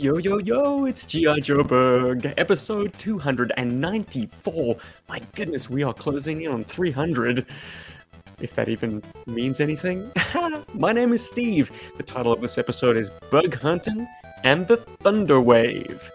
Yo, yo, yo, it's G.I. Joburg, episode 294. My goodness, we are closing in on 300. If that even means anything. My name is Steve. The title of this episode is Bug Hunting and the Thunder Wave.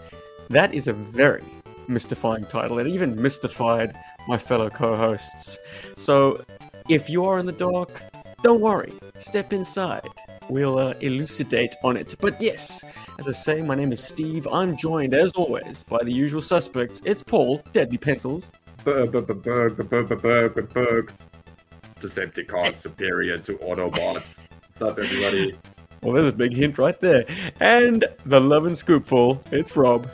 That is a very mystifying title. It even mystified my fellow co hosts. So, if you are in the dark, don't worry, step inside. We'll uh, elucidate on it. But yes, as I say, my name is Steve. I'm joined, as always, by the usual suspects. It's Paul, Deadly Pencils. Berg, berg, berg, berg, berg, berg, berg, berg. Decepticons superior to Autobots. What's up, everybody? Well, there's a big hint right there. And the love and scoopful, it's Rob.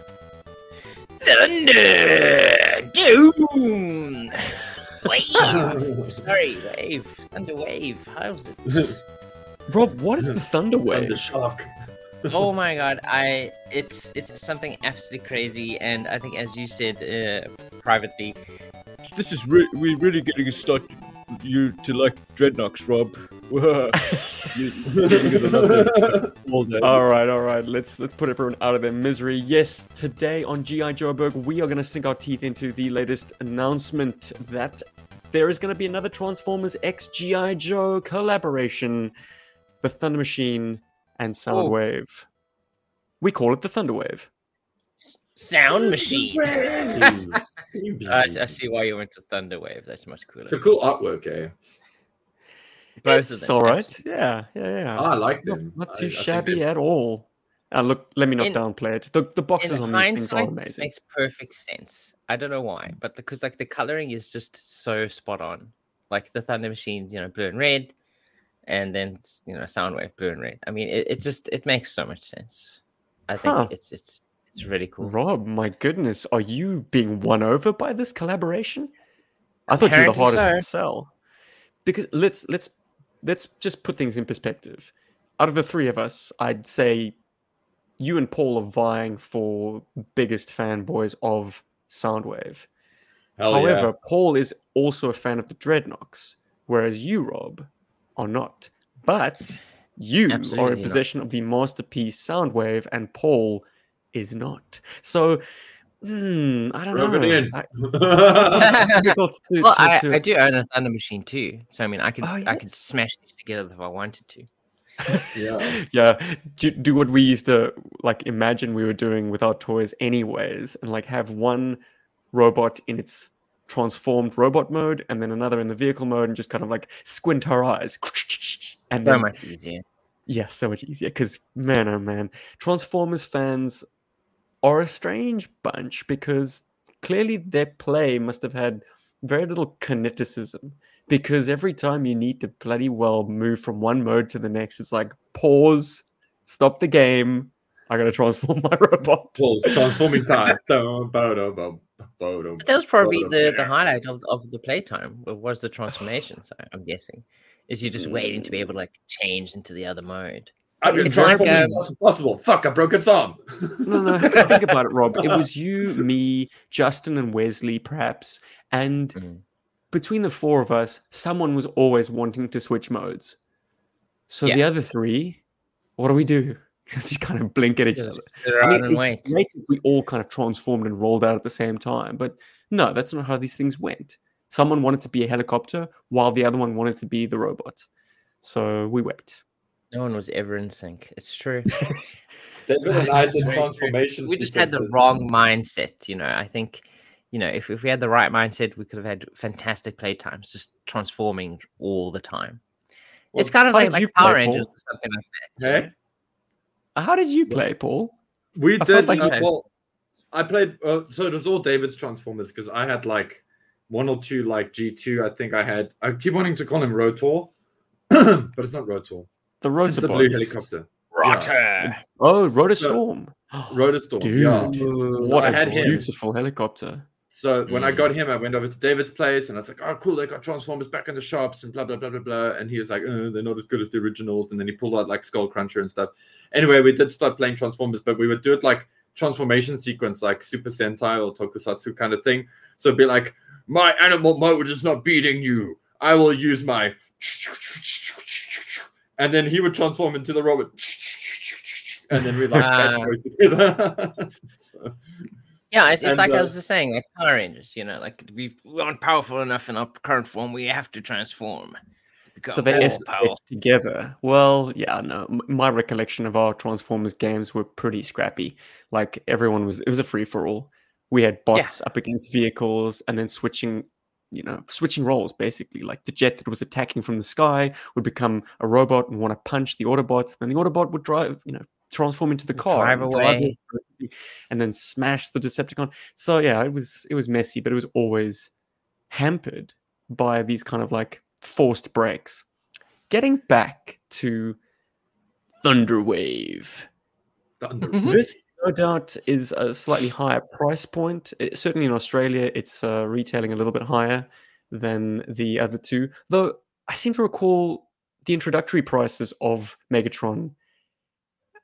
Thunder! Doom! Wave! Sorry, wave. Thunder wave. How's it? Rob, what is the Thunder Under Wave? shock. oh my god, I it's it's something absolutely crazy and I think as you said uh, privately this is re- we really getting to start you to like dreadnoks, Rob. All right, all right. Let's let's put everyone out of their misery. Yes, today on GI Joburg, we are going to sink our teeth into the latest announcement that there is going to be another Transformers X GI Joe collaboration, the Thunder Machine and Soundwave. We call it the Thunder Wave. Sound machine. I, I see why you went to Thunder Wave. That's much cooler. It's a cool artwork, eh? Both of It's them, all right. Yeah, yeah, yeah. Oh, I like not, them. not I- too I shabby they- at all. Uh, look, let me not In- downplay it. The the boxes in on these things are hindsight, this amazing. makes perfect sense. I don't know why, but because like the coloring is just so spot on. Like the Thunder Machine, you know, blue and red, and then you know, Soundwave, blue and red. I mean, it, it just it makes so much sense. I think Huh. it's it's it's really cool. Rob, my goodness, are you being won over by this collaboration? I thought you were the Apparently hardest to sell. Because let's let's let's just put things in perspective. Out of the three of us, I'd say you and Paul are vying for biggest fanboys of Soundwave. Hell However, yeah. Paul is also a fan of the Dreadnoks, whereas you, Rob, are not. But you are Absolutely in not. possession of the masterpiece Soundwave, and Paul is not. So, hmm, I don't Rub it know. in. I- to- well, to- to- I do own a Thunder Machine too, so I mean, I could Oh, I could smash these together if I wanted to. yeah. yeah, do, do what we used to like imagine we were doing with our toys, anyways, and like have one robot in its transformed robot mode, and then another in the vehicle mode, and just kind of like squint our eyes, and So then much easier. Yeah, so much easier. Because man, oh man, Transformers fans are a strange bunch because clearly their play must have had very little kineticism. Because every time you need to bloody well move from one mode to the next, it's like pause, stop the game. I gotta transform my robot. Pulls, transforming time. Dum, ba-dum, bum, ba-dum, That was probably ba-dum, the, the highlight of, of the playtime was the transformation. So I'm guessing is you're just waiting to be able to like change into the other mode. I've been It's like, transforming um, as possible. Fuck, I broke a thumb. No, no, if think about it, Rob. It was you, me, Justin, and Wesley, perhaps. And Mhm. between the four of us, someone was always wanting to switch modes. So the other three, what do we do? Just kind of blink at each other. Just sit and it'd wait. be great if we all kind of transformed and rolled out at the same time. But no, that's not how these things went. Someone wanted to be a helicopter while the other one wanted to be the robot. So we wait. No one was ever in sync. It's true. David and I This is did very true. transformations. we just had the wrong mindset. You know, I think, you know, if, if we had the right mindset, we could have had fantastic playtimes, just transforming all the time. it's kind of like, did like Power play, Rangers or something like that. you Hey? know? How did you play, Paul? We I did like like you- well. I played uh, so it was all David's Transformers because I had like one or two like G two. I think I had. I keep wanting to call him Rotor, but it's not Rotor. The Rotor. It's the blue Rotobots. helicopter. Roger. Oh, Rotorstorm. Rotorstorm. Dude, Yeah. what I a had him. beautiful helicopter. So when I Mm. got him, I went over to David's place and I was like, "Oh, cool! They got Transformers back in the shops and blah blah blah blah blah." And he was like, uh, "They're not as good as the originals." And then he pulled out like Skull Cruncher and stuff. Anyway, we did start playing Transformers, but we would do it like transformation sequence, like Super Sentai or Tokusatsu kind of thing. So it'd be like, "My animal mode is not beating you. I will use my," and then he would transform into the robot, and then we'd like both together. so, Yeah, it's, it's And, like I uh, was just saying, like Power Rangers. You know, like we we aren't powerful enough in our current form. We have to transform. So they escalate together. Well, yeah, no. My recollection of our Transformers games were pretty scrappy. Like everyone was, it was a free for all. We had bots up against vehicles, and then switching, you know, switching roles basically. Like the jet that was attacking from the sky would become a robot and want to punch the Autobots. Then the Autobot would drive, you know, transform into the car, Drive and away. it, and then smash the Decepticon. So yeah, it was it was messy, but it was always hampered by these kind of like forced breaks. Getting back to Thunderwave, thunder. This no doubt is a slightly higher price point. It- certainly in Australia, it's uh, retailing a little bit higher than the other two. Though I seem to recall the introductory prices of Megatron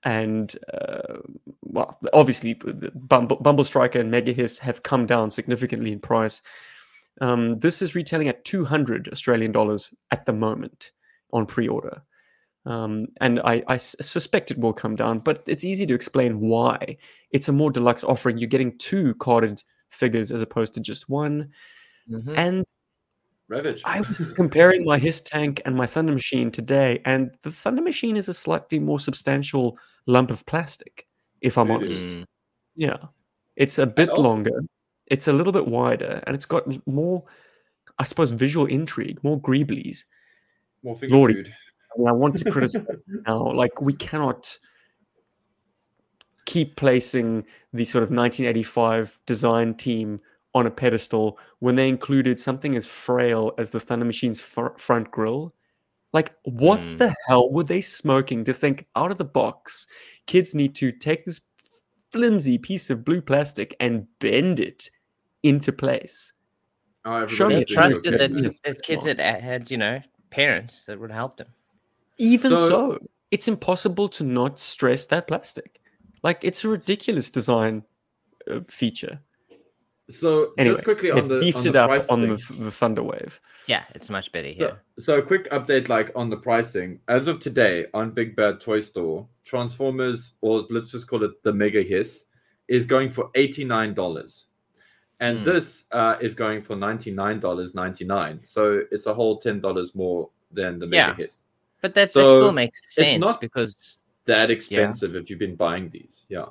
and uh, well, obviously Bumble, Bumble Striker and Mega Hiss have come down significantly in price. Um, this is retailing at 200 Australian dollars at the moment on pre-order. Um, and I suspect it will come down, but it's easy to explain why. It's a more deluxe offering. You're getting two carded figures as opposed to just one. Mhm. And Ravage. I was comparing my Hiss tank and my Thunder Machine today, and the Thunder Machine is a slightly more substantial lump of plastic, if I'm It honest. is. Yeah. It's a bit also- longer, it's a little bit wider, and it's got more, I suppose, visual intrigue, more greeblies. More finger Lordy. food. I mean, I want to criticize now. Like, we cannot keep placing the sort of 1985 design team on a pedestal when they included something as frail as the Thunder Machine's fr- front grille. Like, what Mm. the hell were they smoking to think out of the box? Kids need to take this flimsy piece of blue plastic and bend it into place. Oh, Show me They it. everybody's doing trusted that the, the kids had, had, you know, parents that would help them. Even So- so, it's impossible to not stress that plastic. Like it's a ridiculous design uh, feature. So Anyway, just quickly on the beefed on it the up pricing. on the the Thunderwave. Yeah, it's much better here. So, so a quick update, like on the pricing. As of today, on Big Bad Toy Store, Transformers, or let's just call it the Mega Hiss, is going for eighty nine dollars, and Hmm. this uh, is going for ninety nine dollars ninety nine. So it's a whole ten dollars more than the Mega Yeah. Hiss. But that, that still makes sense it's not- because That expensive if you've been buying these, yeah.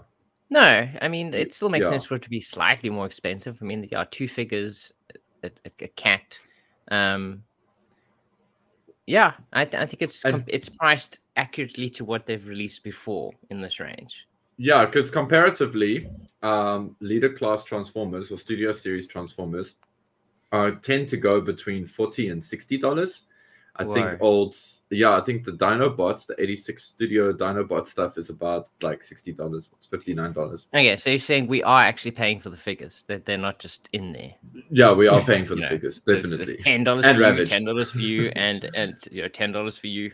no, I mean it still makes Yeah. sense for it to be slightly more expensive. I mean, there are two figures, a, a, a cat. Um, yeah, I, th- I think it's And- com- it's priced accurately to what they've released before in this range. Yeah, because comparatively, um, leader class transformers or studio series transformers uh, tend to go between forty and sixty dollars. I Whoa. think old, yeah, I think the Dinobots, the eighty-six Studio Dinobot stuff, is about like sixty dollars, fifty-nine dollars. Okay, so you're saying we are actually paying for the figures; that they're not just in there. Yeah, we are paying for the know, figures, definitely. there's ten dollars And for you, ten dollars for you, and and you know ten dollars for you.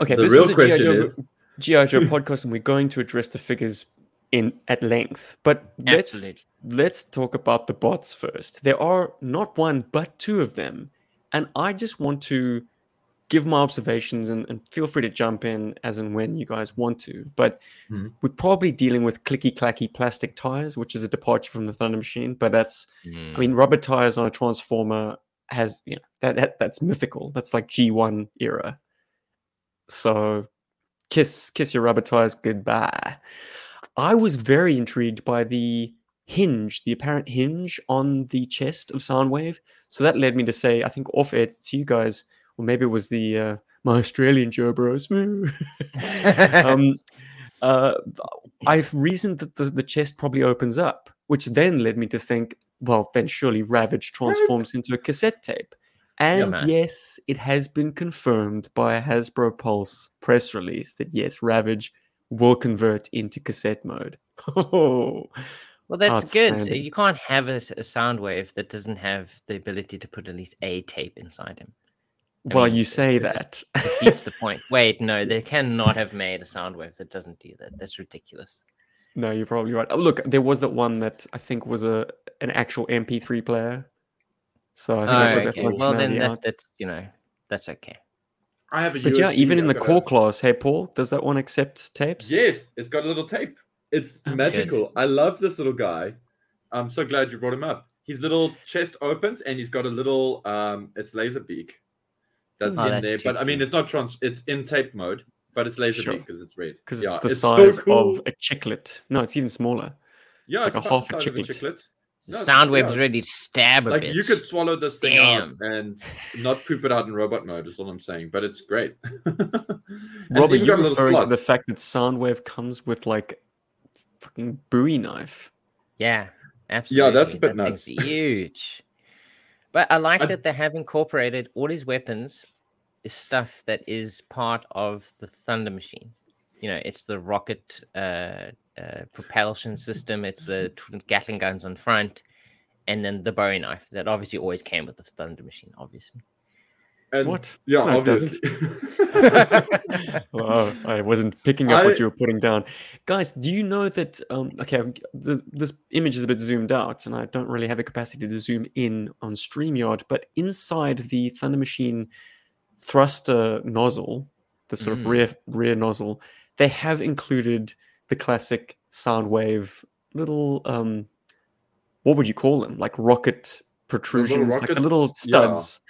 Okay, The this real is question G.I. Joe, is- GI Joe podcast, and we're going to address the figures in at length. But let's Absolutely. let's talk about the bots first. There are not one but two of them, and I just want to give my observations and, and feel free to jump in as and when you guys want to. But Mhm. we're probably dealing with clicky clacky plastic tires, which is a departure from the Thunder Machine. But that's I mean, rubber tires on a transformer has you know that, that that's mythical. That's like G1 era. So kiss kiss your rubber tires goodbye. I was very intrigued by the hinge, the apparent hinge on the chest of Soundwave. So that led me to say, I think off air to you guys, or maybe it was the uh, my Australian Joe Bros. um, uh, I've reasoned that the, the chest probably opens up, which then led me to think, well, then surely Ravage transforms into a cassette tape. And man. yes, it has been confirmed by a Hasbro Pulse press release that yes, Ravage will convert into cassette mode. Oh, Well, that's good. You can't have a sound wave that doesn't have the ability to put at least a tape inside him. I well, mean, you say that. defeats the point. Wait, no, they cannot have made a sound wave that doesn't do that. That's ridiculous. no, you're probably right. Oh, look, there was that one that I think was a an actual MP3 player. So I think Oh, that okay. Well, then that, that's you know that's okay. I have a But yeah, even in the got a- core class, hey Paul, does that one accept tapes? Yes, it's got a little tape. It's Oh, magical. I love this little guy. I'm so glad you brought him up. His little chest opens and he's got a little um it's laser beak that's Oh, in that's there. But I mean it's not trans it's in tape mode, but it's laser Sure. beak because it's red. Because yeah, it's the so size cool. of a chiclet. No, it's even smaller. yeah, like it's a half a size of chiclet. Chiclet. No, it's- Soundwave's yeah, ready to stab a Like bitch. you could swallow this thing out and not poop it out in robot mode is all I'm saying, but it's great. And Robert, you're got a little referring to the fact that Soundwave comes with like fucking Bowie knife. Yeah, absolutely. Yeah, that's a bit That thing's nuts. huge. But I like I- that they have incorporated all his weapons is stuff that is part of the Thunder Machine. You know, it's the rocket uh, uh, propulsion system, it's the tw- Gatling guns on front, and then the Bowie knife that obviously always came with the Thunder Machine, obviously. And- What? Yeah, No, it doesn't. obviously. Well, I wasn't picking up I- what you were putting down, guys. Do you know that? Um, okay, the, this image is a bit zoomed out, and I don't really have the capacity to zoom in on Streamyard. But inside the Thunder Machine thruster nozzle, the sort of Mm. rear rear nozzle, they have included the classic sound wave little um, what would you call them? Like rocket protrusions, like the little rockets, yeah. studs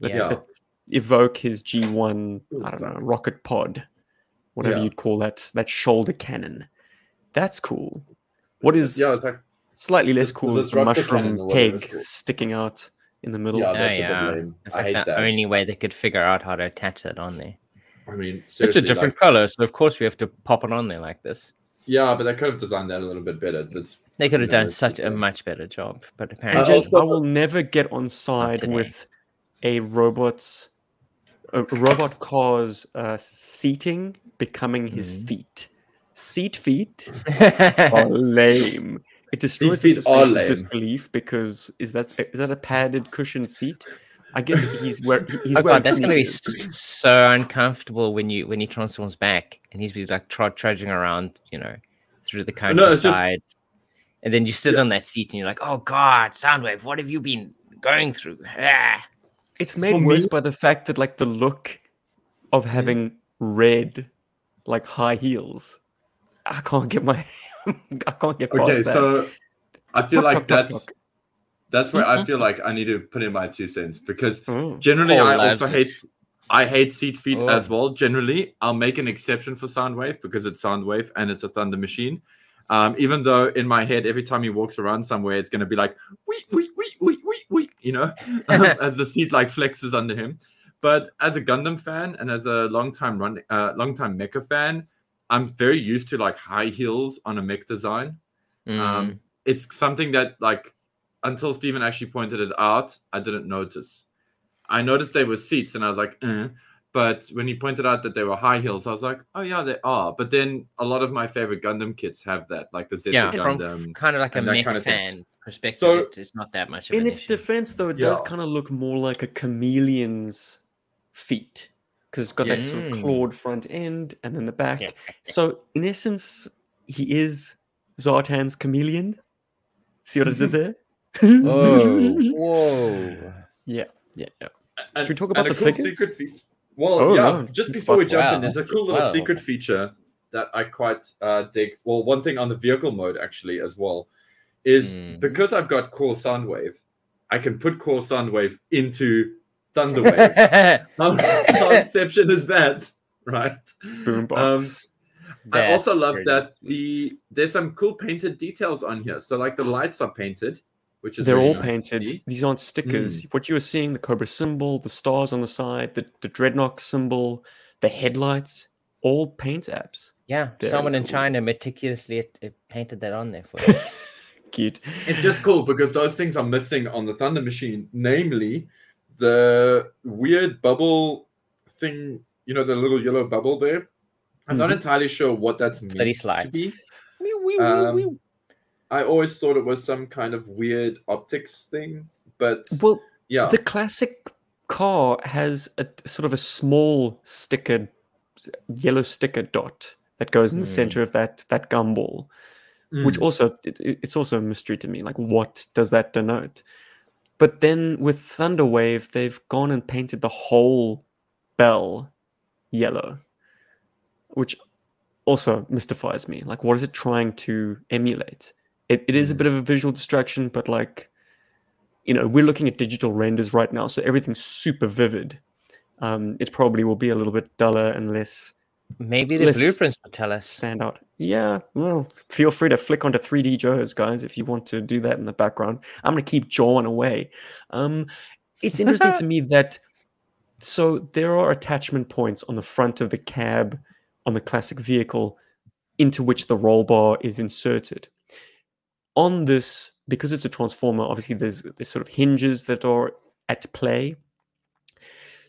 that, Yeah. that evoke his G1, I don't know, rocket pod, whatever Yeah. you'd call that, that shoulder cannon. That's cool. What is yeah, it's like slightly less this- cool this is the mushroom or peg called. sticking out in the middle. Yeah, Oh, that's a bit yeah. lame. It's I like hate the that. only way they could figure out how to attach that on there. I mean, It's a different like- color, so of course we have to pop it on there like this. yeah, but they could have designed that a little bit better. That's They could have done it's such a much better job, but And apparently, Uh, gents, also- I will never get on side with a robot's a robot car's uh, seating becoming his Mm-hmm. Mhm. feet. Seat feet are lame. It destroys the feet are suspension of lame. disbelief because is that is that a padded cushion seat? I guess he's where he's oh god, that's gonna be so uncomfortable when you when he transforms back and he's be like trud trudging around, you know, through the No, it's just- countryside, and then you sit on that seat and you're like, oh god, Soundwave, what have you been going through? Ah. It's made For worse me- by the fact that like the look of having red like high heels. I can't get my I can't get past okay. that. So I feel Tuck, like tuck, tuck, that's tuck. That's where I feel like I need to put in my two cents because Oh. generally Paul I also hate I hate seat feet Oh. as well. Generally, I'll make an exception for Soundwave because it's Soundwave and it's a Thunder Machine. Um, even though in my head, every time he walks around somewhere, it's going to be like wee wee wee wee wee wee, you know, as the seat like flexes under him. But as a Gundam fan and as a long time run, uh, long time mecha fan, I'm very used to like high heels on a mech design. Mm. Um, it's something that like until Stephen actually pointed it out, I didn't notice. I noticed they were seats, and I was like, eh. but when he pointed out that they were high heels, I was like, oh yeah, they are. But then a lot of my favorite Gundam kits have that, like the Zeta yeah, from kind of like a mech kind of thing. fan perspective, So- it- it's not that much of in an its issue. defense though it does kind of look more like a chameleon's feet because it's got that sort of Mm. clawed front end and then the back Yeah. so in essence he is zartan's chameleon see what i did there Oh, whoa. yeah yeah yeah And, Should we talk about the cool figures? secret feature. Well, Oh, yeah. no. Just before we jump wow. in, there's a cool little Wow. secret feature that I quite uh, dig. Well, one thing on the vehicle mode actually as well is Mm. because I've got Core Soundwave, I can put Core Soundwave into Thunderwave. How how exception is that, right? boombox I also love that sweet. the there's some cool painted details on here. So like the lights are painted, which is they're really all nice painted see. these aren't stickers Mm. what you were seeing the cobra symbol the stars on the side the, the dreadnok symbol the headlights all paint apps Yeah, Very someone in cool. China meticulously it, it painted that on there for you. cute It's just cool because those things are missing on the Thunder Machine, namely the weird bubble thing. You know, the little yellow bubble there. I'm not Mhm. entirely sure what that's meant Slitty to slide. be. Wee, wee, wee, Um, wee. I always thought it was some kind of weird optics thing, but well yeah, The classic car has a sort of a small sticker, yellow sticker dot that goes in the Hmm. center of that that gumball, which Mm. also it, it- it's also a mystery to me. Like, what does that denote? But then with Thunderwave, they've gone and painted the whole bell yellow, which also mystifies me. Like, what is it trying to emulate? It, it is a bit of a visual distraction, but like, you know, we're looking at digital renders right now, so everything's super vivid. Um, it probably will be a little bit duller and less Maybe the Let's blueprints will tell us. stand out. Yeah, well, feel free to flick onto 3D Joes, guys, if you want to do that in the background. I'm going to keep jawing away. Um, it's interesting to me that so there are attachment points on the front of the cab on the classic vehicle into which the roll bar is inserted. On this, because it's a transformer, obviously there's there's sort of hinges that are at play.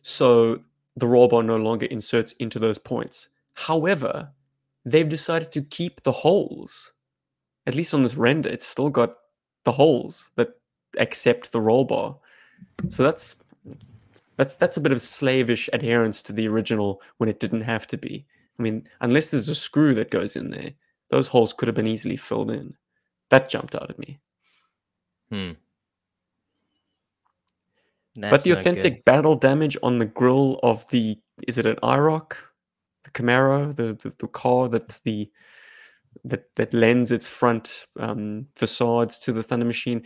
So the roll bar no longer inserts into those points. However, they've decided to keep the holes. At least on this render, it's still got the holes that accept the roll bar. So that's that's that's a bit of slavish adherence to the original when it didn't have to be. I mean, unless there's a screw that goes in there, those holes could have been easily filled in. That jumped out at me. Hmm. but the authentic battle damage on the grill of the is it an IROC, the Camaro, the the, the car that the that that lends its front um, facade to the Thunder Machine.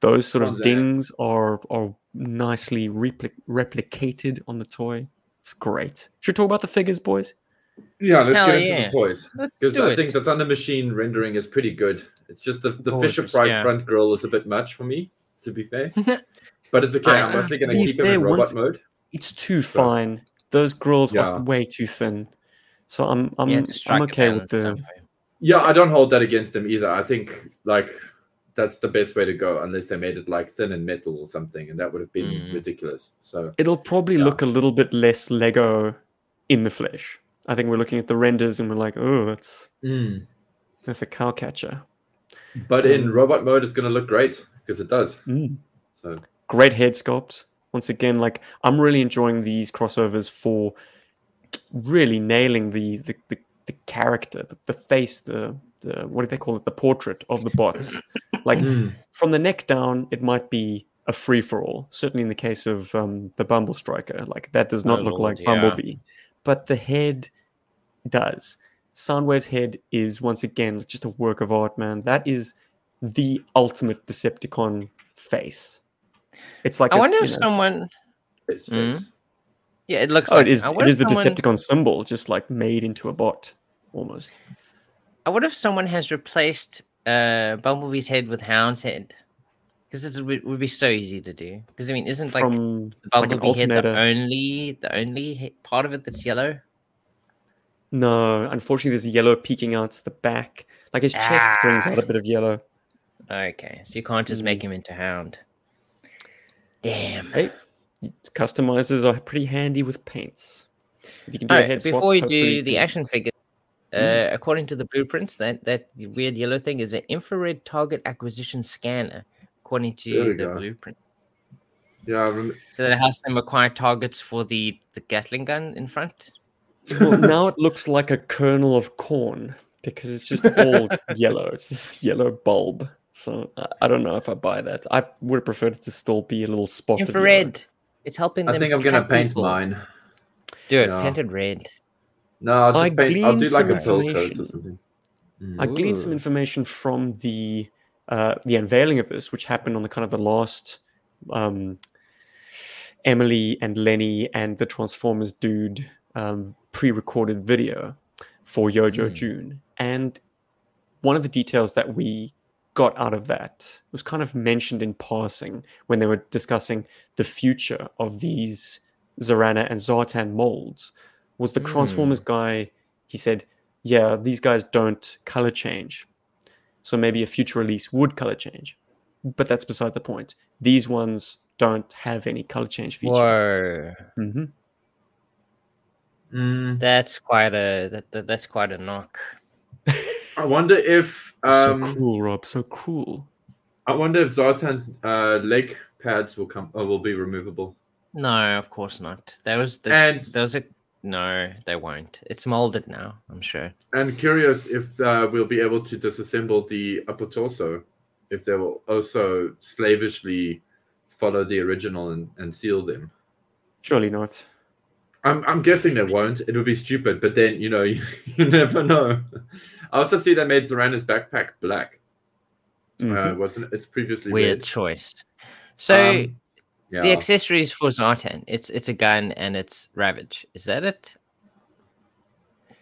Those sort of Bronze dings are are nicely repli- replicated on the toy. It's great. Should we talk about the figures, boys? Yeah, let's Hell get into yeah. the toys. Because I it. think the Thunder Machine rendering is pretty good. It's just the, the Fisher Price yeah. front grill is a bit much for me, to be fair. but it's okay. I'm Uh, mostly going to keep him fair, in robot once- mode. It's too fine. Those grills Yeah. are way too thin. So I'm I'm, Yeah, I'm okay with balance the. Yeah, I don't hold that against them either. I think like that's the best way to go, unless they made it like thin and metal or something, and that would have been Mm. ridiculous. So It'll probably Yeah. look a little bit less Lego in the flesh. I think we're looking at the renders and we're like, oh, that's Mm. that's a cow catcher. But in Um, robot mode, it's going to look great because it does. Mm. So Great head sculpt. Once again, like I'm really enjoying these crossovers for really nailing the the, the, the character, the, the face, the the what do they call it, the portrait of the bots. like Mm. from the neck down, it might be a free for all. Certainly in the case of um, the Bumble Striker, like that does not Oh look Lord, like yeah. Bumblebee, but the head does. Soundwave's head is once again just a work of art, man. That is the ultimate Decepticon face. It's like I a s- wonder if know- someone. It's Mm. face. Yeah, it looks. Oh, like, it is. I It wonder is the someone- Decepticon symbol, just like made into a bot, almost. I wonder if someone has replaced uh, Bumblebee's head with Hound's head, because it would would be so easy to do. Because I mean, isn't like From the like an Bumblebee head the only the only part of it that's yellow? No, unfortunately, there's yellow peeking out the back. Like his chest brings out a Ah. bit of yellow. Okay, so you can't just Mm. make him into Hound. Damn. Hey, customizers are pretty handy with paints. If you can do a Alright, head swap, before we hopefully do the can- action figure, uh, Mm. according to the blueprints, that that weird yellow thing is an infrared target acquisition scanner, according to the go. blueprint. Yeah, I rem- So that it has some required targets for the the Gatling gun in front. Well, now it looks like a kernel of corn because it's just all yellow. It's just yellow bulb. So I, I don't know if I buy that. I would have preferred it to still be a little spot of yellow. Infrared. It's helping I think I'm going to paint people. mine. Do it. Yeah. Paint it red. No, I'll I just paint. I'll do gleaned like some a pill coat information. or something. Mm. I gleaned some information from the uh, the unveiling of this, which happened on the kind of the last um, Emily and Lenny and the Transformers dude um, pre-recorded video for Yojo Hmm. June, and one of the details that we got out of that was kind of mentioned in passing when they were discussing the future of these Zarana and Zartan molds was the Hmm. Transformers guy he said yeah these guys don't color change. So maybe a future release would color change. But that's beside the point. These ones don't have any color change feature. Whoa, hmm Mm. that's quite a that, that that's quite a knock. I wonder if so um, cruel rob so cruel I wonder if Zartan's uh, leg pads will come or will be removable. No, of course not. There was the, And there was a no, they won't. It's molded now. I'm sure. and curious if uh, we'll be able to disassemble the upper torso, if they will also slavishly follow the original and, and seal them. surely not I'm I'm guessing they won't. It would be stupid, but then you know you, you never know. I also see they made Zarana's backpack black. Uh, Mhm. wasn't it? It's previously Weird red. choice. So Um, Yeah. the accessories for Zartan, it's it's a gun and it's Ravage. Is that it?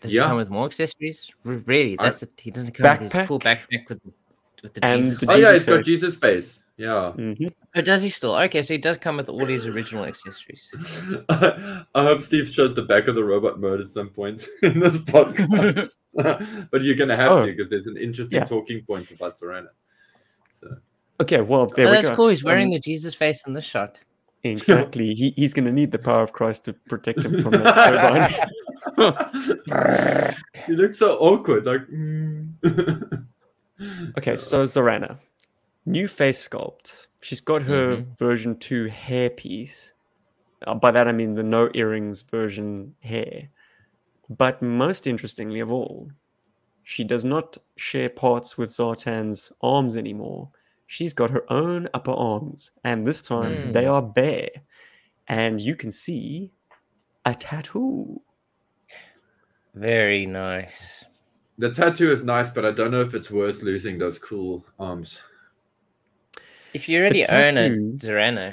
Does Yeah. he come with more accessories? R- Really? I- That's it. He doesn't come with his full Backpack? backpack with with the And Jesus. the oh yeah, Jesus it's got. Jesus face. Yeah. Mhm. Oh, does he still? Okay, so he does come with all his original accessories. I hope Steve shows the back of the robot mode at some point in this podcast. but you're gonna have Oh. to because there's an interesting Yeah. talking point about Zarana. So Okay, well there oh, we that's go. cool. He's wearing Um, the Jesus face in this shot. exactly. he, he's going to need the power of Christ to protect him from that turbine. he looks so awkward, like. mm. Okay, so Zarana, new face sculpt. She's got her Mhm. version two hairpiece. Uh, by that I mean the no earrings version hair. But most interestingly of all, she does not share parts with Zartan's arms anymore. She's got her own upper arms, and this time they Hmm. are bare, and you can see a tattoo. Very nice. The tattoo is nice, but I don't know if it's worth losing those cool arms. If you already own a tattoo- Zarana,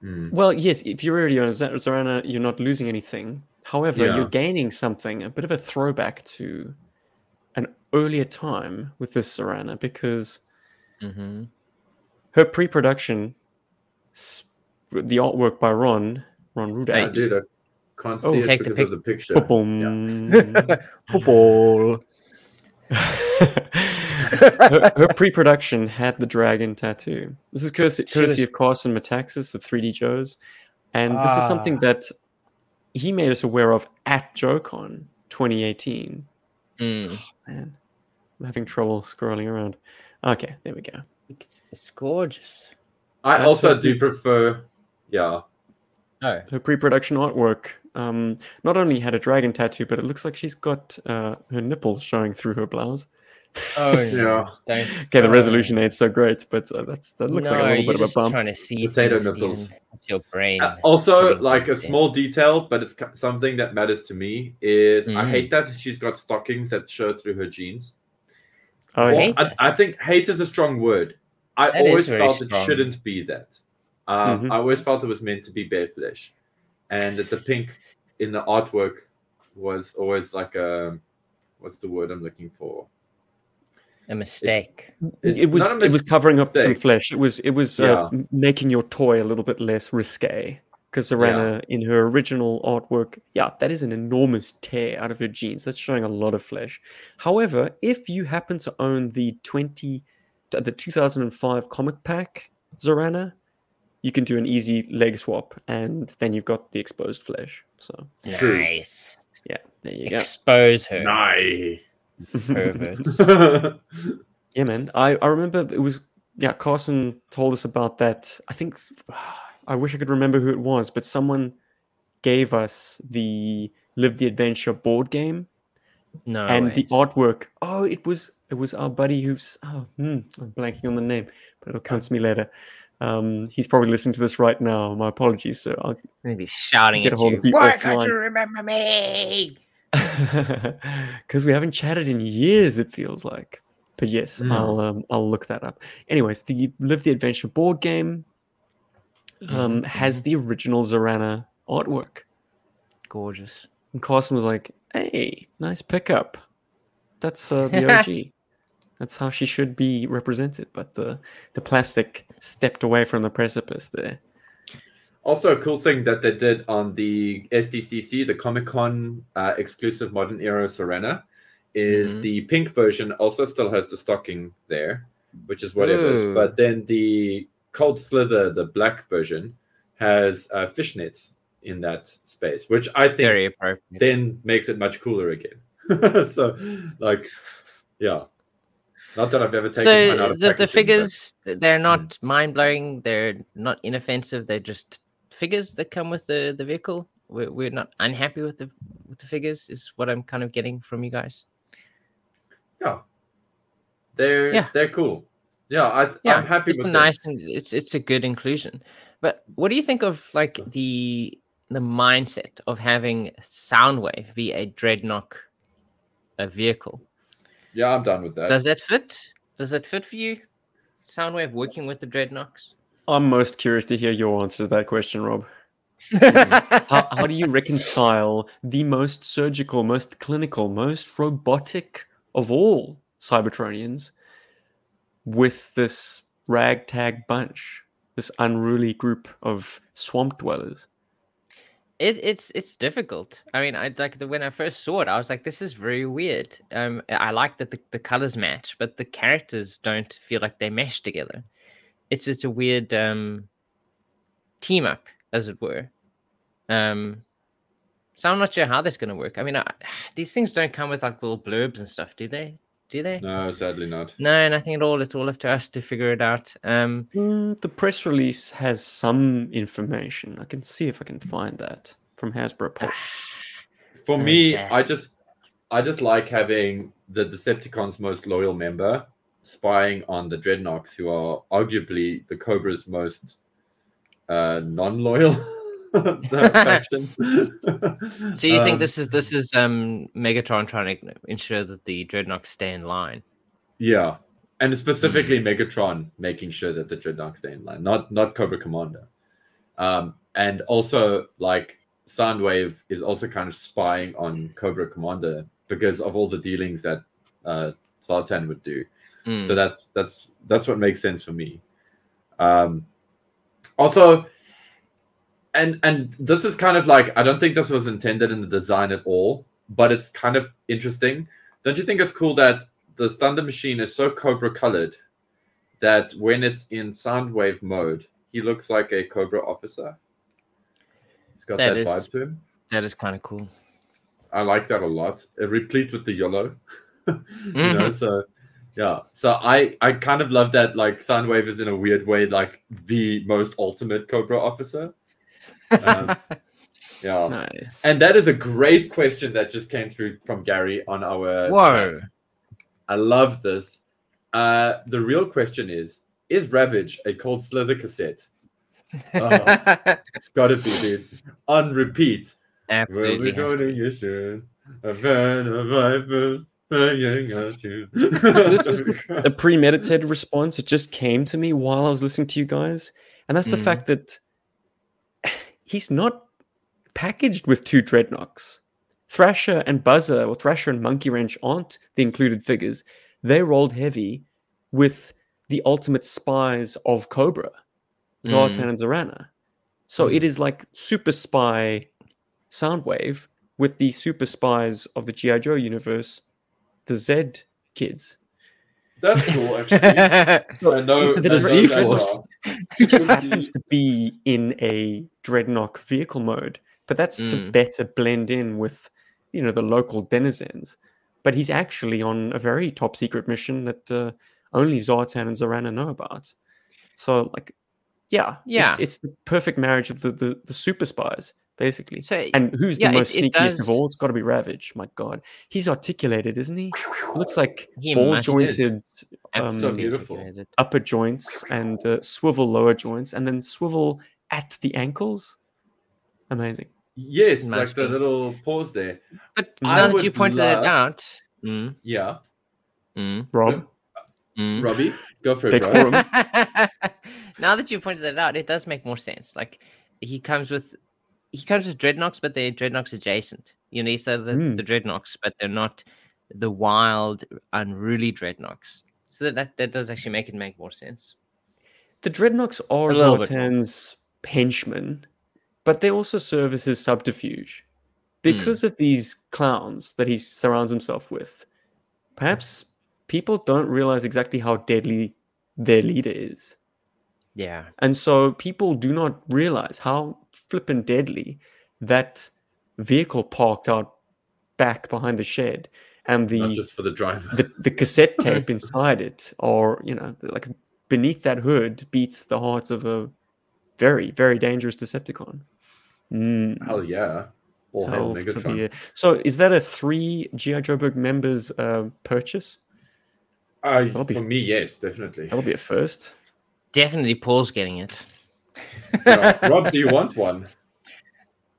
Hmm. Well, yes, if you're already own a Zarana, you're not losing anything. However, Yeah. you're gaining something, a bit of a throwback to an earlier time with this Zarana because hmm her pre-production, the artwork by Ron, Ron Ah, Rudat. dude, I can't see Oh, it take the because of the picture. Boom. Football. her, her pre-production had the dragon tattoo. This is courtesy, courtesy of Carson Metaxas of 3D Joe's, and this is something Ah. that he made us aware of at JoeCon 2018. Mm. Man, I'm having trouble scrolling around. Okay, there we go. It's, it's gorgeous. I That's also do prefer, yeah. Oh, Her pre-production artwork um, not only had a dragon tattoo, but it looks like she's got uh, her nipples showing through her blouse. Oh Yeah. Don't. Okay, the resolution ain't so great, but uh, that's that looks like a little you're bit of a just bump. Trying to see Potato nipples. your brain. Uh, also, like a things in. small detail, but it's ki- something that matters to me is I Mm. hate that she's got stockings that show through her jeans. Oh, Or- yeah. hate I. I think hate is a strong word. I That is always very felt it shouldn't be that. Um, Mhm. I always felt it was meant to be bare flesh, and that the pink in the artwork was always like a what's the word I'm looking for? A mistake. It, it was not a it was covering up some flesh. It was it was uh, making your toy a little bit less risque. Because Zarana, in her original artwork, yeah, that is an enormous tear out of her jeans. That's showing a lot of flesh. However, if you happen to own the twenty, the two thousand and five comic pack Zarana, you can do an easy leg swap, and then you've got the exposed flesh. So True. Nice. yeah, there you go. Expose her. Nice. Perverts. Yeah, man. I, I remember it was yeah. Carson told us about that. I think I wish I could remember who it was, but someone gave us the Live the Adventure board game No. and way. the artwork. Oh, it was it was our buddy who's oh hmm, I'm blanking on the name, but it'll come to me later. Um, he's probably listening to this right now. My apologies, So I'll Gonna shouting Get at a hold you. of you Why offline. can't you remember me? because we haven't chatted in years. It feels like, but yes, Mm. I'll um, I'll look that up. Anyways, the Live the Adventure board game um, has the original Zarana artwork, Gorgeous. and Carson was like, "Hey, nice pickup. That's uh, the OG. That's how she should be represented." But the the plastic stepped away from the precipice there. Also, a cool thing that they did on the SDCC, the Comic Con uh, exclusive Modern Era Zarana, is Mhm. the pink version also still has the stocking there, which is whatever. Ooh. But then the Cold Slither, the black version, has uh, fishnets in that space, which I think Very then makes it much cooler again. so, like, yeah. Not that I've ever taken so the, the packaging, but- figures they're not mind blowing they're not inoffensive they're just figures that come with the the vehicle we're, we're not unhappy with the with the figures is what i'm kind of getting from you guys Yeah, they're Yeah. they're cool. Yeah, I yeah I'm happy it's with a them. nice and it's it's a good inclusion but what do you think of like the the mindset of having Soundwave be a Dreadnok a vehicle. Yeah, I'm done with that. Does that fit? Does that fit for you? Soundwave working with the Dreadnoks? I'm most curious to hear your answer to that question, Rob. How, how do you reconcile the most surgical, most clinical, most robotic of all Cybertronians with this ragtag bunch, this unruly group of swamp dwellers? It, it's it's difficult. I mean, I like the when I first saw it, I was like, "This is very weird." Um, I like that the, the colors match, but the characters don't feel like they mesh together. It's just a weird um team up, as it were. Um, so I'm not sure how that's going to work. I mean, I, these things don't come with like little blurbs and stuff, do they? Do they? No, sadly not. No, nothing at all. It's all up to us to figure it out. Um, Mm, the press release has some information. I can see if I can find that from Hasbro Pulse. For me. I just I just like having the Decepticons' most loyal member spying on the Dreadnoks, who are arguably the Cobra's most uh, non-loyal faction. so you think Um, this is this is um Megatron trying to ensure that the Dreadnoks stay in line? Yeah, and specifically Hmm. Megatron making sure that the Dreadnoks stay in line, not not Cobra Commander. Um, and also like Soundwave is also kind of spying on Cobra Commander because of all the dealings that uh, would do. Mm. So that's that's that's what makes sense for me. Um, also, and and this is kind of like I don't think this was intended in the design at all, but it's kind of interesting. Don't you think it's cool that the Thunder Machine is so Cobra colored that when it's in Soundwave mode, he looks like a Cobra officer. He's got That that, is- vibe to him. that is kind of cool. I like that a lot. Replete with the yellow. you Mm-hmm. know, so yeah. So I I kind of love that like Soundwave is in a weird way like the most ultimate Cobra officer. Um, yeah. Nice. And that is a great question that just came through from Gary on our Whoa. chat. I love this. Uh the real question is is Ravage a cold slither cassette? Oh, it's gotta be, dude. On repeat. We'll be joining you soon. A van of vipers flying at you. This is a premeditated response. It just came to me while I was listening to you guys, and that's the Mm. fact that he's not packaged with two dreadnoks. Thrasher and Buzzer, or Thrasher and Monkey Wrench, aren't the included figures. They rolled heavy with the ultimate spies of Cobra, Zartan mm. and Zarana. So mm. it is like Super Spy Soundwave with the Super Spies of the G.I. Joe universe, the Z kids. That's cool, actually. I know, The I Z-Force. He just happens to be in a Dreadnok vehicle mode, but that's to Mm. better blend in with, you know, the local denizens. But he's actually on a very top secret mission that uh, only Zartan and Zarana know about. So, like, yeah, Yeah. it's, it's the perfect marriage of the, the, the super spies, basically. So And who's yeah, the most it sneakiest of does- all? It's got to be Ravage. My God, he's articulated, isn't he? Looks like He ball jointed um, absolutely beautiful. upper joints and uh, swivel lower joints, and then swivel at the ankles. Amazing. Yes, like Must the little pause there. But I now that you pointed love- it out, mm, Yeah. mm, Rob, mm. Robbie, go for it. Bro. Now that you pointed it out, it does make more sense. Like he comes with he comes with dreadnoks, but they're dreadnoks adjacent. You know, so the, Mm. the dreadnoks, but they're not the wild, unruly dreadnoks. So that, that that does actually make it make more sense. the Dreadnoks are A little bit more. Henchmen, but they also serve as his subterfuge. Because of these clowns that he surrounds himself with, perhaps people don't realize exactly how deadly their leader is. Yeah. And so people do not realize how flippin' deadly that vehicle parked out back behind the shed and the Not just for the driver. the, the cassette tape inside it or you know like beneath that hood beats the heart of a very very dangerous decepticon mm, Hell yeah. All hell Megatron. so is that a three gi joburg members uh, purchase Uh, for me, yes, definitely. that'll be a first Definitely Paul's getting it. yeah. Rob, do you want one?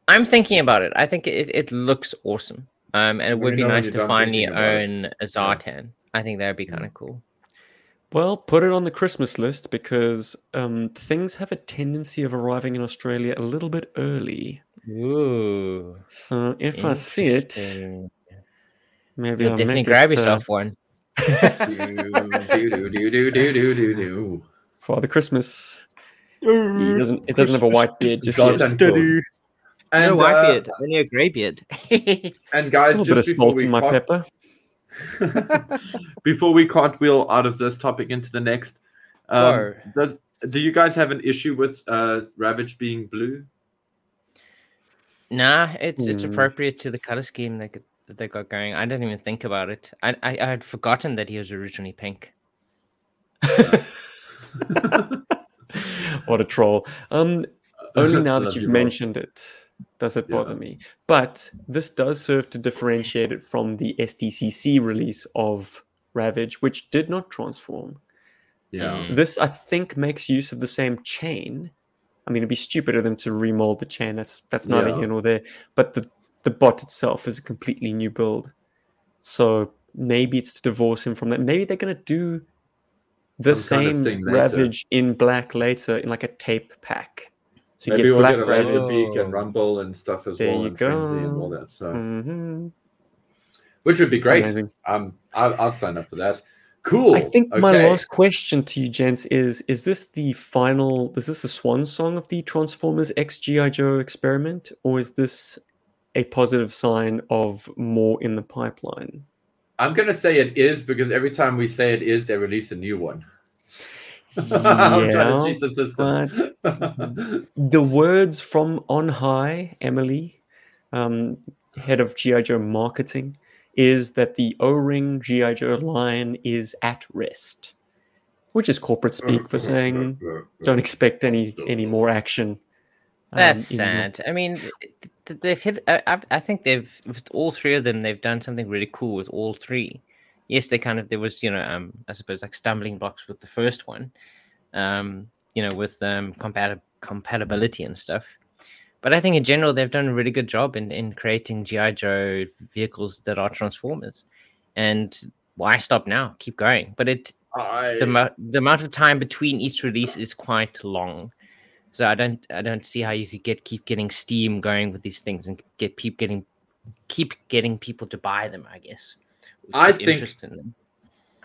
I'm thinking about it. I think it, it looks awesome. Um, and it would be nice to finally own a Zartan. Yeah. I think that would be kind of mm. cool. Well, put it on the Christmas list because um, things have a tendency of arriving in Australia a little bit early. Ooh. So if I see it, maybe You'll I'll definitely grab it, yourself uh... one. do, do, do, do, do, do, do. Father Christmas. He doesn't. It doesn't have a white beard. Just God's yet. and Claus. And, no white uh, beard, only a grey beard. and A guys, little bit of just before salt we in my cart- pepper. before we cartwheel out of this topic into the next, um, does do you guys have an issue with uh, Ravage being blue? nah, it's it's Hmm. appropriate to the color scheme they got, that they got going. I didn't even think about it. I, I I had forgotten that he was originally pink. what a troll. Um, only now that you've you, mentioned it does it bother Yeah. me. But this does serve to differentiate it from the SDCC release of Ravage, which did not transform. Yeah. Mm. This, I think, makes use of the same chain. I mean, it'd be stupid of them to remold the chain. That's that's neither Yeah. here nor there. But the the bot itself is a completely new build. So maybe it's to divorce him from that. Maybe they're gonna do the Some kind of same. Ravage in black later in like a tape pack. So you Maybe get we'll black get a Laserbeak and rumble and stuff as There well, you and frenzy and all that. So, Mhm. which would be great. Amazing. Um, I'll, I'll sign up for that. Cool. I think my last question to you, gents, is: Is this the final? Is this the swan song of the Transformers X GI Joe experiment, or is this a positive sign of more in the pipeline? I'm gonna say it is because every time we say it is, they release a new one. I'm trying Yeah, to cheat the system. The words from on high, Emily, um, head of GI Joe marketing, is that the O-ring GI Joe line is at rest, which is corporate speak for saying don't expect any any more action. um, That's in your- sad. I mean, th- th- they've hit. I, I- think they've with all three of them. They've done something really cool with all three. Yes, they kind of there was you know um I suppose like stumbling blocks with the first one, um you know with um compatib- compatibility and stuff. But I think in general they've done a really good job in in creating GI Joe vehicles that are Transformers, and why stop now? Keep going. But it I, the mo- the amount of time between each release is quite long. So I don't I don't see how you could get keep getting steam going with these things and get keep getting keep getting people to buy them. I guess. I think- interest in them.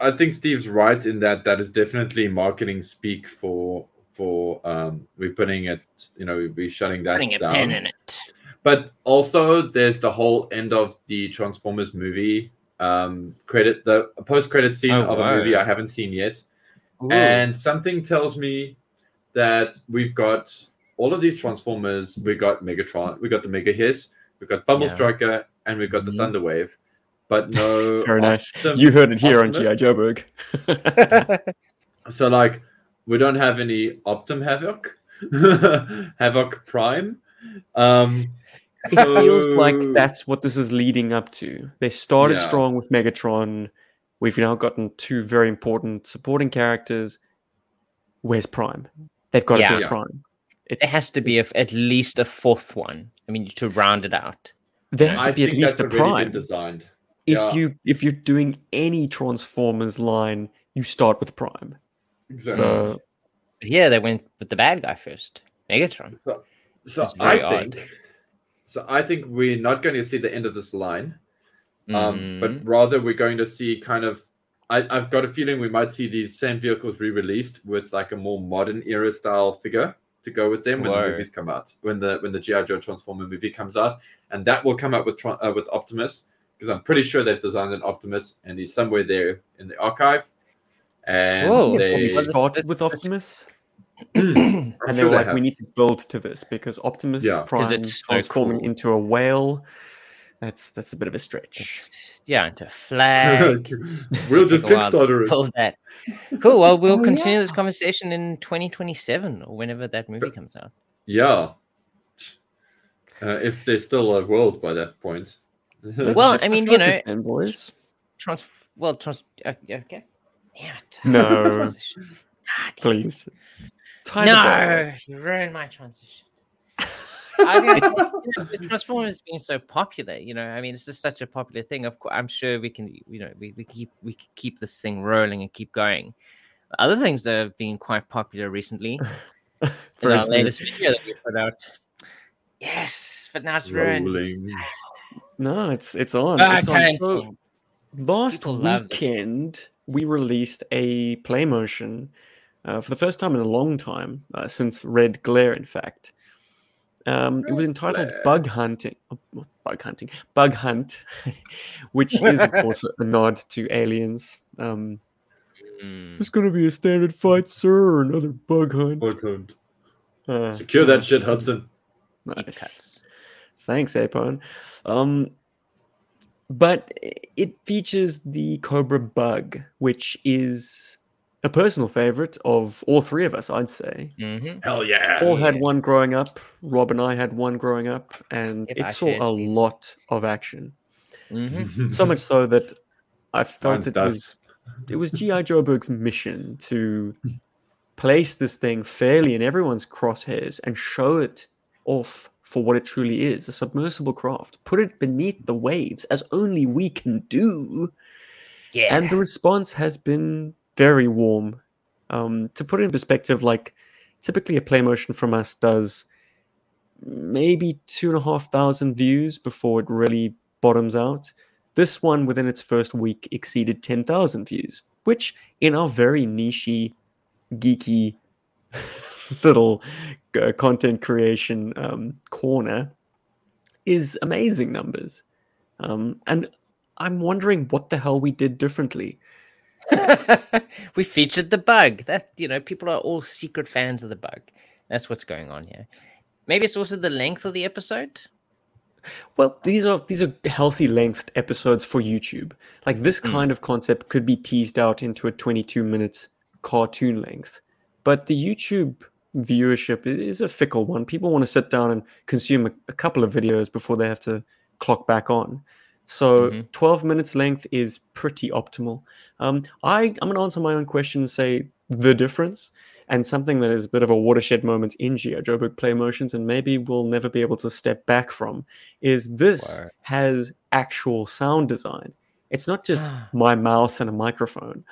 I think Steve's right in that that is definitely marketing speak for for um we're putting it you know we're shutting that putting a down. pen in it. But also, there's the whole end of the Transformers movie um, credit, the post credit scene Oh, of wow. a movie I haven't seen yet. Ooh. And something tells me that we've got all of these Transformers. We got Megatron, we got the Mega Hiss, we got Bumble Yeah. Striker, and we've got the Mhm. Thunderwave. But no, Very nice. You heard it here on Optimus. GI Joburg. So like we don't have any Optim Havoc, Havoc Prime. Um, it feels like that's what this is leading up to. They started Yeah. strong with Megatron. We've now gotten two very important supporting characters. Where's Prime? They've got to Yeah. do Yeah. Prime. It's, There has to be a, at least a fourth one. I mean, to round it out. there has to I be at least a already Prime. designed. If yeah. you if you're doing any Transformers line, you start with Prime. Exactly. So yeah, they went with the bad guy first, Megatron. So, so I odd. think, so I think we're not going to see the end of this line, um, Mhm. but rather we're going to see kind of. I, I've got a feeling we might see these same vehicles re-released with like a more modern era style figure to go with them when Whoa. the movies come out, when the when the GI Joe Transformer movie comes out, and that will come out with uh, with Optimus because I'm pretty sure they've designed an Optimus and he's somewhere there in the archive. And Whoa. they they, probably Well, this- started with Optimus, I'm and they were like, have. "We need to build to this because Optimus Yeah. 'Cause Prime it's so transforming cool. into a whale. That's that's a bit of a stretch." It's- yeah, into a flag. we'll just take a while to Kickstarter it. Build that. Cool. Well, we'll Oh, continue yeah. this conversation in 2027 or whenever that movie comes out. Yeah. Uh, if there's still a world by that point. Well, I mean, you know- then, boys. Trans. Well, trans. Uh, okay. Damn it. No. Transition. God damn. Please. Tie the bow. No, you ruined my transition. I was gonna say, you know, this Transformers being so popular, you know, I mean, it's just such a popular thing. Of course, I'm sure we can, you know, we, we keep we keep this thing rolling and keep going. Other things that have been quite popular recently is our latest video that we put out. Yes, but now it's ruined. Rolling. no, it's it's on. Back It's on. So, last People weekend we released a play motion uh, for the first time in a long time uh, since red glare in fact um, it was entitled Glare. bug hunting oh, bug hunting bug hunt which is of course a nod to aliens um, Mm. is this going to be a standard fight sir or another bug hunt Hold on. uh, Secure that shit, Hudson. Deep nice. cuts. Thanks, Apon. Um, but it features the Cobra Bug, which is a personal favorite of all three of us, I'd say. hmm Hell yeah. Paul had one growing up, Rob and I had one growing up, and If it I saw a Steve. lot of action. hmm So much so that I felt Mine's it dust. was it was G.I. Joburg's mission to place this thing fairly in everyone's crosshairs and show it off for what it truly is a submersible craft. Put it beneath the waves as only we can do. Yeah. And the response has been very warm. Um, to put it in perspective, like typically a play motion from us does maybe two and a half thousand views before it really bottoms out. This one, within its first week, exceeded 10,000 views, which in our very nichey, geeky little uh, content creation um, corner is amazing numbers. Um, and I'm wondering what the hell we did differently. we featured the bug. That you know, people are all secret fans of the bug. That's what's going on here. Maybe it's also the length of the episode. Well, these are these are healthy lengthed episodes for YouTube. Like this Mm. kind of concept could be teased out into a 22 minutes cartoon length. But the YouTube viewership is a fickle one. People want to sit down and consume a, a couple of videos before they have to clock back on. So Mhm. 12 minutes length is pretty optimal. Um, I, I'm going to answer my own question and say the difference and something that is a bit of a watershed moment in. Joburg Play Motions and maybe we'll never be able to step back from is this has actual sound design. It's not just Ah. my mouth and a microphone.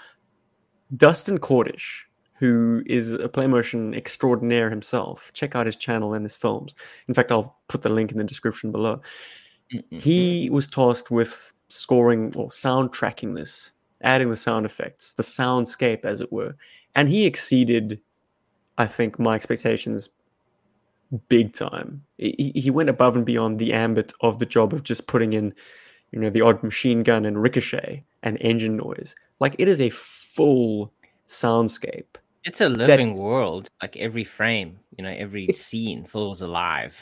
Dustin Kordish, who is a PlayMotion extraordinaire himself, check out his channel and his films. In fact, I'll put the link in the description below. Mm-mm. He was tasked with scoring or soundtracking this, adding the sound effects, the soundscape, as it were. And he exceeded, I think, my expectations big time. He, he went above and beyond the ambit of the job of just putting in, you know, the odd machine gun and ricochet and engine noise. Like it is a full soundscape. It's a living that- world. Like every frame, you know, every scene feels alive.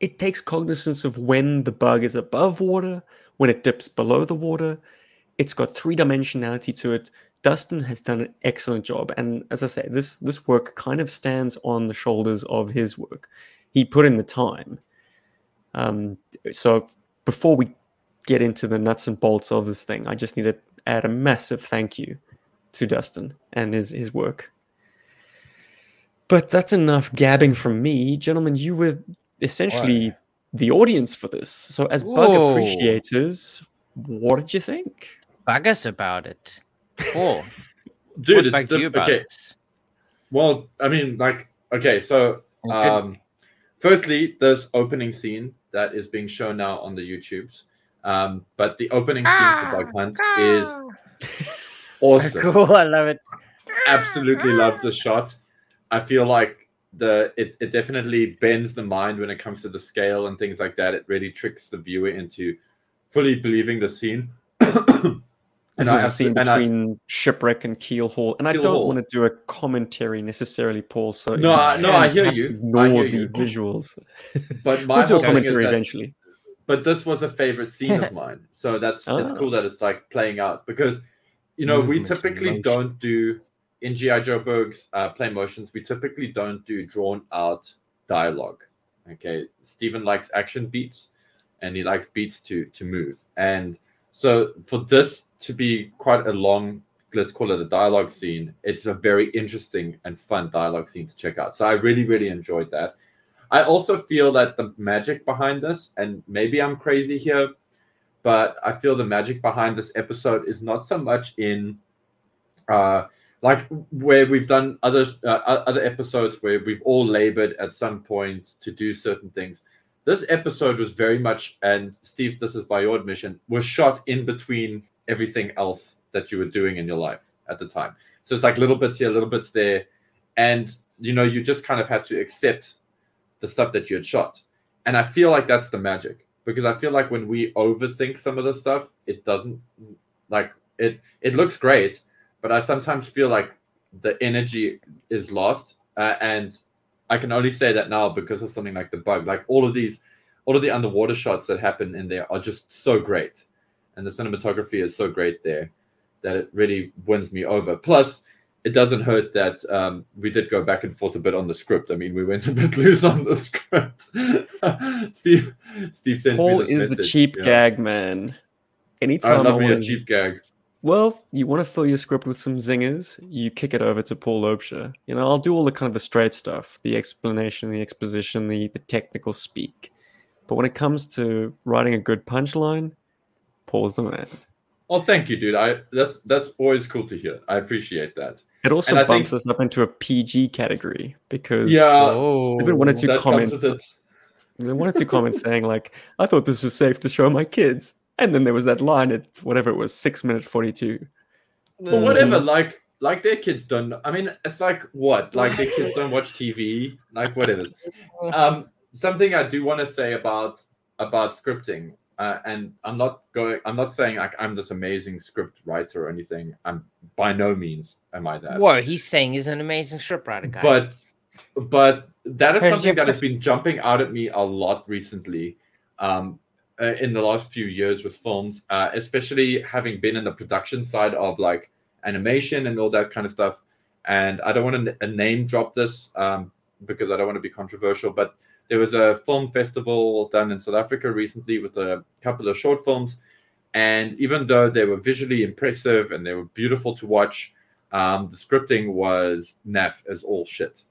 It takes cognizance of when the bug is above water, when it dips below the water. It's got three dimensionality to it. Dustin has done an excellent job, and as I say, this this work kind of stands on the shoulders of his work. He put in the time. Um, so before we get into the nuts and bolts of this thing, I just need to add a massive thank you to Dustin and his his work. But that's enough gabbing from me, gentlemen. You were essentially the audience for this. So, as bug Whoa. appreciators, what did you think? Bug us about it. Paul, Dude, what it's bugged you diff- about okay. it? Well, I mean, like, okay, so Good. um, firstly, this opening scene that is being shown now on the YouTubes. Um, but the opening scene for Bug Hunt is awesome. cool. I love it. Absolutely love the shot. I feel like the it, it definitely bends the mind when it comes to the scale and things like that. It really tricks the viewer into fully believing the scene. This I is a have to- scene I- between Shipwreck and Keel-Haul. And I don't Hall. want to do a commentary necessarily, Paul. So No, I- no, I hear you. I Ignore hear the you. visuals. but my We'll do whole a thing is commentary that- eventually. but this was a favorite scene of mine so that's it's Ah. cool that it's like playing out because you know we Movement and typically don't do in GI Joburg's uh, play motions we typically don't do drawn out dialogue okay? Steven likes action beats and he likes beats to to move. And so for this to be quite a long let's call it a dialogue scene it's a very interesting and fun dialogue scene to check out. So i really really enjoyed that. I also feel that the magic behind this, and maybe I'm crazy here, but I feel the magic behind this episode is not so much in, uh, like where we've done other uh, other episodes where we've all labored at some point to do certain things. This episode was very much, and Steve, this is by your admission, was shot in between everything else that you were doing in your life at the time. So it's like little bits here, little bits there, and you know you just kind of had to accept the stuff that you had shot. And I feel like that's the magic because I feel like when we overthink some of the stuff, it doesn't like it. It looks great, but I sometimes feel like the energy is lost. Uh, and I can only say that now because of something like the bug. Like all of these, all of the underwater shots that happen in there are just so great, and the cinematography is so great there that it really wins me over. Plus, it doesn't hurt that um, we did go back and forth a bit on the script. I mean, we went a bit loose on the script. Steve, Steve sends Paul me this is the message, cheap yeah. gag man. Anytime I, love me want a cheap gag. Well, you want to fill your script with some zingers, you kick it over to Paul Loebscher. You know, I'll do all the kind of the straight stuff, the explanation, the exposition, the, the technical speak. But when it comes to writing a good punchline, Paul's the man. Oh, thank you, dude. I that's that's always cool to hear. I appreciate that. It also And bumps think- us up into a PG category because Yeah, oh, there've been one or two that comments, comes there one or two comments saying like, "I thought this was safe to show my kids," and then there was that line at whatever it was, six minute forty two. But whatever, like like their kids don't. I mean, it's like what? Like their kids don't watch TV. Like whatever. Um, something I do want to say about about scripting, uh, and I'm not going. I'm not saying like I'm this amazing script writer or anything. I'm by no means am I that. Whoa, he's saying he's an amazing script writer, guys. but but that is Here's something your that has been jumping out at me a lot recently um uh, in the last few years with films uh, especially having been in the production side of like animation and all that kind of stuff. And i don't want to n- name drop this um, because i don't want to be controversial but there was a film festival done in south africa recently with a couple of short films. And even though they were visually impressive and they were beautiful to watch um, the scripting was naff as all shit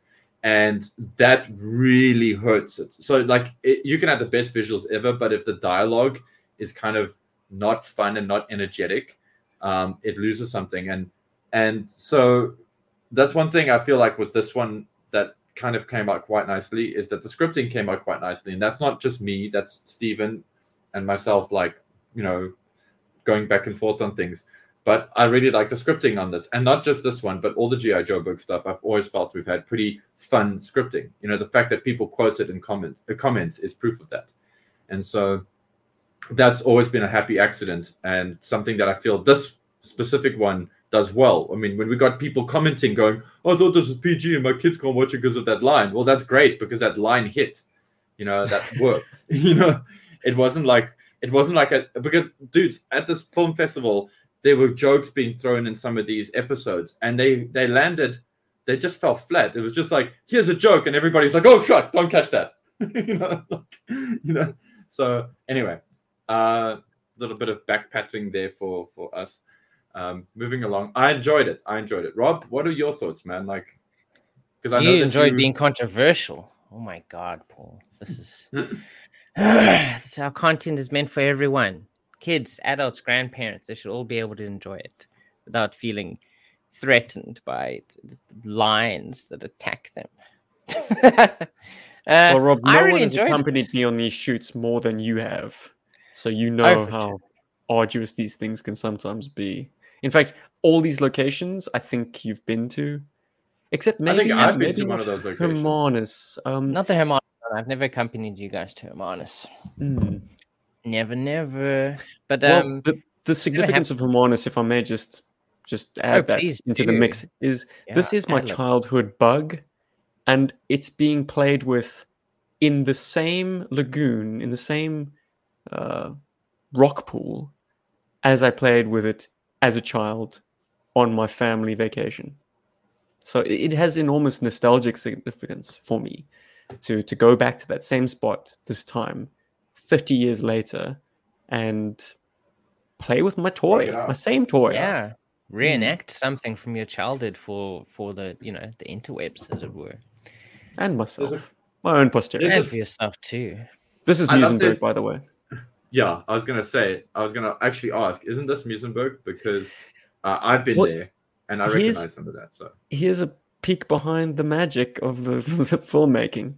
and that really hurts it. So like it, you can have the best visuals ever but if the dialogue is kind of not fun and not energetic um, it loses something. And and so that's one thing i feel like with this one that kind of came out quite nicely is that the scripting came out quite nicely. And that's not just me that's Stephen and myself like you know going back and forth on things but I really like the scripting on this, and not just this one, but all the GI Joburg stuff. I've always felt we've had pretty fun scripting. You know, the fact that people quote it in comments, uh, comments is proof of that, and so that's always been a happy accident and something that I feel this specific one does well. I mean, when we got people commenting, going, oh, "I thought this was PG and my kids can't watch it because of that line," well, that's great because that line hit. You know, that worked. you know, it wasn't like it wasn't like a because dudes at this film festival there were jokes being thrown in some of these episodes and they they landed they just fell flat. It was just like here's a joke and everybody's like oh shut don't catch that. You know like, you know. So anyway a uh, little bit of backpatting there for for us. Um moving along. I enjoyed it. I enjoyed it. Rob what are your thoughts man? Like because i you enjoyed you- being controversial. Oh my god, Paul. This is our content is meant for everyone. Kids, adults, grandparents, they should all be able to enjoy it without feeling threatened by t- lines that attack them. uh, Well, Rob, no I one really has enjoyed it. accompanied me on these shoots more than you have, so you Oh, know for how arduous these things can sometimes be. In fact, all these locations I think you've been to, except I maybe think I've been maybe to one not of those locations. Hermanus. Um, Not the Hermanus. I've never accompanied you guys to Hermanus. hmm. Never, never. But Well, um, the, the significance of Hermanus, if I may just just add that Oh, please into the mix, is this is my childhood bug, and it's being played with in the same lagoon, in the same uh, rock pool, as I played with it as a child on my family vacation. So it it has enormous nostalgic significance for me to to go back to that same spot this time, thirty years later, and play with my toy, it my same toy. yeah, reenact something from your childhood for for the you know the interwebs, as it were. and There's a, myself. my own posterity. This And is- for yourself too. This is I Muizenberg, by the way. Yeah, I was gonna say, I was gonna actually ask, isn't this Muizenberg? Because uh, I've been What- there and I recognize some of that. So Here's a peek behind the magic of the, the filmmaking.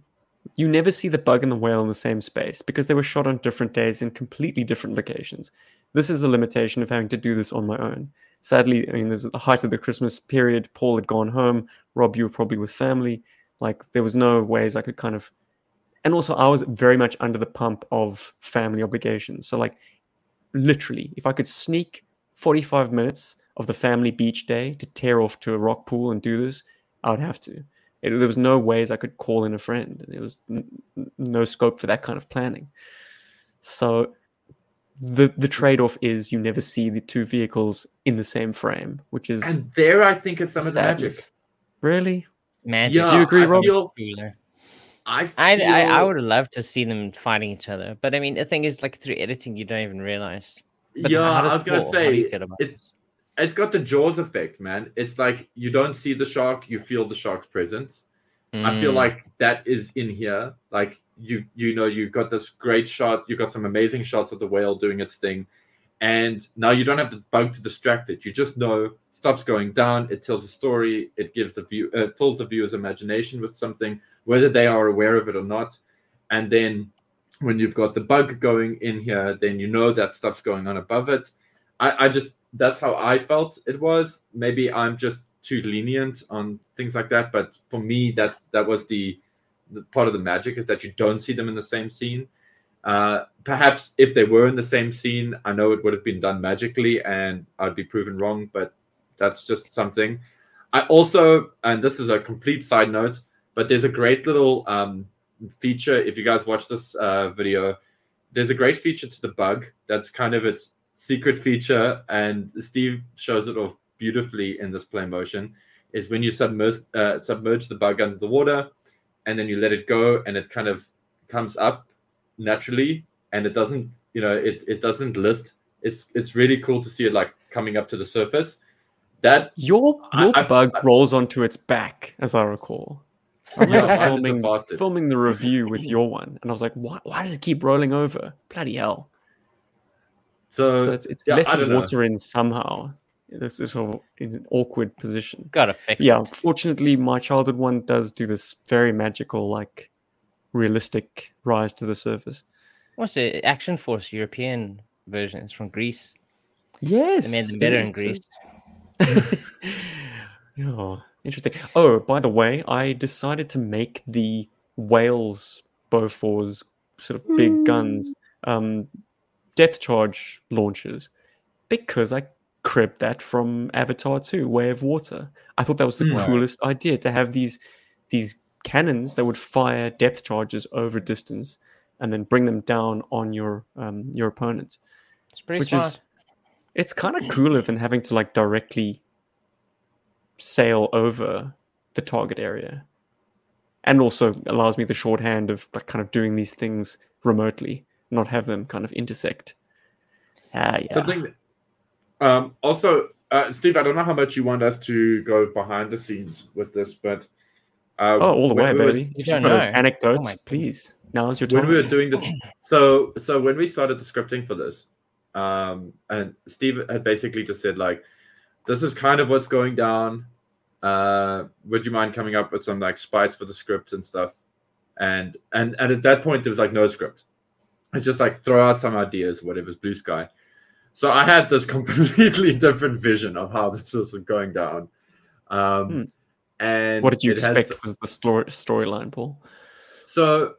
You never see the bug and the whale in the same space because they were shot on different days in completely different locations. This is the limitation of having to do this on my own. Sadly, I mean, there's the height of the Christmas period. Paul had gone home. Rob, you were probably with family. Like, there was no ways I could kind of. And also, I was very much under the pump of family obligations. So, like, literally, if I could sneak 45 minutes of the family beach day to tear off to a rock pool and do this, I would have to. It, there was no ways I could call in a friend. There was n- n- no scope for that kind of planning. So the the trade off is you never see the two vehicles in the same frame, which is and there I think is some of the magic. Really? Magic. Yeah, Do you agree, I Rob? feel, Cooler. I, I, I, I would have loved to see them fighting each other, but I mean, the thing is, like through editing, you don't even realize. But yeah, I was gonna Paul- how do you say feel about it, this? It's got the Jaws effect, man. It's like you don't see the shark, you feel the shark's presence. I feel Mm, like that is in here. Like you, you know, you got this great shot. You got some amazing shots of the whale doing its thing, and now you don't have the bug to distract it. You just know stuff's going down. It tells a story. It gives the view, uh, fills the viewer's imagination with something, whether they are aware of it or not. And then when you've got the bug going in here, then you know that stuff's going on above it. I, I just that's how I felt it was. Maybe I'm just too lenient on things like that, but for me, that that was the, the part of the magic is that you don't see them in the same scene. Uh, perhaps if they were in the same scene, I know it would have been done magically, and I'd be proven wrong. But that's just something. I also, and this is a complete side note, but there's a great little um, feature. If you guys watch this uh, video, there's a great feature to the bug that's kind of its secret feature, and Steve shows it off beautifully in this play motion. Is when you submerge uh, submerge the bug under the water, and then you let it go, and it kind of comes up naturally, and it doesn't, you know, it it doesn't list. It's it's really cool to see it like coming up to the surface. That Your I- your I- bug rolls onto its back, as I recall. I Yeah, remember mine is a filming, filming the review with your one, and I was like, "Why? Why does it keep rolling over? Bloody hell!" So, So it's, it's yeah, letting don't know. water in somehow. This is sort of in an awkward position. Gotta fix Yeah, it. fortunately, my childhood one does do this very magical, like realistic rise to the surface. What's the Action Force European version? It's from Greece. Yes, They made them better in. Greece. oh, interesting. Oh, by the way, I decided to make the Whale's Bofors sort of big guns um, depth charge launchers because I cribbed that from Avatar 2, Way of Water. I thought that was the Hmm. coolest idea to have these these cannons that would fire depth charges over distance and then bring them down on your um, your opponent It's pretty which smart. is it's kind of cooler than having to like directly sail over the target area and also allows me the shorthand of like kind of doing these things remotely not have them kind of intersect ah yeah Something. that- Um, also, uh, Steve, I don't know how much you want us to go behind the scenes with this, but uh, oh all the way we were- baby You if don't you've got know. an anecdotes Oh my- please now's your when we were doing this, so so when we started the scripting for this, um, and Steve had basically just said like, "This is kind of what's going down. Uh, would you mind coming up with some like spice for the script and stuff?" And and and at that point there was like no script. It's just like throw out some ideas, whatever's blue sky. So I had this completely different vision of how this was going down. Um, Hmm. And what did you it had expect was the story storyline paul so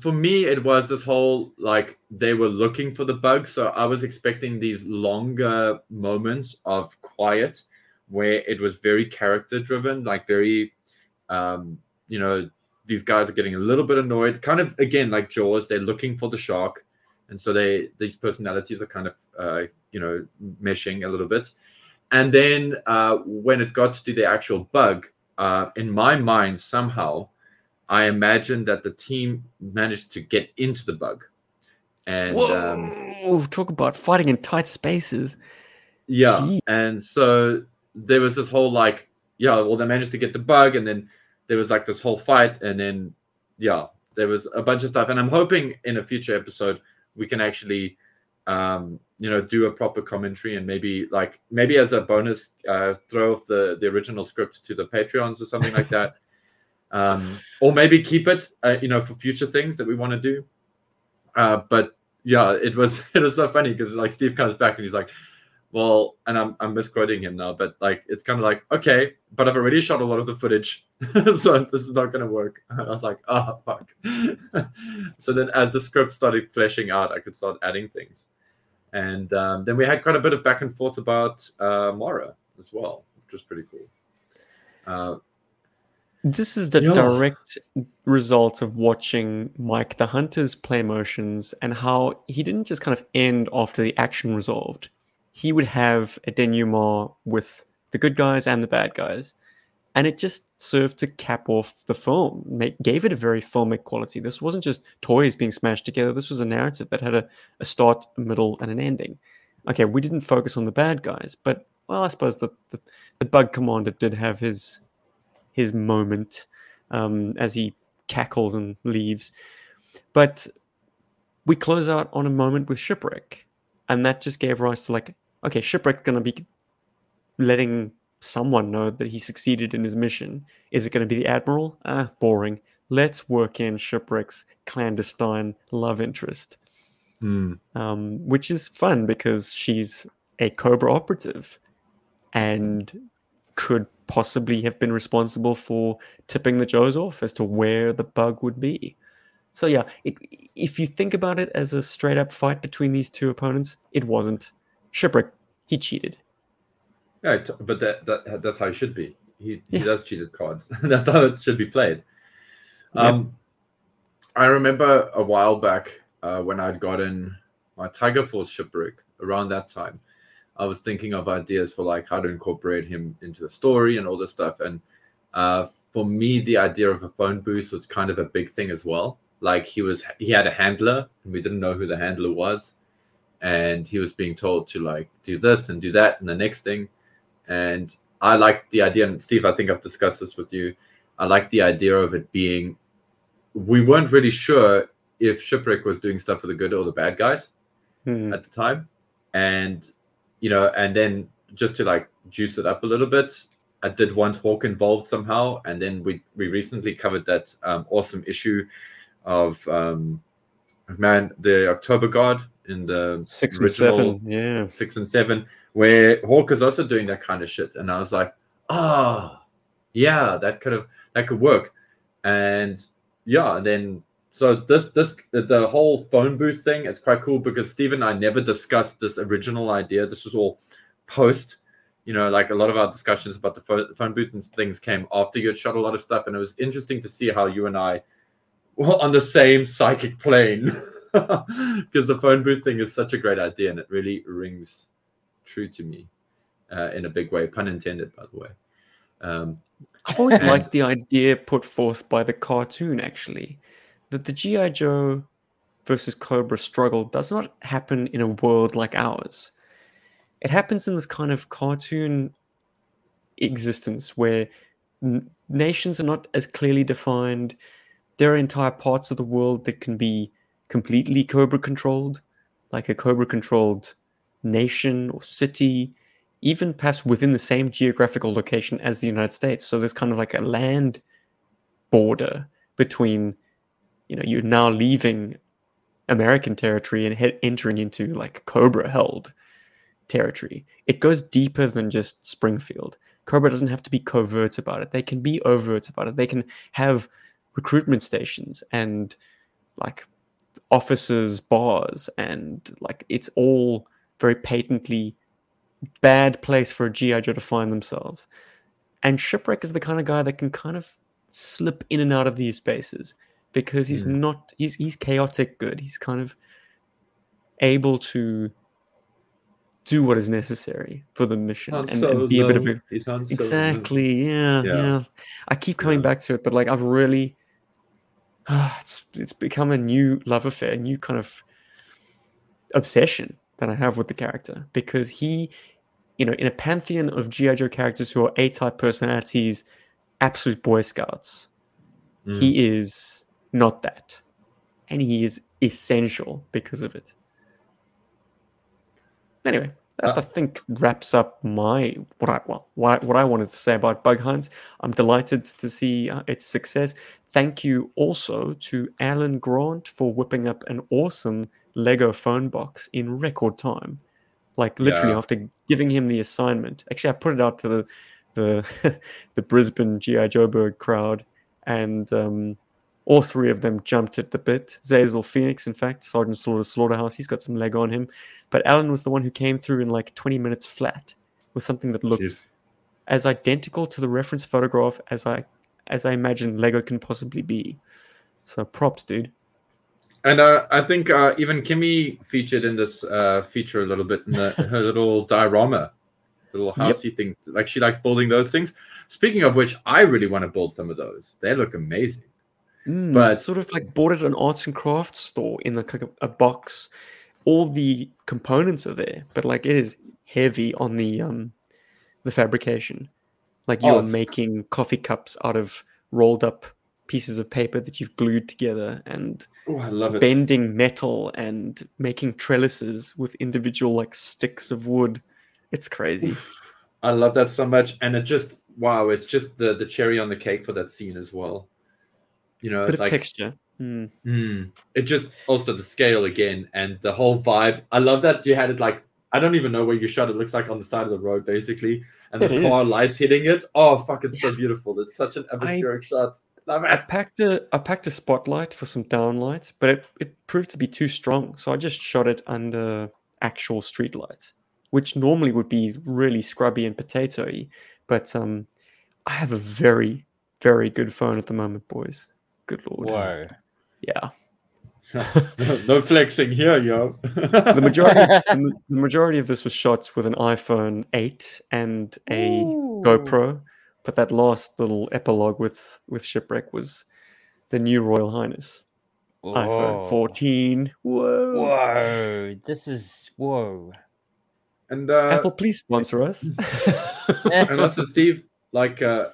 for me, it was this whole like they were looking for the bug. So I was expecting these longer moments of quiet where it was very character driven, like very, um, you know, these guys are getting a little bit annoyed. Kind of again like Jaws, they're looking for the shark, and so they these personalities are kind of uh, you know meshing a little bit. And then uh, when it got to the actual bug, uh, in my mind somehow I imagine that the team managed to get into the bug. And um, Whoa, talk about fighting in tight spaces yeah, Gee. and so there was this whole like, yeah, well, they managed to get the bug, and then there was like this whole fight, and then yeah, there was a bunch of stuff, and I'm hoping in a future episode we can actually, um, you know, do a proper commentary and maybe like maybe as a bonus, uh, throw off the the original script to the Patreons or something like that, um, or maybe keep it, uh, you know, for future things that we want to do. Uh, but yeah, it was it was so funny because like Steve comes back and he's like, well, and I'm I'm misquoting him now, but like it's kind of like okay, but I've already shot a lot of the footage, so this is not going to work. And I was like, oh fuck. so then, as the script started fleshing out, I could start adding things, and um, then we had quite a bit of back and forth about uh, Mara as well, which was pretty cool. Uh, this is the Yeah. direct result of watching Mike the Hunter's play motions and how he didn't just kind of end after the action resolved. He would have a denouement with the good guys and the bad guys. And it just served to cap off the film, make, gave it a very filmic quality. This wasn't just toys being smashed together. This was a narrative that had a, a start, a middle, and an ending. Okay, we didn't focus on the bad guys, but well, I suppose the, the, the bug commander did have his his moment um, as he cackles and leaves. But we close out on a moment with Shipwreck, and that just gave rise to like, okay, Shipwreck going to be letting someone know that he succeeded in his mission. Is it going to be the Admiral? Ah, boring. Let's work in Shipwreck's clandestine love interest, um, which is fun because she's a Cobra operative and could possibly have been responsible for tipping the Joes off as to where the bug would be. So yeah, it, if you think about it as a straight up fight between these two opponents, it wasn't. Shipwreck, he cheated. Yeah, but that, that that's how it should be. He Yeah. he does cheated cards. that's how it should be played. Um, I remember a while back uh, when I'd gotten my Tiger Force shipwreck. Around that time, I was thinking of ideas for like how to incorporate him into the story and all this stuff. And uh, for me, the idea of a phone booth was kind of a big thing as well. Like he was, he had a handler, and we didn't know who the handler was, and he was being told to like do this and do that and the next thing and I like the idea. And Steve, I think I've discussed this with you. I like the idea of it being. We weren't really sure if Shipwreck was doing stuff for the good or the bad guys Hmm. at the time, and you know, and then just to like juice it up a little bit, I did want Hawk involved somehow, and then we we recently covered that um, awesome issue of um, man the October Guard in the Six and seven, yeah. six and seven, where Hawk is also doing that kind of shit. And I was like, oh, yeah, that could have that could work. And yeah, and then so this this the whole phone booth thing, it's quite cool because Steve and I never discussed this original idea. This was all post. You know, like a lot of our discussions about the pho- phone booth and things came after you had shot a lot of stuff, and it was interesting to see how you and I were on the same psychic plane. Because the phone booth thing is such a great idea, and it really rings true to me uh, in a big way. Pun intended, by the way. Um, I've always And- liked the idea put forth by the cartoon, actually, that the G.I. Joe versus Cobra struggle does not happen in a world like ours. It happens in this kind of cartoon existence where n- nations are not as clearly defined. There are entire parts of the world that can be completely Cobra controlled, like a Cobra controlled nation or city, even perhaps within the same geographical location as the United States. So there's kind of like a land border between, you know, you're now leaving American territory and head, entering into like Cobra held territory. It goes deeper than just Springfield. Cobra doesn't have to be covert about it. They can be overt about it. They can have recruitment stations and like officers, bars, and like it's all very patently bad place for a GI Joe to find themselves. And Shipwreck is the kind of guy that can kind of slip in and out of these spaces because he's Mm. not he's he's chaotic good. He's kind of able to do what is necessary for the mission sounds and, so and be a bit of a He sounds so exactly yeah, Yeah. yeah i keep coming Yeah. back to it but like i've really it's it's become a new love affair a new kind of obsession that i have with the character because he you know in a pantheon of gi joe characters who are a-type personalities absolute boy scouts Mm. he is not that. And he is essential because of it. Anyway, that Uh, I think wraps up my what I well what, what I wanted to say about Bug Hunts. I'm delighted to see uh, its success. Thank you also to Alan Grant for whipping up an awesome Lego phone box in record time. Like literally Yeah. after giving him the assignment. Actually, I put it out to the the the Brisbane GI Joburg crowd, and um, all three of them jumped at the bit. Zazel Phoenix, in fact, Sergeant Slaughter Slaughterhouse, he's got some leg on him. But Alan was the one who came through in like 20 minutes flat with something that looked Jeez. as identical to the reference photograph as I as I imagine Lego can possibly be. So props, dude. And uh, I think uh, even Kimmy featured in this uh, feature a little bit in the, her little diorama, little Yep. housey things. Like she likes building those things. Speaking of which, I really want to build some of those. They look amazing. Mm, But- sort of like bought it at an arts and crafts store in like a, a box. All the components are there, but like it is heavy on the um the fabrication. Like Oh, you're it's- making coffee cups out of rolled up pieces of paper that you've glued together and Oh, I love it. bending metal and making trellises with individual like sticks of wood. It's crazy. I love that so much, and it just wow, it's just the the cherry on the cake for that scene as well. You know, Bit of like texture. Mm. mm, it just also the scale again and the whole vibe. I love that you had it like I don't even know where you shot. It looks like on the side of the road basically, and the It car is. lights hitting it. Oh fuck, it's so beautiful. It's such an atmospheric shot. Love I packed a I packed a spotlight for some downlight, but it, it proved to be too strong, so I just shot it under actual street light, which normally would be really scrubby and potatoy. But um, I have a very very good phone at the moment, boys. Good lord. Whoa. Yeah. no flexing here, yo. The majority the the majority of this was shots with an iPhone 8 and a GoPro, but that last little epilogue with with shipwreck was the new Royal Highness iPhone 14. Whoa. Whoa. This is whoa. and uh, Apple, please sponsor us. and also, Steve, like, uh,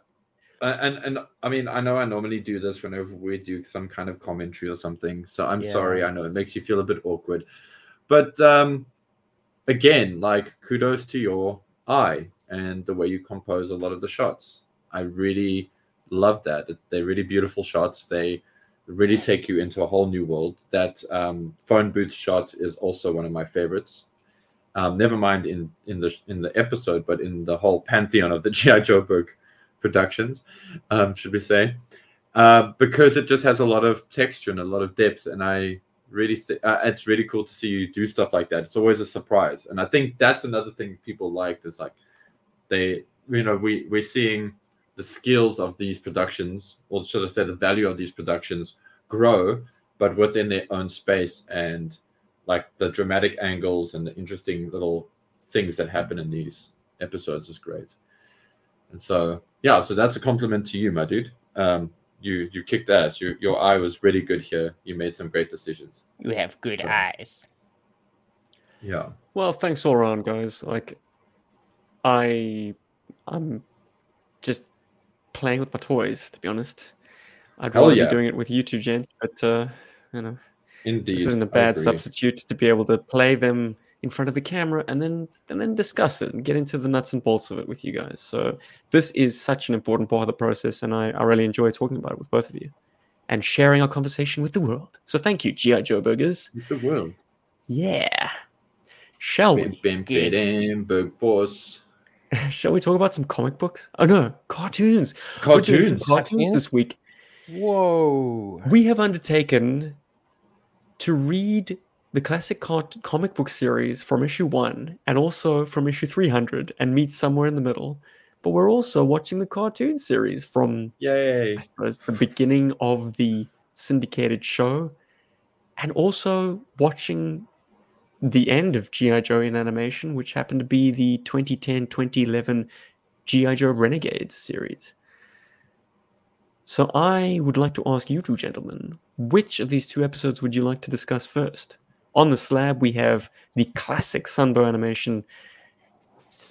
uh, and and I mean, I know I normally do this whenever we do some kind of commentary or something. So I'm Yeah. sorry. I know it makes you feel a bit awkward, but um, again, like, kudos to your eye and the way you compose a lot of the shots. I really love that. They're really beautiful shots. They really take you into a whole new world. That um, phone booth shot is also one of my favorites. Um, never mind in in the in the episode, but in the whole pantheon of the GI Joburg productions, um, should we say? Uh, because it just has a lot of texture and a lot of depth, and I really th- uh, it's really cool to see you do stuff like that. It's always a surprise, and I think that's another thing people liked is like they you know we we're seeing the skills of these productions, or should I say, the value of these productions grow, but within their own space and like the dramatic angles and the interesting little things that happen in these episodes is great. And so yeah, so that's a compliment to you, my dude. Um, you you kicked ass. Your your eye was really good here. You made some great decisions. You have good Sure. eyes. Yeah. well, thanks all around, guys. Like, I, I'm just playing with my toys, to be honest. I'd rather yeah. be doing it with you two gents, but uh, you know, Indeed. this isn't a bad substitute to be able to play them in front of the camera and then and then discuss it and get into the nuts and bolts of it with you guys. So this is such an important part of the process, and I, I really enjoy talking about it with both of you and sharing our conversation with the world. So thank you, GI Joe Burgers. With the world. Yeah. Shall Bim, we? bim, Good. bim, Berg Force. Shall we talk about some comic books? Oh no, cartoons. We're doing some Cartoons. cartoons Cartoons? this week. Whoa. We have undertaken to read the classic cart- comic book series from issue one and also from issue 300 and meet somewhere in the middle. But we're also watching the cartoon series from, Yay. I suppose, the beginning of the syndicated show and also watching the end of G.I. Joe in animation, which happened to be the 2010 2011 G.I. Joe Renegades series. So I would like to ask you two gentlemen, which of these two episodes would you like to discuss first? On the slab, we have the classic Sunbow animation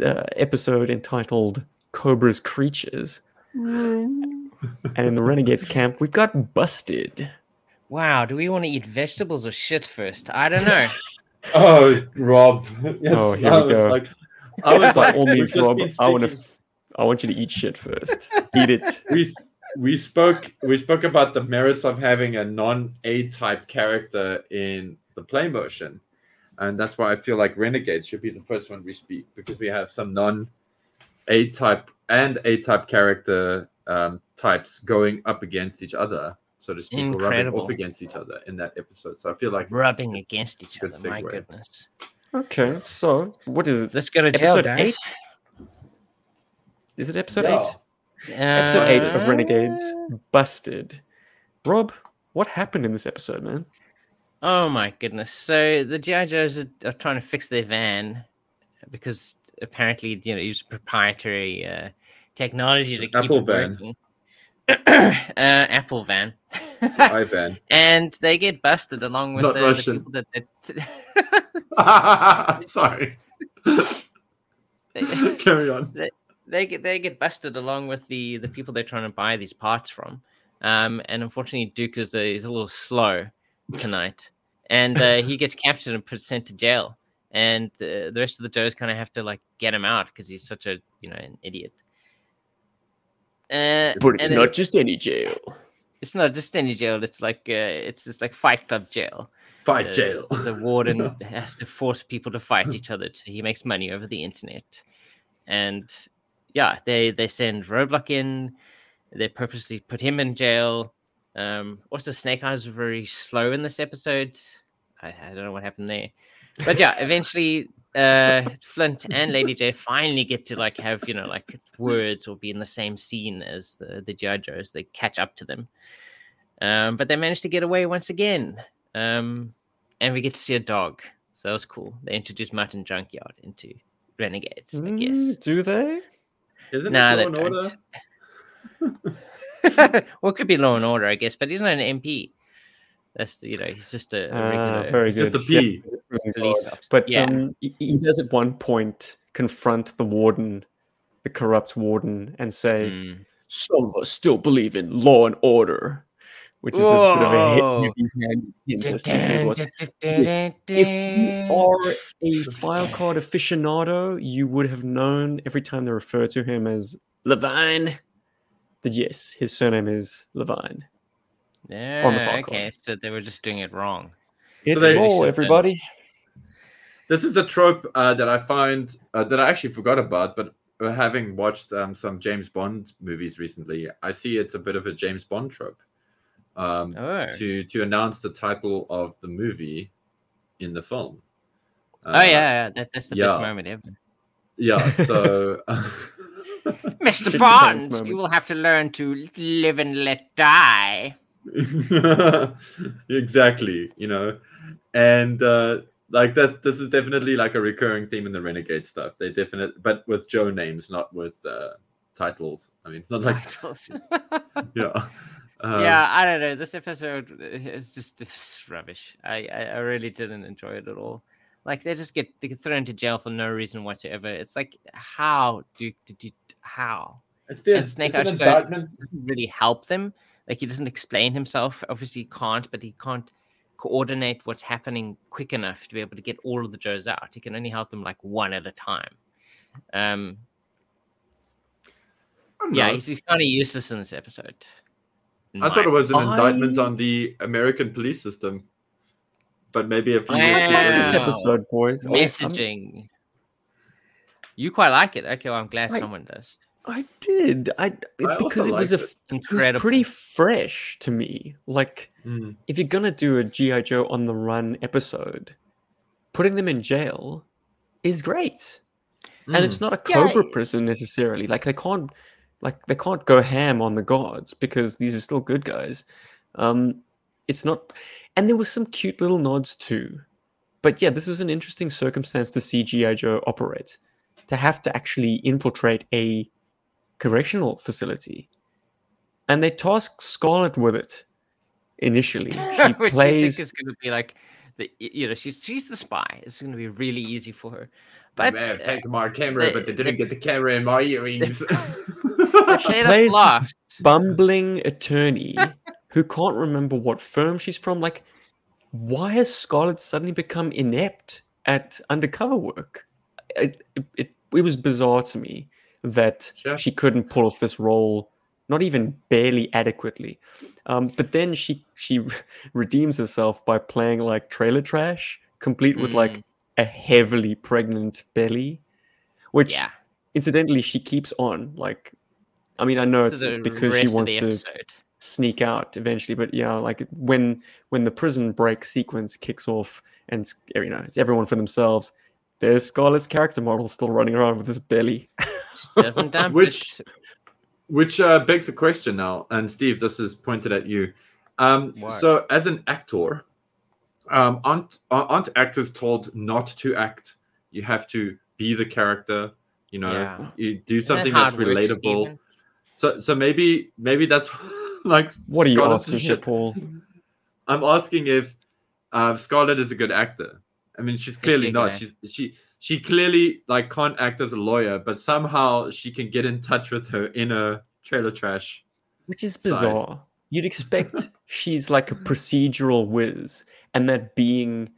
uh, episode entitled Cobra's Creatures. and in the Renegades camp, we've got Busted. Wow, do we want to eat vegetables or shit first? I don't know. Oh, Rob. Yes, Oh, here I we was go. Like, I was like, all means, Rob, I want to. speaking- I want you to eat shit first. Eat it. we s- we spoke we spoke about the merits of having a non A type character in the play motion, and that's why I feel like Renegade should be the first one we speak because we have some non A type and A type character um, types going up against each other, so to speak, or rubbing off against each other in that episode. So I feel like Rubbing it's against each good other. My goodness. Okay, so what is it? Let's go to jail, Episode guys. eight. Is it episode Yeah. eight? Episode eight of Uh, Renegades Busted. Rob, what happened in this episode, man? Oh my goodness! So the GI Joes are, are trying to fix their van because apparently, you know, use proprietary uh, technology to keep Apple it van. working. uh, Apple van, Ivan. and they get busted along with Not the, the Russian. people that. that Sorry. Carry on. they get they get busted along with the the people they're trying to buy these parts from. Um, and unfortunately, Duke is a, is a little slow tonight, and uh, he gets captured and put sent to jail. And uh, the rest of the Joes kind of have to like get him out because he's such a you know an idiot. Uh, But it's not it- just any jail. it's not just any jail. It's like uh, it's just like Fight Club jail. Fight jail. The warden has to force people to fight each other. So he makes money over the internet, and yeah, they they send Roadblock in. They purposely put him in jail. Um, also, Snake Eyes were very slow in this episode. I, I don't know what happened there, but yeah, eventually uh Flint and Lady Jaye finally get to like have you know like words or be in the same scene as the the Joes. They catch up to them, um, but they manage to get away once again. Um, and we get to see a dog, so that was cool. They introduced Martin Junkyard into Renegades, I guess. Mm, do they? Isn't Nah, it Law and Order? well, it could be Law and Order, I guess, but he's not an MP. That's the, you know, he's just a, a Ah, regular very good. just a Yeah, police officer. But yeah, um, he, he does at one point confront the warden, the corrupt warden, and say, Mm. "Some of us still believe in law and order," which is a bit of a hit, heavy-handed hint to who. If you are a file card aficionado, you would have known every time they refer to him as Levine that yes, his surname is Levine. on the Yeah, file okay, so they were just doing it wrong. It's they- law, everybody. This is a trope uh, that I find uh, that I actually forgot about, but uh, having watched um, some James Bond movies recently, I see it's a bit of a James Bond trope. Um, Oh, to to announce the title of the movie in the film. oh Uh, yeah, yeah, that, that's the best moment ever. yeah. So Mr. Shit Bond, you will have to learn to live and let die. exactly, you know, and uh, like that's this is definitely like a recurring theme in the Renegade stuff. They definitely, but with Joe names, not with uh, titles. I mean, it's not like Titles. yeah. Um, yeah, I don't know. This episode is just rubbish. I, I I really didn't enjoy it at all. Like they just get they get thrown into jail for no reason whatsoever. It's like how do did you how It's the And Snake it's an Eyes indictment. doesn't really help them. Like he doesn't explain himself. Obviously, he can't, but he can't coordinate what's happening quick enough to be able to get all of the Joes out. He can only help them like one at a time. Um, yeah, he's, he's kind of useless in this episode. In I thought it was an indictment on the American police system, but maybe a few Yeah. years too this episode, boys. I- I'm- messaging. You quite like it. Okay, well, I'm glad I- someone does. I did. I, it- I because it was a liked f- it was pretty fresh to me. Like Mm. if you're gonna do a GI Joe on the run episode, putting them in jail is great. and Mm. it's not a cobra I- prison necessarily like they can't like they can't go ham on the gods because these are still good guys um it's not and there was some cute little nods too but yeah this was an interesting circumstance to see gi joe operate to have to actually infiltrate a correctional facility and they task scarlet with it initially she Which plays you think is going to be like the you know she's she's the spy. It's going to be really easy for her. I may have uh, taken my camera, they- but they they- didn't get the camera in my earrings. Shade plays this bumbling attorney who can't remember what firm she's from. Like, why has Scarlett suddenly become inept at undercover work? It, it, it, it was bizarre to me that Sure. she couldn't pull off this role, not even barely adequately. Um, but then she she redeems herself by playing like trailer trash, complete with like Mm. a heavily pregnant belly, which Yeah. incidentally she keeps on. Like, I mean, I know it's, it's because she wants to sneak out eventually, but yeah, like when when the prison break sequence kicks off, and it's, you know it's everyone for themselves. There's Scarlett's character model still running around with his belly. Doesn't dump Which- Which uh, begs a question now, and Steve, this is pointed at you. Um, What? so, as an actor, um, aren't aren't actors told not to act? You have to be the character. You know, Yeah. you do something how that's relatable. Steven? So, so maybe maybe that's like What are you Scarlett's asking shit. here, Paul? I'm asking if uh, Scarlett is a good actor. I mean, she's clearly she not. good She's she she clearly like can't act as a lawyer, but somehow she can get in touch with her inner trailer trash. Which is side. bizarre. You'd expect she's like a procedural whiz, and that being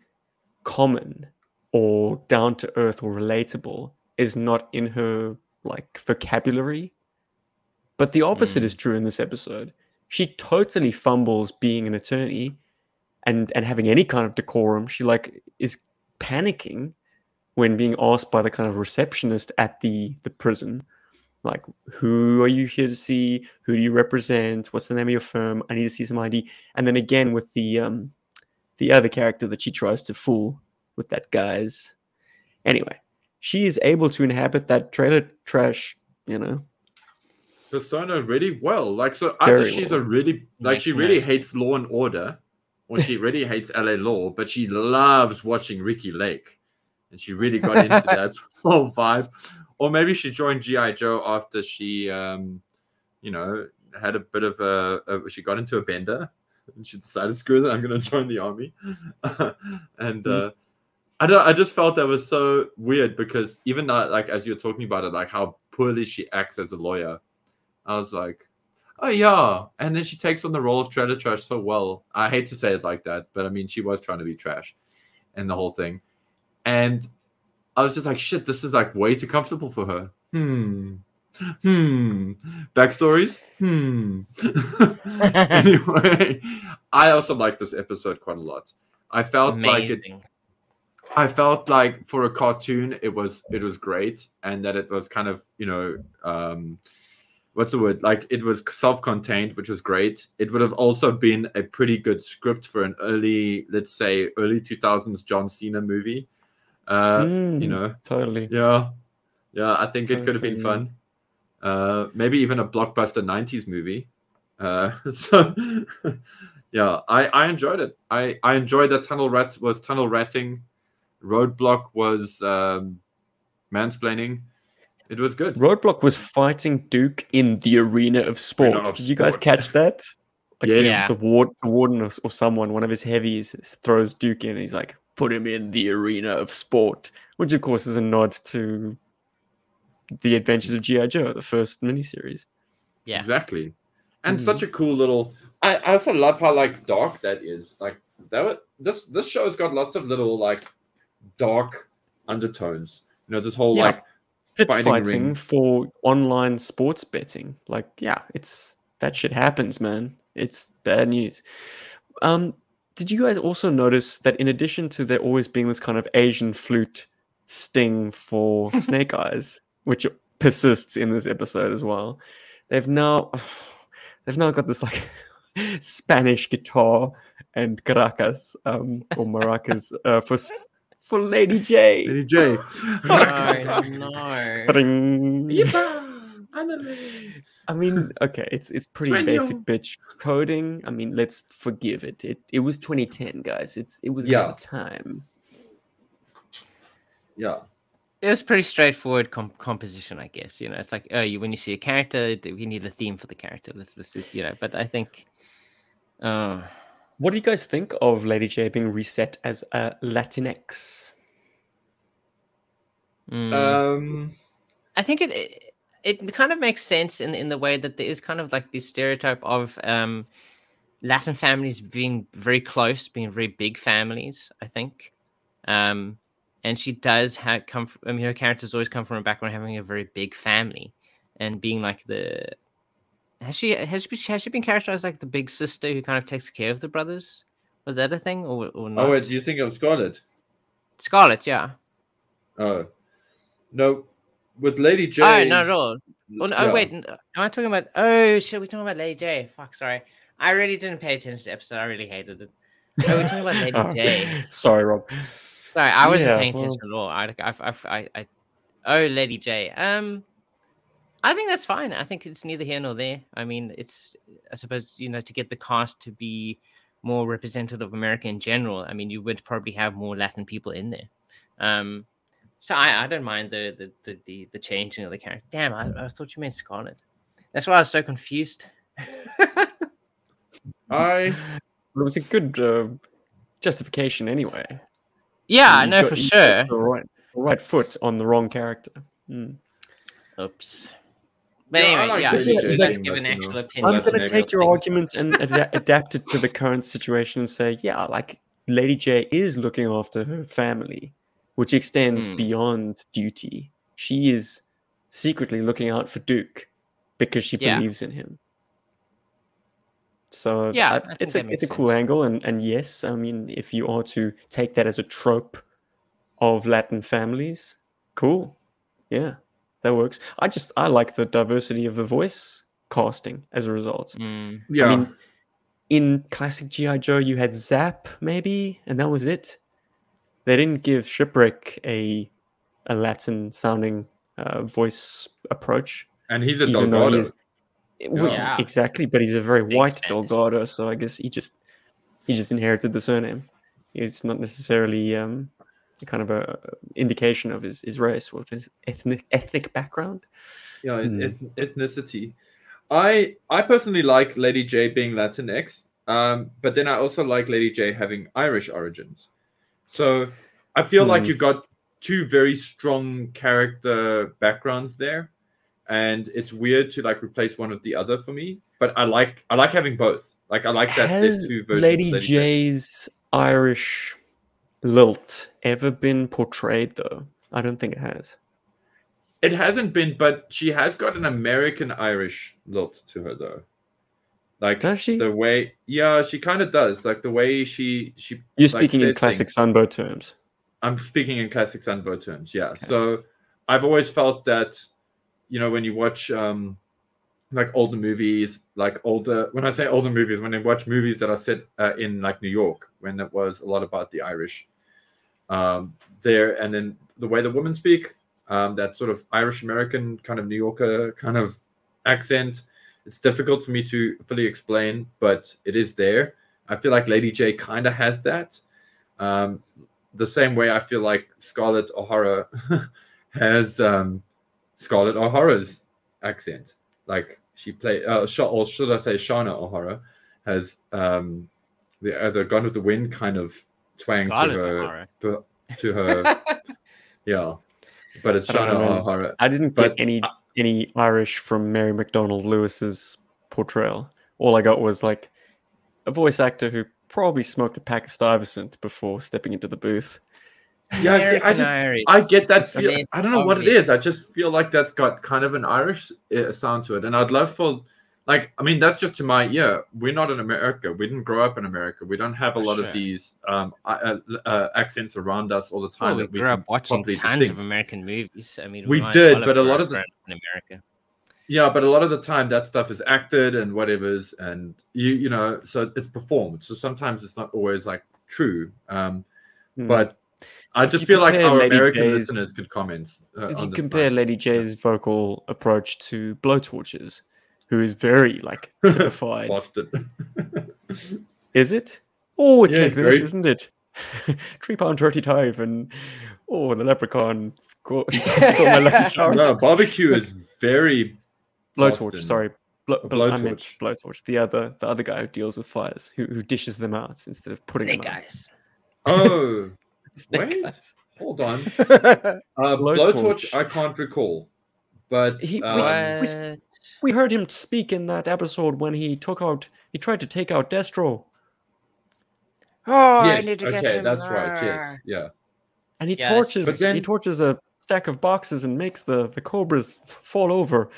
common or down to earth or relatable is not in her like vocabulary. But the opposite Mm. is true in this episode. She totally fumbles being an attorney and and having any kind of decorum. She like is panicking when being asked by the kind of receptionist at the the prison like who are you here to see who do you represent what's the name of your firm i need to see some id and then again with the um the other character that she tries to fool with that guy's anyway she is able to inhabit that trailer trash you know persona really well. Like so either Very she's well. a really like Makes she really most. hates law and order, or she really hates LA law, but she loves watching Ricki Lake. And she really got into that whole vibe. Or maybe she joined G.I. Joe after she um, you know, had a bit of a, a she got into a bender and she decided screw it, I'm gonna join the army. and uh I don't I just felt that was so weird because even though, like as you're talking about it, like how poorly she acts as a lawyer, I was like, oh yeah. And then she takes on the role of trailer trash so well. I hate to say it like that, but I mean she was trying to be trash and the whole thing. And I was just like, shit, this is like way too comfortable for her. Hmm. Hmm. Backstories? Hmm. anyway, I also like this episode quite a lot. I felt like it I felt like for a cartoon, it was it was great, and that it was kind of you know um, what's the word? Like it was self-contained, which was great. It would have also been a pretty good script for an early, let's say, early two thousands John Cena movie. Uh, You Mm, know, totally yeah, yeah. I think it could have been fun. Uh, maybe even a blockbuster '90s movie. Uh, so, yeah, I I enjoyed it. I I enjoyed that tunnel rat was tunnel ratting. Roadblock was um, mansplaining. It was good. roadblock was fighting duke in the arena of sport of did you guys sport. catch that like Yes. Yeah. the, ward, the warden or, or someone one of his heavies throws duke in and he's like put him in the arena of sport which of course is a nod to the adventures of gi joe the first miniseries Yeah. Exactly. And Mhm. such a cool little. I, I also love how like dark that is. Like that. wa- This this show's got lots of little like dark undertones. You know, this whole Yeah. like pit Fighting fighting, for online sports betting. Like, yeah, it's that shit happens, man. It's bad news. Um, did you guys also notice that in addition to there always being this kind of Asian flute sting for Snake Eyes, which persists in this episode as well, they've now they've now got this like Spanish guitar and caracas um, or maracas uh, for for Lady Jaye. Lady Jaye. No. Ding. I mean, okay, it's it's pretty Sueño. basic bitch coding. I mean, let's forgive it. It it was 2010, guys. It's it was Yeah. yeah. time. Yeah. It was pretty straightforward com- composition, I guess. You know, it's like, oh, you when you see a character, we need a theme for the character. Let's, let's just, you know. But I think, uh, What do you guys think of Lady Jaye being reset as a Latinx? mm, Um. I think it, it it kind of makes sense in in the way that there is kind of like this stereotype of um Latin families being very close, being very big families. I think, um, and she does have come. From, I mean, her characters always come from a background having a very big family and being like the. Has she has she, has she been characterized like the big sister who kind of takes care of the brothers? Was that a thing or or not? Oh wait, do you think of Scarlet? Scarlet, yeah. Oh, no. With Lady Jaye. Oh, not at all. Oh, no, oh wait, am I talking about? Oh shit, we're talking about Lady Jaye. Fuck, sorry. I really didn't pay attention to the episode. I really hated it. Oh, we're talking about Lady Oh, J. Sorry, Rob. Sorry, I wasn't Yeah, paying well- attention at all. I, I, I, I, I, oh, Lady Jaye. Um, I think that's fine. I think it's neither here nor there. I mean, it's, I suppose, you know, to get the cast to be more representative of America in general. I mean, you would probably have more Latin people in there. Um, so I, I don't mind the the the the, the changing of the character. Damn, I, I thought you meant Scarlet. That's why I was so confused. I It was a good uh, justification anyway. yeah, I know for sure. The right, the right foot on the wrong character. Hmm. Oops. But Yeah, I anyway, like yeah, Lady you J guys being give an Latino. actual I'm going to take your think. argument and ada- adapt it to the current situation and say, yeah, like Lady Jaye is looking after her family, which extends Hmm. beyond duty. She is secretly looking out for Duke because she Yeah. believes in him. So Yeah, I- I it's a makes it's a cool sense. angle, and and yes, I mean if you are to take that as a trope of Latin families, cool, yeah, that works. I just I like the diversity of the voice casting as a result. Mm, yeah. I mean, in classic GI Joe, you had Zap maybe, and that was it. They didn't give Shipwreck a a Latin sounding uh, voice approach, and he's a even he Delgado. is it would- Yeah. exactly. But he's a very Big white Spanish. Delgado, so I guess he just he just inherited the surname. It's not necessarily um, kind of a indication of his, his race or his ethnic ethnic background. yeah, eth- ethnicity. I I personally like Lady Jaye being Latinx, um, but then I also like Lady Jaye having Irish origins. So I feel like Hmm. you got two very strong character backgrounds there, and it's weird to like replace one with the other for me. But I like I like having both. Like I like that Has two versions. Lady, of Lady Jaye. J's Irish lilt ever been portrayed though? I don't think it has. It hasn't been, but she has got an American Irish lilt to her though. Like Does she? the way, yeah, she kind of does. Like the way she she. You're like, speaking in classic things. Sunbow terms. I'm speaking in classic Sunbow terms. Yeah. So I've always felt that, you know, when you watch um, like older movies, like older. When I say older movies, when I watch movies that are set uh, in like New York, when it was a lot about the Irish, um, there, and then the way the women speak, um, that sort of Irish American kind of New Yorker kind of accent. It's difficult for me to fully explain, but it is there. I feel like Lady Jaye kind of has that. Um, the same way I feel like Scarlett O'Hara has um, Scarlett O'Hara's accent. Like she played, uh, or should I say, Shana O'Hara has um, the uh, the Gone with the Wind kind of twang Scarlett to her, O'Hara. to, to her, yeah. But it's I don't Shana know, man. O'Hara. I didn't But get any any Irish from Mary McDonald Lewis's portrayal. All I got was like a voice actor who probably smoked a pack of Stuyvesant before stepping into the booth. Yeah, see, I just Irish. I get that I feel. I don't know what it is. I just feel like that's got kind of an Irish uh, sound to it, and I'd love for, like, I mean, that's just to my ear. We're not in America. We didn't grow up in America. We don't have a For lot sure. of these um, uh, uh, accents around us all the time. Well, we that we grew up watching tons distinct. of American movies. I mean, We did, but a lot of the- around in America. Yeah, but a lot of the time that stuff is acted and whatever's, and you you know, so it's performed. So sometimes it's not always like true. Um, Hmm. but I just you feel like our Lady American J's- listeners could comment. Uh, if you compare. Lady Jaye's vocal approach to Blowtorches, who is very like typified, Boston. is it? Oh, it's Yeah, like this, very- isn't it? Three pound thirty five, and oh, the leprechaun. co- stole my lucky no, barbecue is very Blowtorch, Boston. sorry. Blow, A blow, I meant blowtorch. blowtorch. The other, the other guy who deals with fires, who, who dishes them out instead of putting Snake them out. eyes. oh. Snake Wait. eyes. Hold on. Uh, Blowtorch. blowtorch, I can't recall, but He- um, which- What? We heard him speak in that episode when he took out. He tried to take out Destro, Oh, I need to get okay, him. that's right. Yes, Ah. yeah. and he Yes. torches. Then- He torches a stack of boxes and makes the the cobras fall over.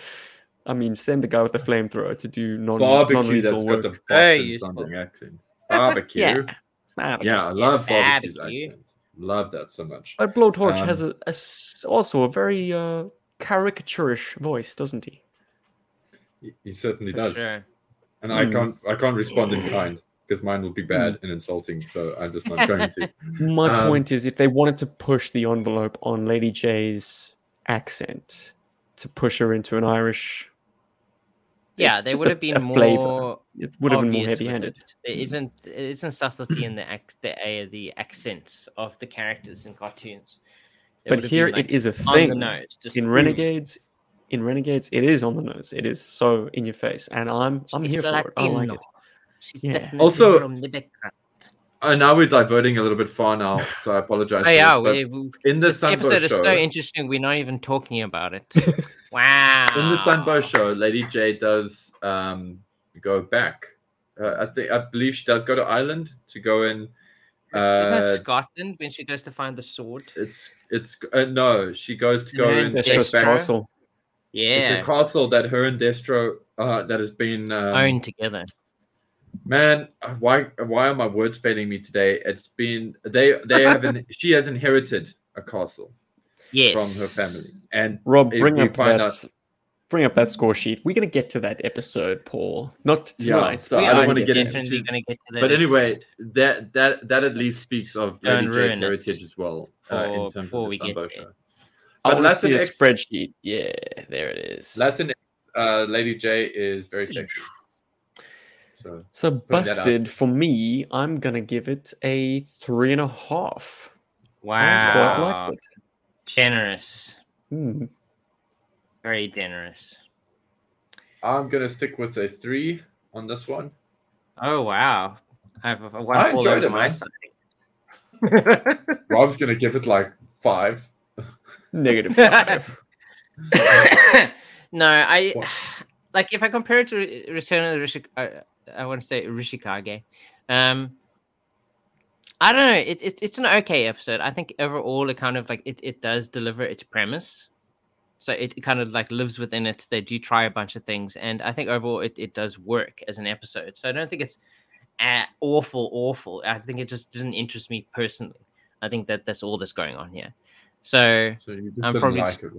I mean, send a guy with a flamethrower to do non Barbecue non-lethal that's work. got the Very Boston useful. sounding accent. Barbecue. Yeah. yeah. I love barbecue's barbecue. accent. Love that so much. But Blowtorch has Um, a, a s- also a very uh, caricaturish voice, doesn't he? He, he certainly For does. sure. And I Hmm. can't I can't respond in kind because mine will be bad and insulting, so I'm just not going to. My Um, point is, if they wanted to push the envelope on Lady Jaye's accent, to push her into an Irish, Yeah, they would have been a flavour. more. it would have been more heavy-handed. it. There isn't there isn't subtlety in the ac- the uh, the accents of the characters in cartoons. They But here like, it is a thing the nose. Just in Renegades. In Renegades, it is on the nose. It is so in your face, and I'm I'm She's here for it. I like it. She's Yeah. Also- from the background. And now we're diverting a little bit far now, so I apologize. Oh yeah, we, we, in the this Sunbow episode is show, so interesting. We're not even talking about it. wow. in the Sunbow show, Lady Jaye does um, go back. Uh, I think I believe she does go to Ireland to go in. Isn't Uh, Scotland when she goes to find the sword? it's it's uh, no, she goes to go Yeah, and That's Destro? take just back. Castle. It's a castle that her and Destro uh, that has been um, owned together. Man, why why are my words failing me today? It's been they they have an, she has inherited a castle Yes. from her family, and Rob, bring up find that. out- Bring up that score sheet. We're gonna get to that episode, Paul. Not Yeah, tonight. so we I don't are wanna get into definitely too- get to that. but anyway, that that that at least speaks of Don't Lady Jaye's heritage as well uh, in terms before of we the get Sunbow there. show. I But want to see a Latinx- spreadsheet. Yeah, there it is. Latin uh, Lady Jaye is very sexy. So So busted for me. I'm gonna give it a three and a half. I wow, quite like it. generous, Hmm. very generous. I'm gonna stick with a three on this one. Oh wow, I have a, a one I enjoyed it, man. Rob's gonna give it like five. Negative five. no, I What? like if I compare it to Return of the Rishik, uh, I want to say Rishikage. Um, I don't know. It's it's it's an okay episode. I think overall it kind of like it, it does deliver its premise. So it kind of like lives within it. They do try a bunch of things, and I think overall it, it does work as an episode. So I don't think it's uh, awful, awful. I think it just didn't interest me personally. I think that that's all that's going on here. So So you I'm probably like just- it.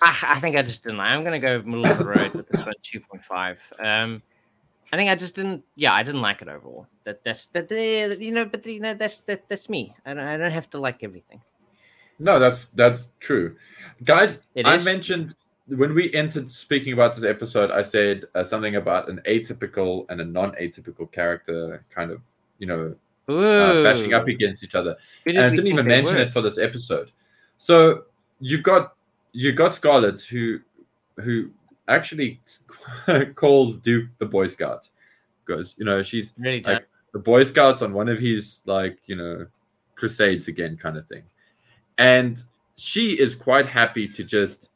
I, I think I just didn't. like- I'm gonna go middle of the road with this one, two point five. Um, I think I just didn't. Yeah, I didn't like it overall. That that's that. You know, but you know, that's that, that's me. I don't. I don't have to like everything. No, that's that's true, guys. It I is. mentioned when we entered speaking about this episode, I said uh, something about an atypical and a non-atypical character, kind of you know uh, bashing up against each other. And I didn't even mention it for this episode. So you've got you got Scarlet who who actually calls Duke the Boy Scout. Because you know she's Really like the Boy Scouts on one of his like you know crusades again kind of thing, and she is quite happy to just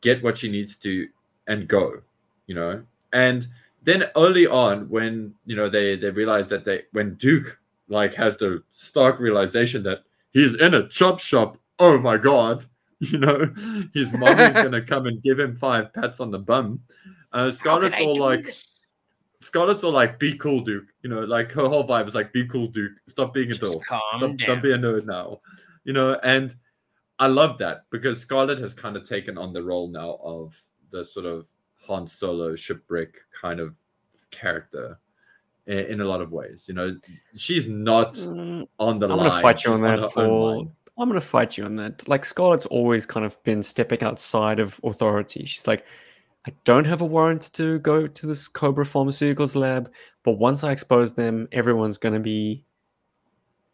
get what she needs to and go, you know, and then early on when you know they they realize that they when Duke like has the stark realization that he's in a chop shop. Oh my god. You know, his mom is gonna come and give him five pats on the bum. Uh, Scarlett's all like, this? Scarlett's all like, "Be cool, Duke." You know, like her whole vibe is like, "Be cool, Duke. Stop being a doll. calm Stop, down. don't be a nerd now." You know, and I love that because Scarlett has kind of taken on the role now of the sort of Han Solo shipwreck kind of character in, in a lot of ways. You know, she's not Mm, on the I'm line. gonna fight you she's on that, her own I'm gonna fight you on that. Like Scarlett's always kind of been stepping outside of authority. She's like, I don't have a warrant to go to this Cobra Pharmaceuticals lab, but once I expose them, everyone's gonna be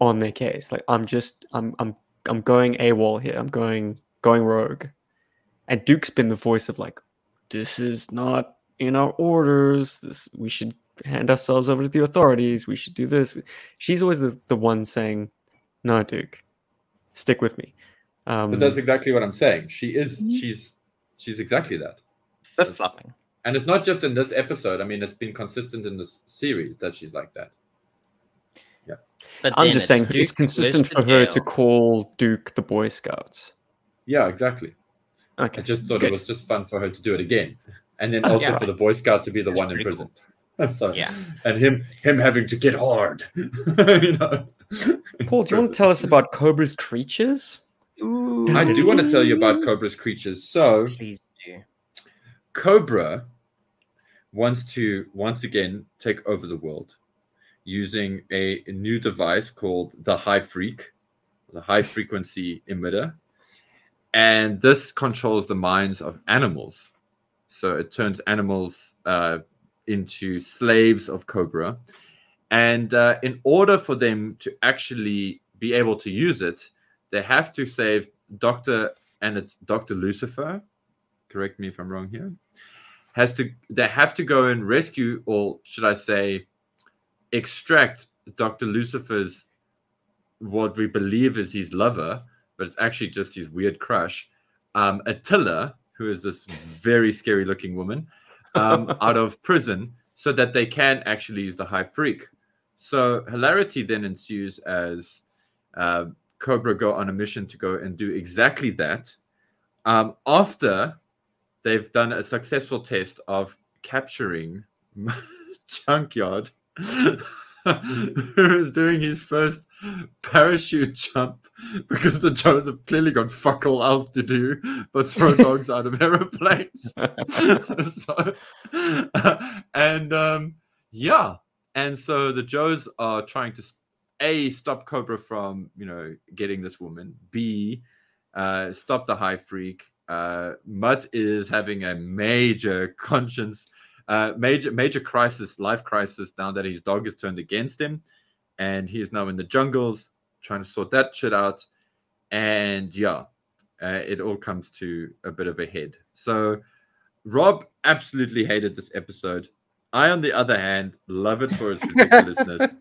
on their case. Like I'm just I'm I'm I'm going AWOL here. I'm going going rogue. And Duke's been the voice of like, this is not in our orders. This we should hand ourselves over to the authorities. We should do this. She's always the, the one saying, No, Duke, stick with me. Um, But that's exactly what I'm saying. She is. Mhm. She's. She's exactly that. Flip flopping. And it's not just in this episode. I mean, it's been consistent in this series that she's like that. Yeah. But I'm then just saying Duke it's consistent for her to call Duke the Boy Scouts. Yeah, exactly. Okay. I just thought good. it was just fun for her to do it again, and then Oh, also yeah. for the Boy Scout to be the That's one in pretty prison. so Yeah. and him him having to get hard. you know. Paul, do you want to tell us about Cobra's creatures? Ooh, I do want to tell you about Cobra's creatures. So Please do. Cobra wants to once again take over the world using a new device called the High Freak, the High Frequency Emitter. And this controls the minds of animals. So it turns animals uh, into slaves of Cobra. And uh, in order for them to actually be able to use it, they have to save Dr. and it's Dr. Lucifer. Correct me if I'm wrong here has to they have to go and rescue or should i say extract dr lucifer's what we believe is his lover but it's actually just his weird crush um attila who is this very scary looking woman um, out of prison so that they can actually use the high freak. So hilarity then ensues as uh, cobra go on a mission to go and do exactly that um, after they've done a successful test of capturing Junkyard, who is doing his first parachute jump because the Joes have clearly got fuck all else to do but throw dogs out of aeroplanes. so, and um, yeah, and so the Joes are trying to a stop Cobra from you know getting this woman. B uh, stop the high freak. Uh, Mutt is having a major conscience, uh, major major crisis, life crisis now that his dog is turned against him, and he is now in the jungles trying to sort that shit out. And yeah, uh, it all comes to a bit of a head. So Rob absolutely hated this episode. I, on the other hand, love it for its ridiculousness.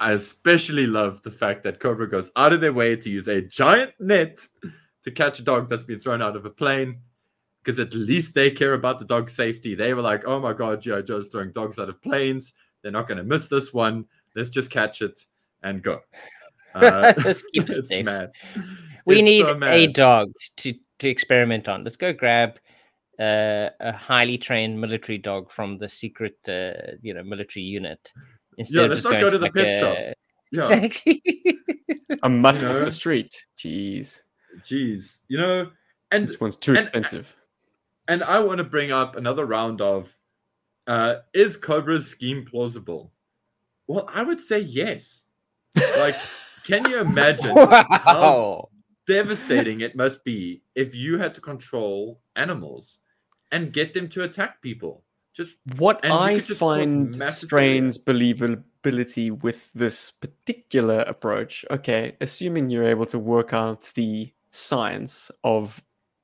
I especially love the fact that Cobra goes out of their way to use a giant net to catch a dog that's been thrown out of a plane because at least they care about the dog's safety. They were like, oh my God, G.I. Joe's throwing dogs out of planes. They're not going to miss this one. Let's just catch it and go. Uh, Let's keep it safe. mad. We It's need so a dog to to experiment on. Let's go grab uh, a highly trained military dog from the secret, uh, you know, military unit. Instead of let's just not going go to the like pet shop. a- Yeah. Exactly. A mutt You off the street. Jeez. Jeez. You know, and This one's too and- expensive. And I want to bring up another round of uh, is Cobra's scheme plausible? Well, I would say yes. Like, can you imagine how devastating it must be if you had to control animals and get them to attack people? Just What I find strains believability with this particular approach, okay, assuming you're able to work out the science of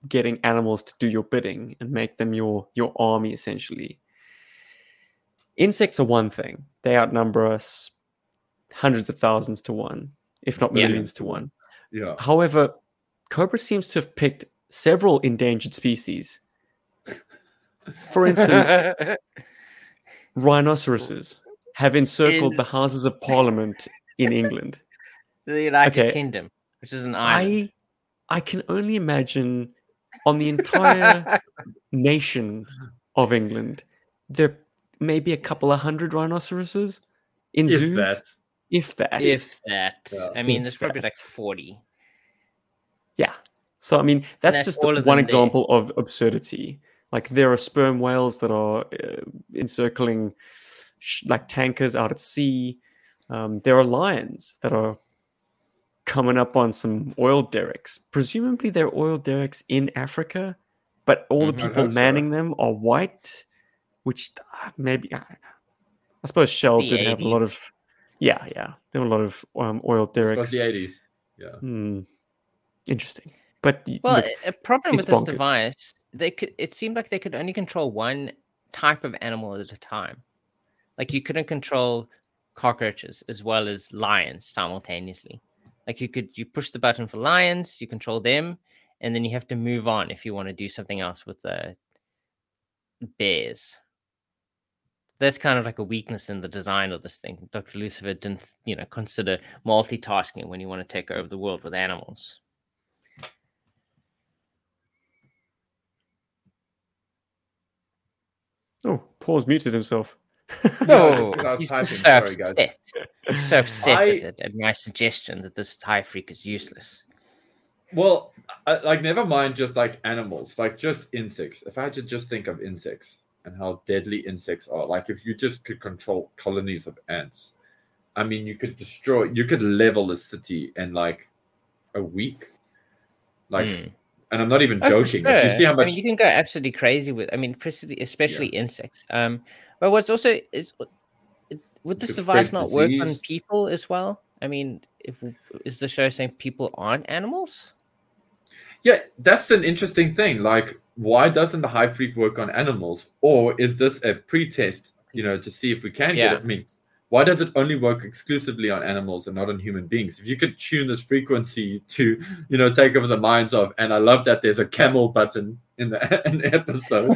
getting animals to do your bidding and make them your your army essentially. Insects are one thing. They outnumber us hundreds of thousands to one, if not Yeah. millions to one. yeah, However, Cobra seems to have picked several endangered species. For instance, rhinoceroses have encircled In- the Houses of Parliament in England. the United Okay. Kingdom, which is an island. I I can only imagine on the entire nation of England, there may be a couple of hundred rhinoceroses in if zoos, that. if that. if that. Yeah. I mean, If there's probably that. like 40. Yeah. So I mean, that's, that's just the one them there. example of absurdity. Like there are sperm whales that are uh, encircling sh- like tankers out at sea. Um, there are lions that are coming up on some oil derricks. Presumably, they're oil derricks in Africa, but all Mhm. the people hope so. manning them are white, which uh, maybe I, don't know. I suppose Shell the did have a lot of. Yeah, yeah, there were a lot of um, oil It was derricks. the 80s. Yeah. Hmm. Interesting. But Well, look, a- a problem with this bonkers. device, they could. It seemed like they could only control one type of animal at a time. Like you couldn't control cockroaches as well as lions simultaneously. Like you could, you push the button for lions, you control them, and then you have to move on if you want to do something else with the bears. That's kind of like a weakness in the design of this thing. Dr. Lucifer didn't, you know, consider multitasking when you want to take over the world with animals. Oh, Paul's muted himself. No, he's typing, so sorry, upset. He's so upset I- at, at my suggestion that this high freak is useless. Well, I, like never mind just like animals, like just insects. If I had to just think of insects and how deadly insects are, like if you just could control colonies of ants, I mean, you could destroy, you could level a city in like a week. Like, Mm. And I'm not even Oh, joking. If you see how much I mean, you can go absolutely crazy with. I mean, especially, especially insects. Um, but what's also is would this device not work on people as well? I mean, if is the show saying people aren't animals? yeah, that's an interesting thing. Like, why doesn't the high freak work on animals, or is this a pre-test? You know, to see if we can get Yeah. it. I mean, why does it only work exclusively on animals and not on human beings? If you could tune this frequency to, you know, take over the minds of, and I love that there's a camel button in the, in the episode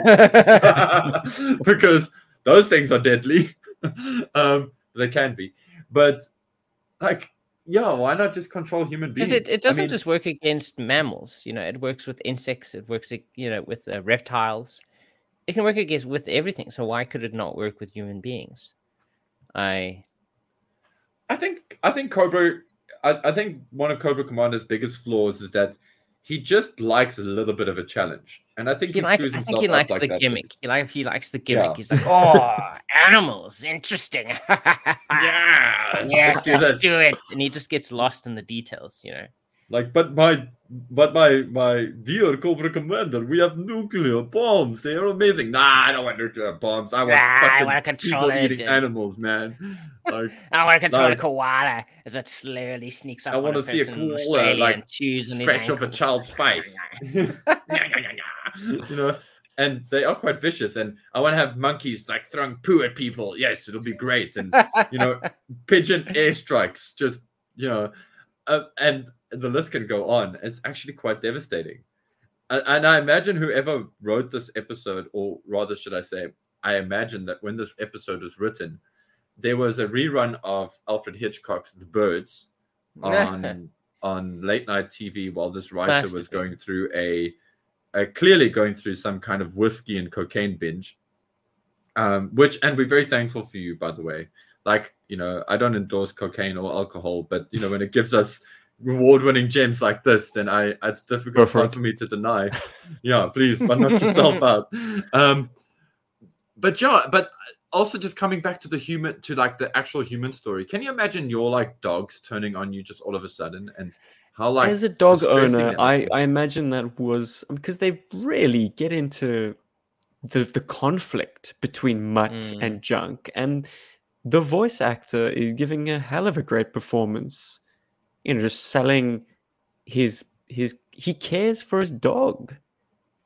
because those things are deadly. um, they can be, but like, yeah, why not just control human beings? It, it doesn't mean, just work against mammals. You know, it works with insects. It works, you know, with uh, reptiles. It can work against with everything. So why could it not work with human beings? I I think I think Cobra. I, I think one of Cobra Commander's biggest flaws is that he just likes a little bit of a challenge, and I think he he, likes. I think he likes like the that. gimmick. He like he likes the gimmick. Yeah. He's like, oh, animals, interesting. Yeah, yes, let's let's this. do it. And he just gets lost in the details. You know. Like, but my, but my, my dear Cobra Commander, we have nuclear bombs. They are amazing. Nah, I don't want nuclear bombs. I want Nah, I fucking wanna control people it, eating dude. animals, man. Like, I want to control Like- a koala as it slowly sneaks up. I want wanna see a koala, like, and chews on his scratch off a child's face. you know, and they are quite vicious. And I want to have monkeys like throwing poo at people. Yes, it'll be great. And you know, pigeon airstrikes, just you know, uh, and the list can go on. It's actually quite devastating. And, and I imagine whoever wrote this episode, or rather, should I say, I imagine that when this episode was written, there was a rerun of Alfred Hitchcock's The Birds on on late night TV while this writer was going through a, a clearly going through some kind of whiskey and cocaine binge. Um, which and we're very thankful for you, by the way. Like, you know, I don't endorse cocaine or alcohol, but you know, when it gives us reward-winning gems like this, then I it's difficult for it. for me to deny. yeah, please, but knock yourself out. Um, but yeah, but also just coming back to the human to like the actual human story. Can you imagine your like dogs turning on you just all of a sudden and how like As a dog owner, I. I imagine that was because they really get into the the conflict between Mutt Mm. and Junk, and the voice actor is giving a hell of a great performance. You know, just selling his his he cares for his dog.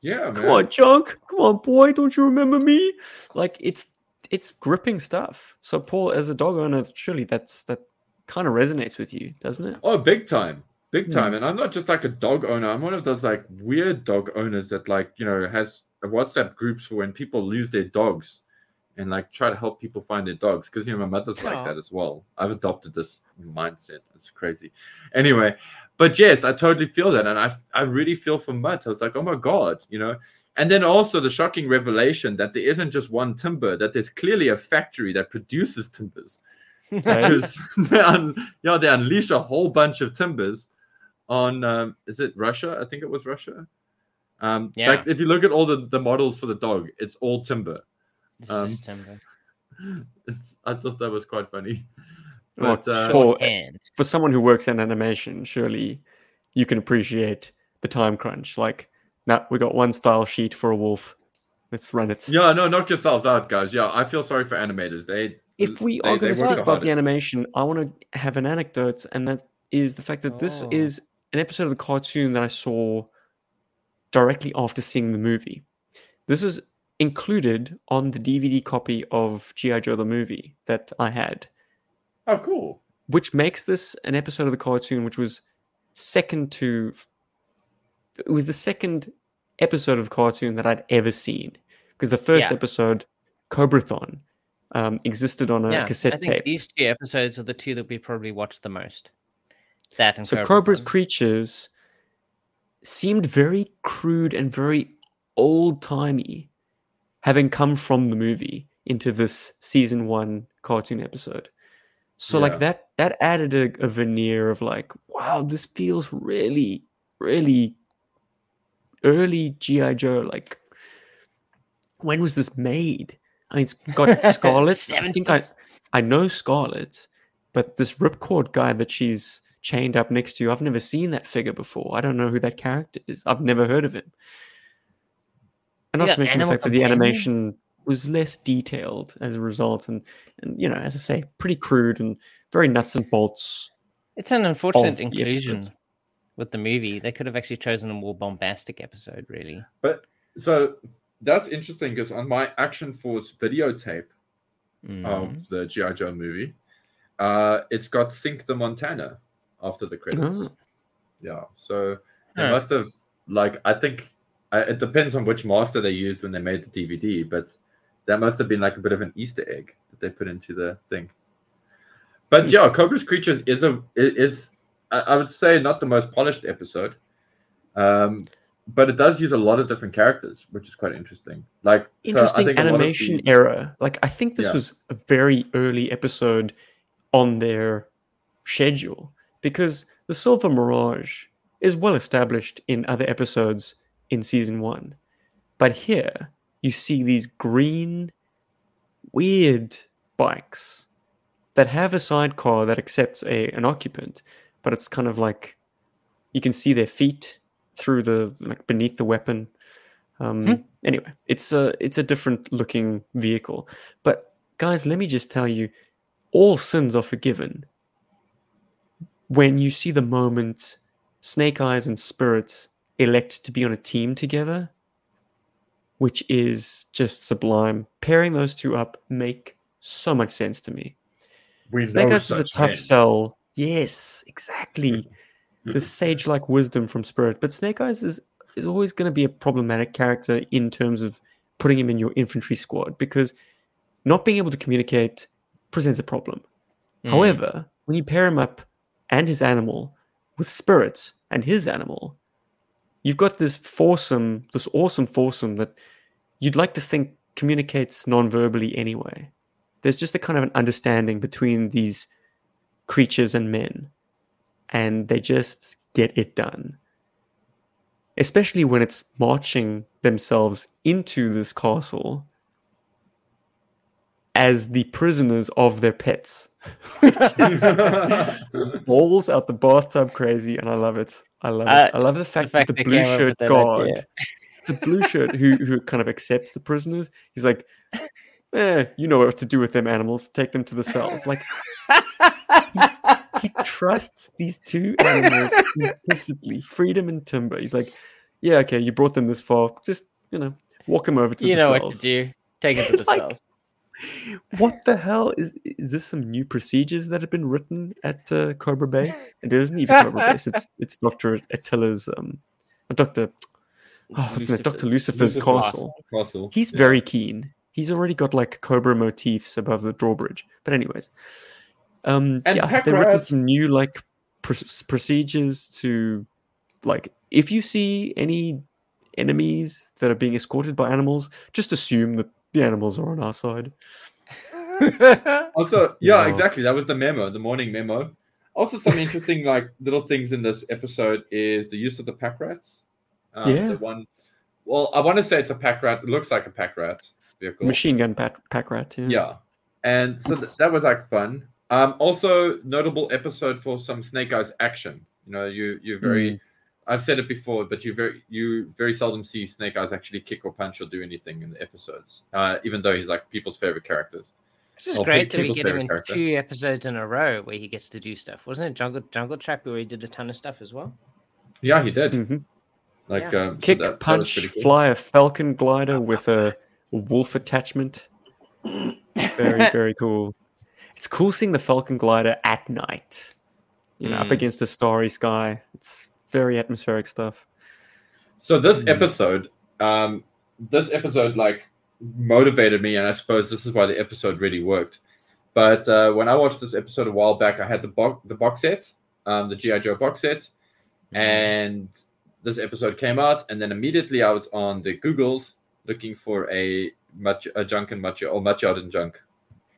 yeah, man. Come on, Junk. Come on, boy. Don't you remember me? Like it's it's gripping stuff. So Paul, as a dog owner, surely that's that kind of resonates with you, doesn't it? Oh, big time. Big Hmm. time. And I'm not just like a dog owner. I'm one of those like weird dog owners that like, you know, has a WhatsApp groups for when people lose their dogs and like try to help people find their dogs. Because you know, my mother's like that as well. I've adopted this mindset. It's crazy. Anyway, but yes, I totally feel that. And I I really feel for Mutt. I was like, oh my God, you know. And then also the shocking revelation that there isn't just one timber, that there's clearly a factory that produces timbers because they un- yeah they unleash a whole bunch of timbers on um, is it Russia? I think it was Russia. Um, Yeah. like if you look at all the, the models for the dog, it's all timber. It's Um, just timber. It's I thought that was quite funny. Well, But uh, Paul, Shorthand. for someone who works in animation, surely you can appreciate the time crunch. Like, now we got one style sheet for a wolf. Let's run it. yeah, no, knock yourselves out, guys. Yeah, I feel sorry for animators. They If we they- are going to work speak about the animation, I want to have an anecdote, and that is the fact that this Oh. is an episode of the cartoon that I saw directly after seeing the movie. This was included on the DVD copy of G.I. Joe the movie that I had. Oh, cool. which makes this an episode of the cartoon which was second to it was the second episode of the cartoon that I'd ever seen because the first Yeah. episode, Cobrathon, um, existed on a yeah, I cassette think tape. these two episodes are the two that we probably watched the most. That and So Cobra Cobra's creatures seemed very crude and very old timey, having come from the movie into this season one cartoon episode. So Yeah. like that that added a, a veneer of like, wow, this feels really, really early G.I. Joe. Like when was this made? I mean it's got Scarlett. I think I I know Scarlett, but this Ripcord guy that she's chained up next to, I've never seen that figure before. I don't know who that character is. I've never heard of him. And not You to mention the fact that the animation was less detailed as a result, and and you know, as I say, pretty crude and very nuts and bolts. It's an unfortunate of the inclusion with the movie. They could have actually chosen a more bombastic episode, really. But so that's interesting because on my Action Force videotape Mm. of the GI Joe movie, uh, it's got Sink the Montana after the credits. Oh. Yeah, so they Huh. must have like I think uh, it depends on which master they used when they made the DVD, but that must have been like a bit of an Easter egg that they put into the thing. But yeah, Cobra's Creatures is a is I would say not the most polished episode, um, but it does use a lot of different characters, which is quite interesting. Like so I Interesting think a lot of animation the- error. Like I think this Yeah. was a very early episode on their schedule because the Silver Mirage is well established in other episodes in season one. But here you see these green, weird bikes that have a sidecar that accepts a an occupant, but it's kind of like you can see their feet through the like beneath the weapon. Um, Hmm. Anyway, it's a it's a different looking vehicle. But guys, let me just tell you, all sins are forgiven when you see the moment Snake Eyes and Spirit elect to be on a team together, which is just sublime. Pairing those two up make so much sense to me. we Snake know Eyes is a tough men. sell. Yes, exactly. the sage like wisdom from Spirit. But Snake Eyes is, is always going to be a problematic character in terms of putting him in your infantry squad because not being able to communicate presents a problem. Mm. However, when you pair him up and his animal with Spirit and his animal, you've got this foursome, this awesome foursome that you'd like to think communicates non-verbally anyway. There's just a kind of an understanding between these creatures and men, and they just get it done. Especially when it's marching themselves into this castle as the prisoners of their pets. Balls out the bathtub crazy, and I love it. I love Uh, it. I love the fact, fact that the blue shirt with that guard, idea. The blue shirt who who kind of accepts the prisoners, he's like, eh, you know what to do with them animals. Take them to the cells. Like he trusts these two animals implicitly, freedom and timber. He's like, yeah, okay, you brought them this far. Just you know, walk them over to the cells. you the know cells. what to do. Take it to the Like, cells. What the hell is is this? Some new procedures that have been written at uh, Cobra Base? It isn't even Cobra Base. It's it's Doctor Attila's um, Doctor. Oh, what's it? Doctor Lucifer's castle. Castle. He's Yeah. very keen. He's already got like Cobra motifs above the drawbridge. But anyways, um, And yeah, pack they've written some new like pr- procedures to like if you see any enemies that are being escorted by animals, just assume that the animals are on our side. Also, yeah, Yeah. exactly. That was the memo, the morning memo. Also, some interesting like little things in this episode is the use of the pack rats. Um, Yeah. The one, well, I want to say it's a pack rat. It looks like a pack rat vehicle. Machine gun pack, pack rat. Yeah. Yeah, and so th- that was like fun. Um, also notable episode for some Snake Eyes action. You know, you you very. I've said it before, but you very you very seldom see Snake Eyes actually kick or punch or do anything in the episodes. Uh, even though he's like people's favorite characters. This is Well, great that we get him in character. two episodes in a row where he gets to do stuff. Wasn't it Jungle Jungle Trap where he did a ton of stuff as well? Yeah, he did. Mhm. Like Yeah. um, Kick, that- that punch, pretty cool. fly a falcon glider with a wolf attachment. Very, very cool. It's cool seeing the falcon glider at night. You know, up Mm. against a starry sky. It's very atmospheric stuff. So this Mm. episode, um, this episode, like motivated me, and I suppose this is why the episode really worked. But uh, when I watched this episode a while back, I had the box the box set, um, the GI Joe box set, and this episode came out, and then immediately I was on the Googles looking for a much a junk and much or much and junk.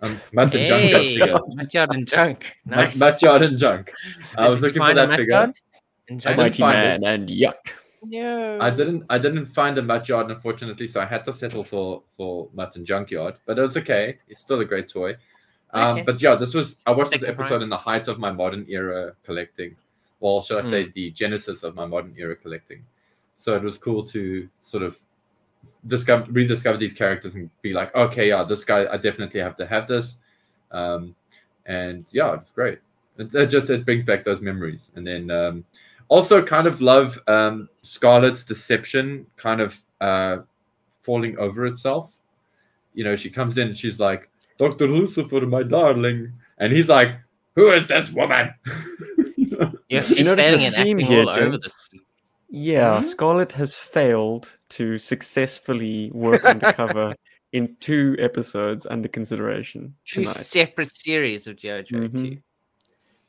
Um, much and junk Hey, figure. Mutyard and junk. Nice. Much and junk. I was looking for that figure. Mutyard and I didn't Mighty find Man it. and yuck. No. I didn't I didn't find a Mutt Yard unfortunately, so I had to settle for for Mutt and Junkyard. But it was okay. It's still a great toy. Um, Okay. But yeah, this was I watched this episode prime. in the height of my modern era collecting. Well, should I Hmm. say the genesis of my modern era collecting? So it was cool to sort of discover rediscover these characters and be like, okay, yeah, this guy I definitely have to have this. Um, and yeah, it's great. It, it just it brings back those memories. And then um, also kind of love um, Scarlett's deception kind of uh, falling over itself. You know, she comes in and she's like, Dr. Lucifer, my darling. And he's like, Who is this woman? Yeah, You notice a theme here, all over James? this. Yeah, Mhm. Scarlett has failed to successfully work undercover in two episodes under consideration Two tonight. separate series of Joe Joe Mhm. too.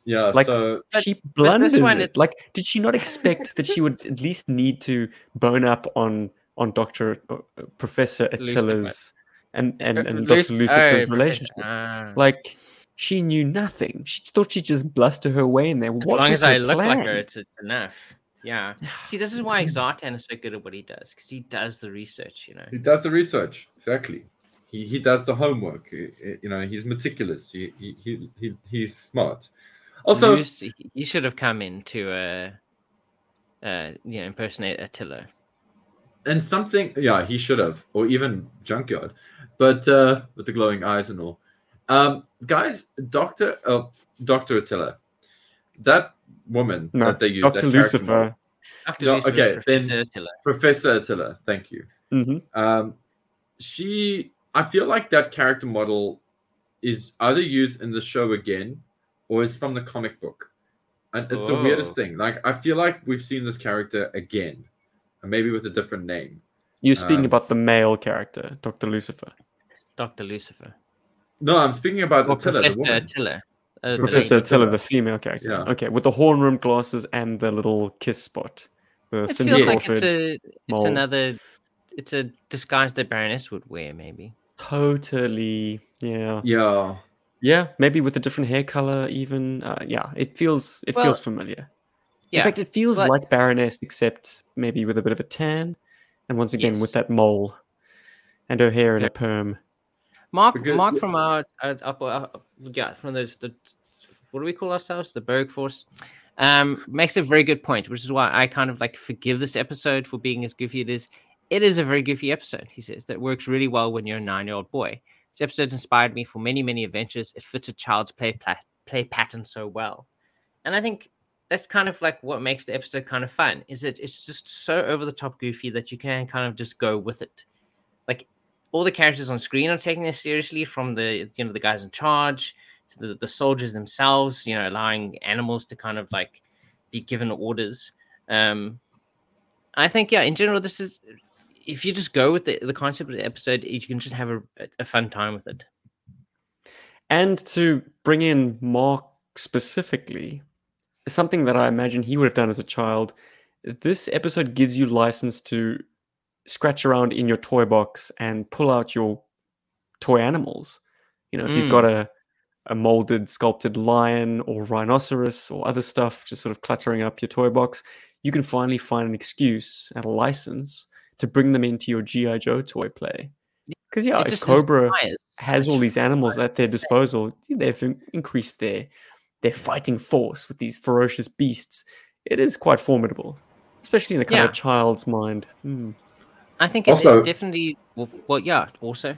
yeah, Like- so she this blunders one, it. it- Like, did she not expect that she would at least need to bone up on on Doctor uh, uh, Professor Lucifer. Attila's and and, and Luc- Doctor oh, Lucifer's Professor- relationship? ah. Like, she knew nothing. She thought she'd just bluster her way in there. as what long was as I her look like her, it's, it's enough. Yeah. See, this is why Zartan is so good at what he does because he does the research. You know. he does the research. Exactly. He, he does the homework. He- he- you know, he's meticulous. He, he, he, he, he's smart. Also, Luce- he- he should have come in to uh, uh, you know, impersonate Attila. and something yeah he should have or even junkyard but uh with the glowing eyes and all um guys dr uh, dr attila that woman No, that they use Doctor that character model- Lucifer. Dr. No, Lucifer, okay, Professor then- Attila. professor attila thank you hmm um she i feel like that character model is either used in the show again or is from the comic book and it's the weirdest Oh. thing like i feel like we've seen this character again and maybe with a different name You're speaking Um, about the male character, Doctor Lucifer. Dr. Lucifer. No i'm speaking about Or attila the Professor woman Attila. Uh, Professor lady. Attila, Attila. the female character. Yeah. Okay, with the horn rim glasses and the little kiss spot. The It Cindy feels like it's a it's another it's a disguise that Baroness would wear, maybe. Totally. Yeah. yeah Yeah, maybe with a different hair color even. Uh, yeah, it feels it Well, feels familiar. Yeah. In fact, it feels but- like Baroness except maybe with a bit of a tan and once again with that mole and her hair in a perm. Mark Because- Mark from our uh, up uh, yeah from the, the what do we call ourselves the Berg Force um makes a very good point, which is why I kind of like forgive this episode for being as goofy it is. It is a very goofy episode, he says, that works really well when you're a nine year old boy. This episode inspired me for many many adventures. It fits a child's play pla- play pattern so well, and I think that's kind of like what makes the episode kind of fun. Is it it's just so over the top goofy that you can kind of just go with it. Like all the characters on screen are taking this seriously from the you know the guys in charge to the, the soldiers themselves you know allowing animals to kind of like be given orders. Um i think yeah in general this is if you just go with the, the concept of the episode you can just have a, a fun time with it. And to bring in Mark specifically, something that I imagine he would have done as a child, this episode gives you license to scratch around in your toy box and pull out your toy animals. You know, if you've Mm. got a a molded, sculpted lion or rhinoceros or other stuff just sort of cluttering up your toy box, you can finally find an excuse and a license to bring them into your GI Joe toy play. Because yeah, It if Cobra inspires has all these animals at their disposal, they've increased their their fighting force with these ferocious beasts. It is quite formidable, especially in a kind Yeah. of child's mind. Hmm. I think it's, Also- it's definitely well, yeah also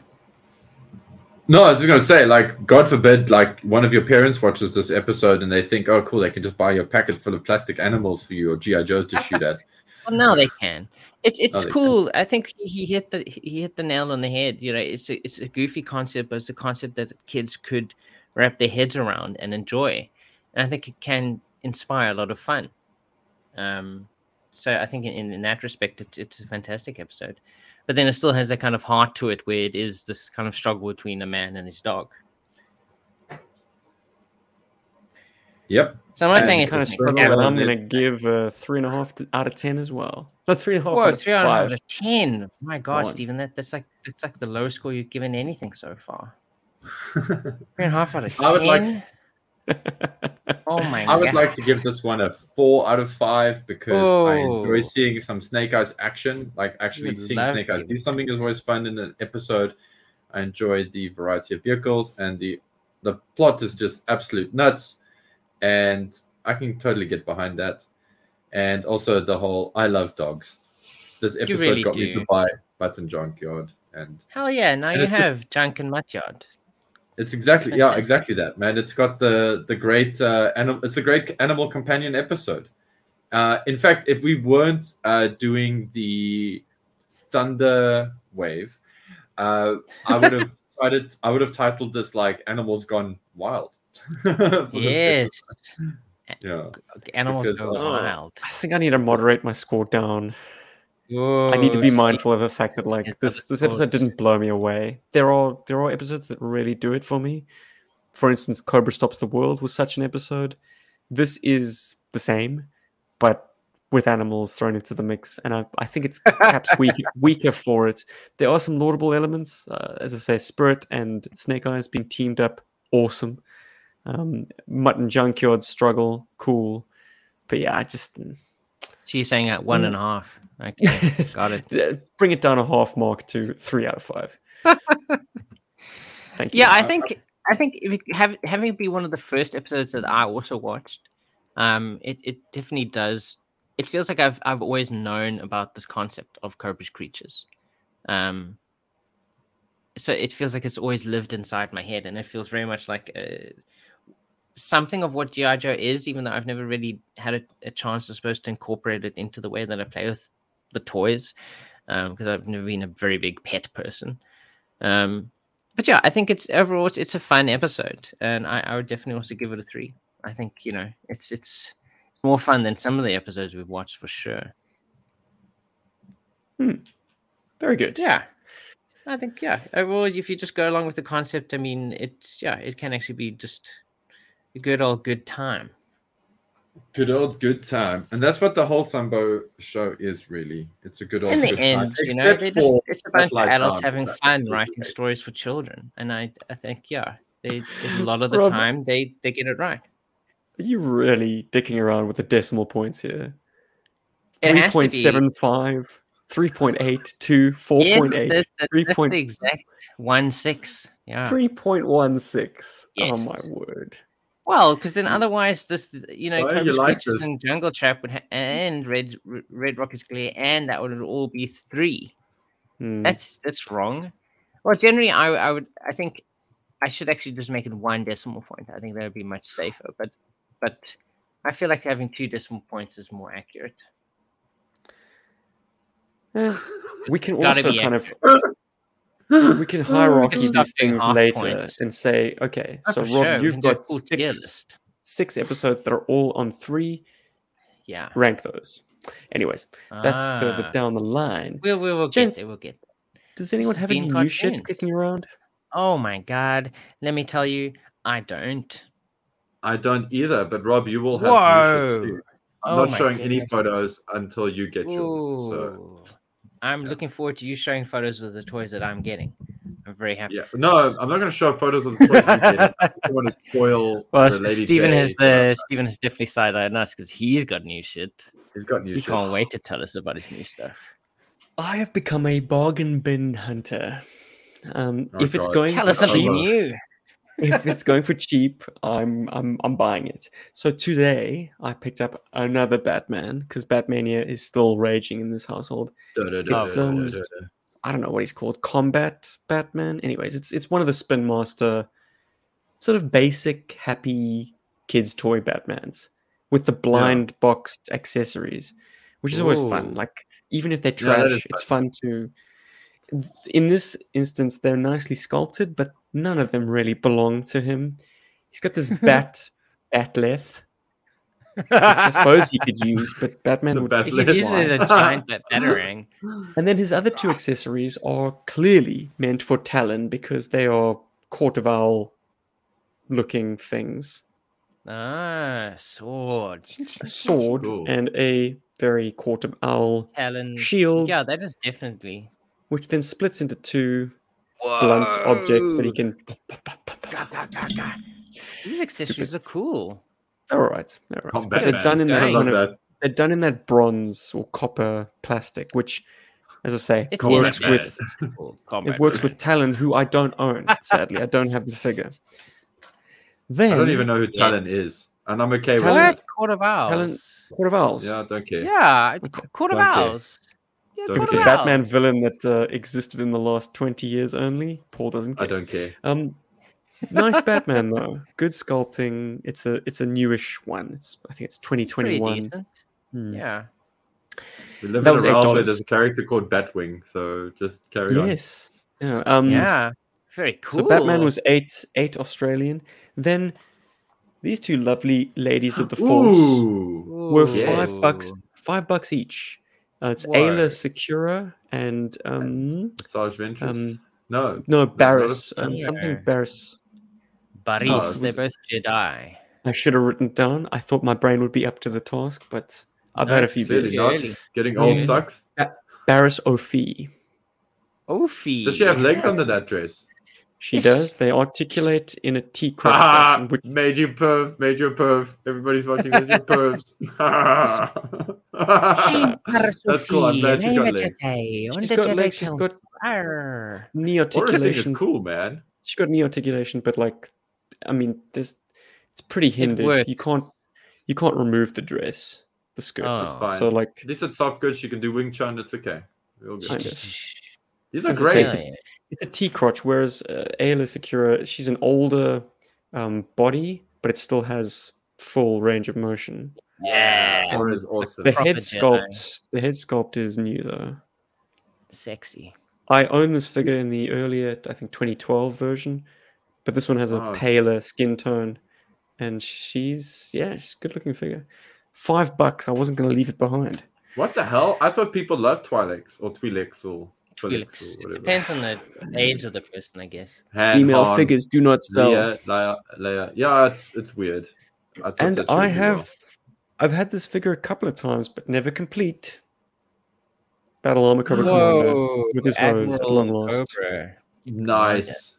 No, I was just gonna say, like, God forbid, like one of your parents watches this episode and they think, oh, cool, they can just buy your packet full of plastic animals for you or GI Joes to shoot at. Well, now they can. It's it's Now they can. cool. I think he hit the he hit the nail on the head. You know, it's a, it's a goofy concept, but it's a concept that kids could wrap their heads around and enjoy. And I think it can inspire a lot of fun. Um, so I think in, in that respect, it's it's a fantastic episode. but then it still has that kind of heart to it where it is this kind of struggle between a man and his dog. Yep. So I'm not And saying it's kind of not struggle, Yeah, and well, I'm going to give a three and a half to- out of ten as well. No, three and a half Whoa, out of three out five. of ten. My God, One. Stephen, that, that's like that's like the lowest score you've given anything so far. Three and a half out of ten. I would like Oh my I would God. like to give this one a four out of five because I oh. enjoy Oh. seeing some Snake Eyes action. Like actually seeing Snake Eyes do something is always fun in an episode. I enjoyed the variety of vehicles and the the plot is just absolute nuts, and I can totally get behind that. And also the whole I love dogs. This episode really got me to buy Mutt and Junkyard, and Hell yeah! Now you it's just- have Junk and Mutyard. It's exactly yeah, exactly that, man. It's got the the great uh, anim- It's a great animal companion episode. Uh, in fact, if we weren't uh, doing the Thunder Wave, uh, I would have tried it. I would have titled this like "Animals Gone Wild." Yes, episode. Yeah. animals Because, go uh, wild. I think I need to moderate my score down. I need to be mindful of the fact that like this this episode didn't blow me away. There are there are episodes that really do it for me. For instance, Cobra Stops the World was such an episode. This is the same, but with animals thrown into the mix, and I, I think it's perhaps weak, weaker for it. There are some laudable elements, uh, as I say, Spirit and Snake Eyes being teamed up, awesome. Um, Mutt and Junkyard struggle, cool, but yeah, I just She's saying at one and a half. Okay, got it. Uh, Bring it down a half mark to three out of five. Thank you. Yeah, I think I think if it, have, having it be one of the first episodes that I also watched, um, it, it definitely does. It feels like I've I've always known about this concept of Cobra's creatures, um. So it feels like it's always lived inside my head, and it feels very much like uh, something of what GI Joe is, even though I've never really had a, a chance, I suppose, to incorporate it into the way that I play with the toys, because I've never been a very big pet person. Um, but yeah, I think it's overall it's, it's a fun episode, and I, I would definitely also give it a three. I think you know it's it's it's more fun than some of the episodes we've watched for sure. Hmm. very good. Yeah, I think yeah. Overall, if you just go along with the concept, I mean, it's yeah, it can actually be just a good old good time. Good old good time, and that's what the whole Sunbow show is. Really, it's a good old. In the good end, time. you know, Except just, for it's a that bunch of adults round, having fun writing right. stories for children, and I I think yeah, they a lot of the Rob- time they they get it right. Are you really dicking around with the decimal points here? It has to be. 3.75, 3.8, 2, 4.8, that's, that's, three that's point- the exact one six. Yeah. 3.16. Oh my word. Well, because then otherwise, this you know, Why you like Creatures this? and Jungle Trap would ha- and Red Red Rocket's Glare, and that would all be three. Hmm. That's that's wrong. Well, generally, I I would I think I should actually just make it one decimal point. I think that would be much safer. But but I feel like having two decimal points is more accurate. Eh, we can also kind of we can hierarchy stop these things later points. and say, okay, Oh, so Rob, sure, you've can got six, six episodes that are all on three. Yeah, Rank those. Anyways, that's further Ah. down the line. We'll we will get Gents, there. We'll get there. Does anyone have being any new shit kicking around? Oh my god! Let me tell you, I don't. I don't either, but Rob, you will have. Whoa! New shit too. I'm Oh not my showing any photos until you get yours. So Ooh. I'm yeah. looking forward to you showing photos of the toys that I'm getting. I'm very happy. yeah, no, I'm not going to show photos of the toys. I don't want to spoil. Well, the Stephen J, has uh, the Stephen has definitely side eyed us because he's got new shit. He's got new He shit. can't wait to tell us about his new stuff. I have become a bargain bin hunter. Um, Oh, if it's God. going Tell for us something new. If it's going for cheap, I'm I'm I'm buying it. So today I picked up another Batman because Batmania is still raging in this household. Da, da, da, It's, um. I don't know what he's called, Combat Batman. Anyways, it's it's one of the Spin Master sort of basic happy kids toy Batmans with the blind boxed accessories, which is always fun. Like even if they're Yeah, that trash, it's fun to. In this instance, they're nicely sculpted, but none of them really belong to him. He's got this bat batleth, I suppose he could use, but Batman The would bat- You could use it as a giant bat- batarang. And then his other two accessories are clearly meant for Talon because they are court of owl looking things. Ah, sword. A sword Cool. and a very court of owl Talon. shield, Yeah, that is definitely. which then splits into two blunt objects that he can. These accessories are cool. All right, all right. But they're Man. done in that Great. kind of that. they're done in that bronze or copper plastic, which, as I say, It's works with Man. Cool. Combat it works with Talon, who I don't own. Sadly, I don't have the figure. Then I don't even know who Yeah. Talon is, and I'm okay with Talon- that. What? Court of Owls. Court of Owls. Yeah, I don't care. Yeah, Court of Don't care. Owls. Yeah, Don't It's of a Batman villain that uh, existed in the last 20 years only. Paul doesn't care. I don't care. Um, nice Batman though. Good sculpting. It's a it's a newish one. It's I think it's It's 2021. decent. Hmm. Yeah. We live That in a was realm where there's a character called Batwing, so just carry on. Yes. Yeah. Um, Yeah. Very cool. So Batman was eight eight Australian. Then these two lovely ladies of the Force Ooh, were Ooh. five bucks five bucks each. Uh, it's Aayla Secura and um Sarge Ventress. Um, no, no not a- Barriss um, Yeah. something Barriss. Buddies. Oh, They're both Jedi. I should have written down. I thought my brain would be up to the task, but I've No, had a few clearly beers. Really Really? Getting old Yeah. sucks. Barriss Offee. Ophi. Does she have legs under that dress? She Yes. does. They articulate in a T crotch Ah, which made you perv, made you a perv. Everybody's watching this, you pervs. That's cool. I'm glad she's got legs. she's got legs. She's got knee What thing articulation. is cool, man. She's got knee articulation, but like, I mean, there's it's pretty hindered. You can't you can't remove the dress, the skirt. Oh. Fine. So like, At least it's soft good. She can do Wing Chun. It's okay. Good. These are As I say, great. It's it's a T crotch, whereas uh, Aayla Secura, she's an older um, body, but it still has full range of motion. Yeah. Or is awesome. The Proper head Jedi. sculpt, the head sculpt is new though. Sexy. I own this figure in the earlier, I think 2012 version, but this one has a Oh. paler skin tone, and she's yeah, she's a good looking figure. Five bucks. I wasn't going to leave it behind. What the hell? I thought people loved Twi'leks or Twi'leks or Twi'leks Felix. It depends on the age of the person, I guess. Han, Female Han, figures do not sell. Leia, Leia, Leia. Yeah, it's it's weird. I and I have, well. I've had this figure a couple of times, but never complete. Battle Armor Cobra Commander, with his hose at long last. Cobra. nice.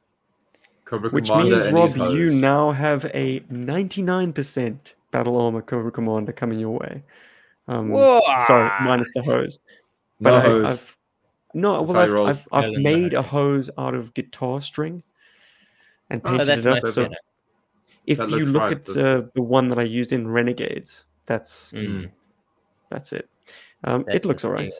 Cobra which Commander means and Rob, you now have a 99% Battle Armor Cobra Commander coming your way. Um, sorry, minus the hose. But no I, hose. I've no, That's well, I've. I've, I've made a hose. hose out of guitar string and Oh, Oh, painted it up. much So better. if That you look right, at uh, the one that I used in Renegades, that's Mm. that's it. Um, That's it looks alright. thing.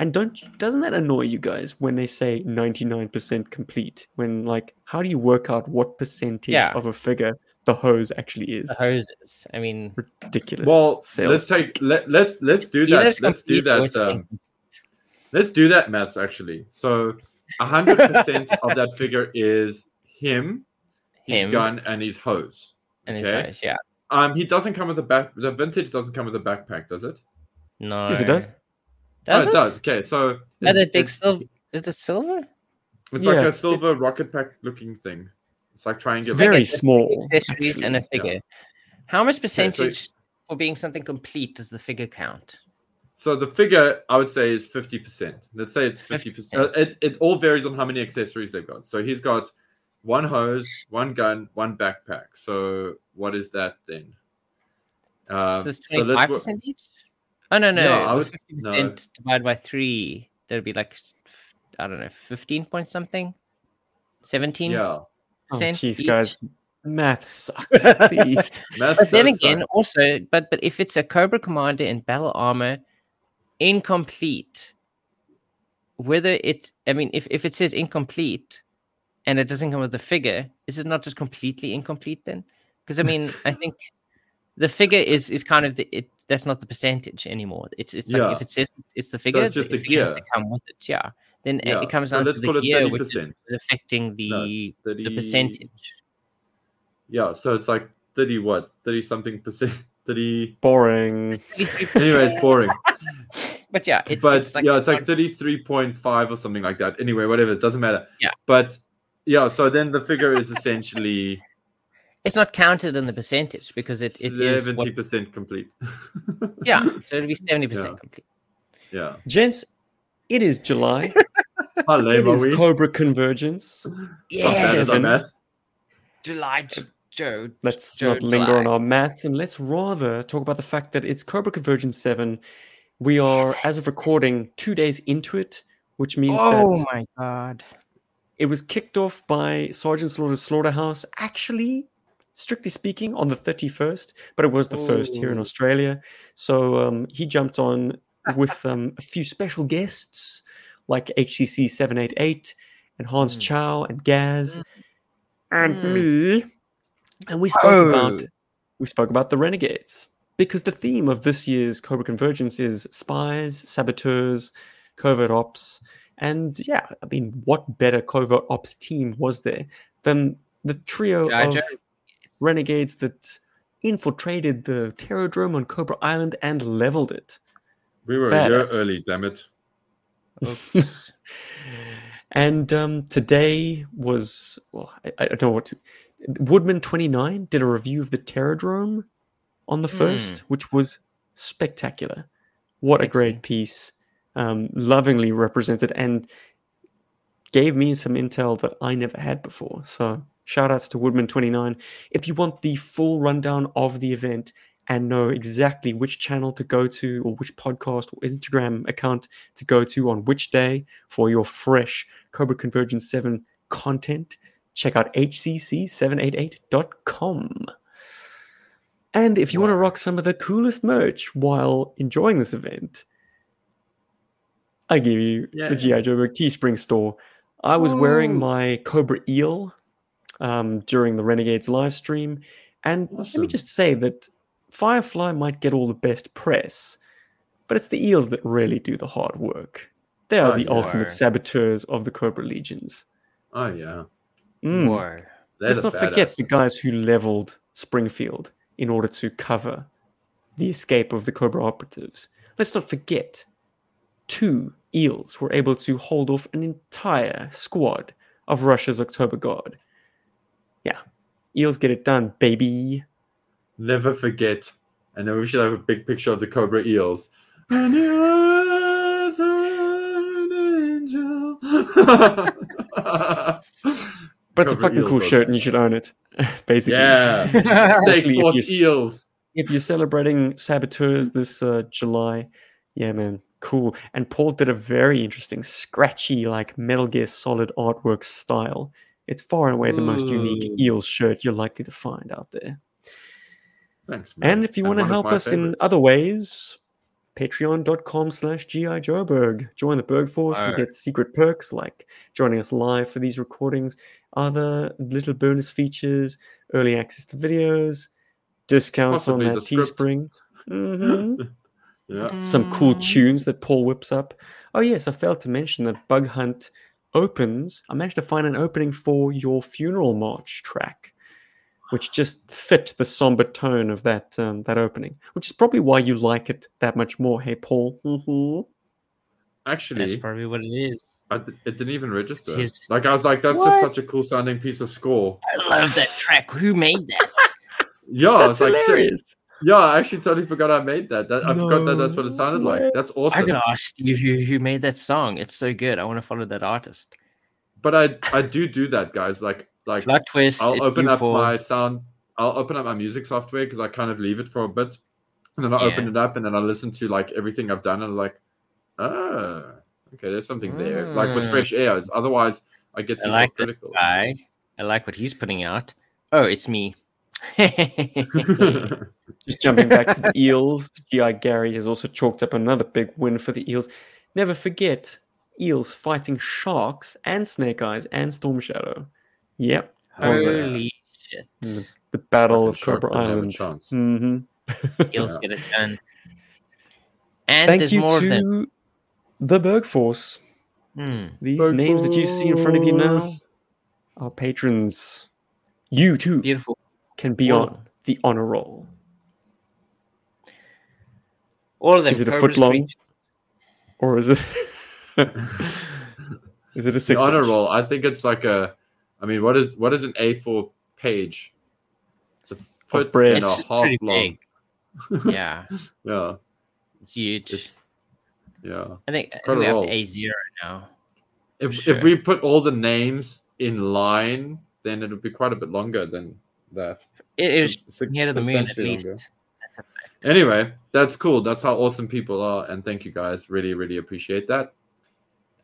And don't doesn't that annoy you guys when they say ninety nine percent complete? When like, how do you work out what percentage Yeah. of a figure the hose actually is? The hoses. I mean, Ridiculous. well, sales. let's take let let's let's do that. Let's do that. Um, incomplete. Let's do that, maths. Actually, so hundred percent of that figure is him, his Him. gun, and his hose. and his okay. hose, yeah. Um, he doesn't come with a back. The vintage doesn't come with a backpack, does it? No. Yes, it does. Does oh, it? it does. Okay, so it's, the big silver. Is it silver? it's Yeah, like a it's- silver rocket pack looking thing. It's like it's triangular. very small. Accessories and a actually. figure. How much so- percentage for being something complete does the figure count? So the figure, I would say, is fifty percent. Let's say it's fifty 50%. Uh, it it all varies on how many accessories they've got. So he's got one hose, one gun, one backpack. So what is that then? Um, so it's so let's twenty-five wo- percent each. Oh no, no. Yeah, I was s- fifty no. percent divided by three. That'd be like I don't know, fifteen point something. Seventeen yeah. Oh, percent. jeez, each. guys, math sucks. Please. Math But then again, suck. also, but but if it's a Cobra Commander in battle armor, incomplete, whether it's, I mean, if if it says incomplete, and it doesn't come with the figure, is it not just completely incomplete then? Because I mean, I think the figure is is kind of the it. That's not the percentage anymore. It's it's like if it says it's the figure, it's just the the figure has to gear. come with it. Yeah. Then it- Yeah, it comes so down to the gear, which is affecting the the 30 percentage. Yeah, so it's like thirty what? Thirty something percent. 30. Boring. Anyway, it's boring. but yeah, it's, but it's like yeah, it's like 33.5 or something like that. Anyway, whatever, it doesn't matter. Yeah. But yeah, so then the figure is essentially it's not counted in the percentage because it, it is what, 70% complete. yeah, so it'll be seventy percent complete. yeah. Gents, it is July. How it are is we? Cobra Convergence. Not Yes, at our Seven. maths. July, J- Joe. Let's Joe not linger on our maths and let's rather talk about the fact that it's Cobra Convergence 7. We are, as of recording, two days into it, which means Oh that my god! it was kicked off by Sergeant Slaughter's Slaughterhouse, actually, strictly speaking, on the 31st, but it was the first here in Australia. So um, he jumped on with um, a few special guests like HCC 788 and Hans Mm. Chow and Gaz and Mm. me. And we spoke about Oh. we spoke about the renegades because the theme of this year's Cobra Convergence is spies, saboteurs, covert ops, and yeah, I mean, what better covert ops team was there than the trio G.I. of Joe. renegades that infiltrated the Terrordrome on Cobra Island and leveled it. We were a year early, damn it. And um, today was well, I, I don't know what to, Woodman twenty nine did a review of the Terrordrome on the first, which was spectacular. What a great piece, um, lovingly represented, and gave me some intel that I never had before. So shout outs to Woodman twenty nine. If you want the full rundown of the event and know exactly which channel to go to or which podcast or Instagram account to go to on which day for your fresh Cobra Convergence 7 content, check out hcc788.com. And if you want to rock some of the coolest merch while enjoying this event, I give you Yeah. the G.I. Joe Teespring store. I was wearing my Cobra Eel um, during the Renegades live stream. And let me just say that Firefly might get all the best press, but it's the eels that really do the hard work. They are Oh, the yeah. ultimate saboteurs of the Cobra Legions. Oh, yeah. Mm. Whoa. Let's not forget the guys who leveled Springfield in order to cover the escape of the Cobra operatives. Let's not forget two eels were able to hold off an entire squad of Russia's October Guard. Yeah, eels get it done, baby. Never forget. And then we should have a big picture of the Cobra eels. And he was an angel. But it's a fucking cool are shirt, and you should own it. Basically, yeah. Snake Especially if Force you- eels. if you're celebrating saboteurs this uh, July, yeah, man, cool. And Paul did a very interesting, scratchy, like Metal Gear Solid artwork style. It's far and away the most unique Ooh. Eels shirt you're likely to find out there. Thanks, man. And if you want to help my us in other ways, patreon.com slash GI Joburg. Join the Berg Force and Word. get secret perks like joining us live for these recordings, other little bonus features, early access to videos, discounts Possibly on the that script. Teespring. hmm Yeah. Some cool tunes that Paul whips up. Oh, yes, I failed to mention that Bug Hunt opens. I managed to find an opening for your funeral march track, which just fit the somber tone of that um, that opening, which is probably why you like it that much more. Hey, Paul. Mhm. Actually, that's probably what it is. I d- it didn't even register. his- Like I was like, that's What? just such a cool sounding piece of score. I love that track. Who made that? Yeah, I That's was like, shit. hilarious. Yeah, I actually totally forgot I made that. that I forgot that that's what it sounded way. like. That's I awesome. gotta ask Steve who, who made that song. It's so good. I want to follow that artist. But I I do do that, guys. Like like Plot twist. I'll open up Paul. my sound. I'll open up my music software because I kind of leave it for a bit, and then I open it up and then I listen to like everything I've done and I'm like, ah, okay, there's something there. Like with Mm. fresh airs. Otherwise, I get I too like that self-critical. guy. I like what he's putting out. Oh, it's me. Just jumping back to the Eels, GI Gary has also chalked up another big win for the Eels. Never forget, Eels fighting Sharks and Snake Eyes and Storm Shadow. Yep. what was that? Holy shit. Mm. The Battle of Fucking Cobra don't have a Island. chance. hmm Eels Yeah. get it done. And Thank there's you more of them. To the Berg Force. Hmm. These names that you see in front of you now are patrons. You too Beautiful. can be Well- on the honor roll. All of them. Is it a foot long? Street. or is it? is it a six? The six? honor inch? roll. I think it's like a. I mean, what is what is an A4 page? It's a foot and a half long. big. yeah, Yeah, it's huge. it's yeah. I think, I think we have to A zero now. If Sure. if we put all the names in line, then it would be quite a bit longer than that. It is near to the moon at least. That's. Anyway, that's cool. That's how awesome people are, and thank you guys. Really, really appreciate that.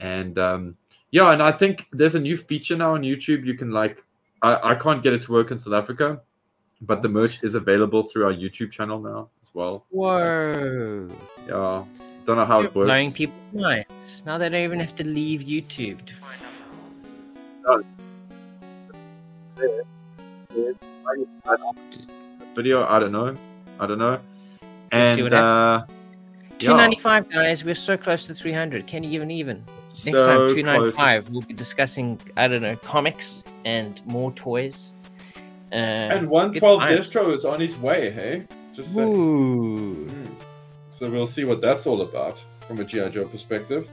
And um, yeah, and I think there's a new feature now on YouTube. You can like, I, I can't get it to work in South Africa, but the merch is available through our YouTube channel now as well. Whoa! Yeah, don't know how You're it works. blowing people minds. Now they don't even have to leave YouTube to find out. Video, I don't know, I don't know. And uh, Two ninety five, guys. We're so close to three hundred. Can you even even? Next so time, two ninety close. five. We'll be discussing I don't know comics and more toys. Uh, And one good twelve times. distro is on his way. Hey, just saying. Ooh. So we'll see what that's all about from a GI Joe perspective.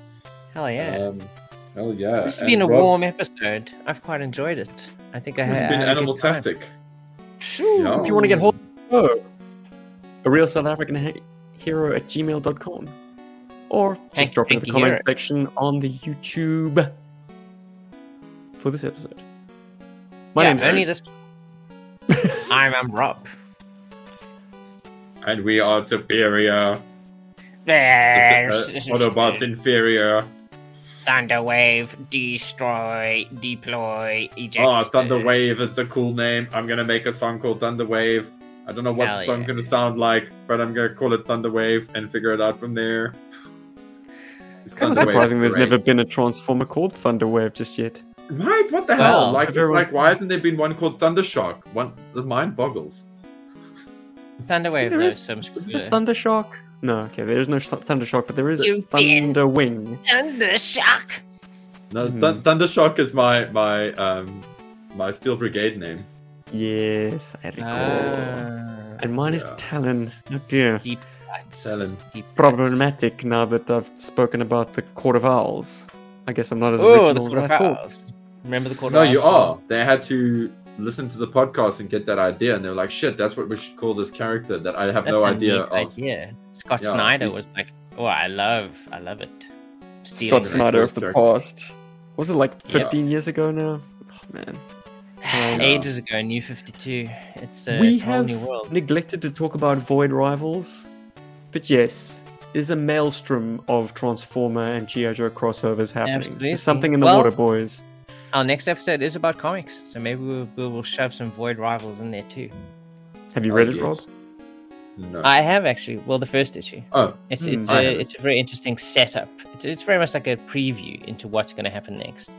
hell yeah! Um, hell yeah! this has And been a Rob, warm episode. I've quite enjoyed it. I think I It's had. been I had a good time. animal-tastic. Shoo. If you want to get hold of a real South African he- hero at gmail.com. Or just Hank- drop it in the Hanky comment Hero. section on the YouTube for this episode. My yeah, name's only this. I'm I'm Rob. And we are superior. There's Uh, Autobots inferior. Thunderwave, destroy, deploy, eject. Oh, Thunderwave is a cool name. I'm gonna make a song called Thunderwave. I don't know what Hell the song's yeah. gonna sound like, but I'm gonna call it Thunderwave and figure it out from there. It's kind of surprising there's never been a Transformer called Thunderwave just yet. Right? What the Well, hell? Like, everyone's- like, why hasn't there been one called Thundershock? One, the mind boggles. Thunderwave There knows is- so much Is Thundershock? No, okay, there's no sh- Thundershock, but there is a You've been- Thunderwing. Thundershock. No, Mhm. Thun- Thundershock is my my um my Steel Brigade name. Yes, I recall. Ah, and mine is yeah. Talon. Oh dear. deep cuts. Talon. Deep cuts. Problematic now that I've spoken about the Court of Owls. I guess I'm not as Oh, the original Court as I thought. Owls. Remember the Court No, of Owls? No, you are. They had to listen to the podcast and get that idea, and they're like, "Shit, that's what we should call this character." That I have That's no a idea neat of. idea. Scott Yeah, Snyder he's- was like, "Oh, I love, I love it." Stealing Scott. Snyder of the character. past. Was it like Yeah. 15 years ago now? Oh, man. Ages ago, New Fifty Two. It's, a we it's a whole have new world. neglected to talk about Void Rivals, but yes, there's a maelstrom of Transformer and G.I. Joe crossovers happening. Absolutely. There's something in the Well- water, boys. Our next episode is about comics, so maybe we'll, we'll, we'll shove some Void Rivals in there too. Have you Oh, read it, yes. Rob? No. I have actually. Well, the first issue. oh, It's Hmm. it's I a haven't. it's a very interesting setup. It's it's very much like a preview into what's going to happen next.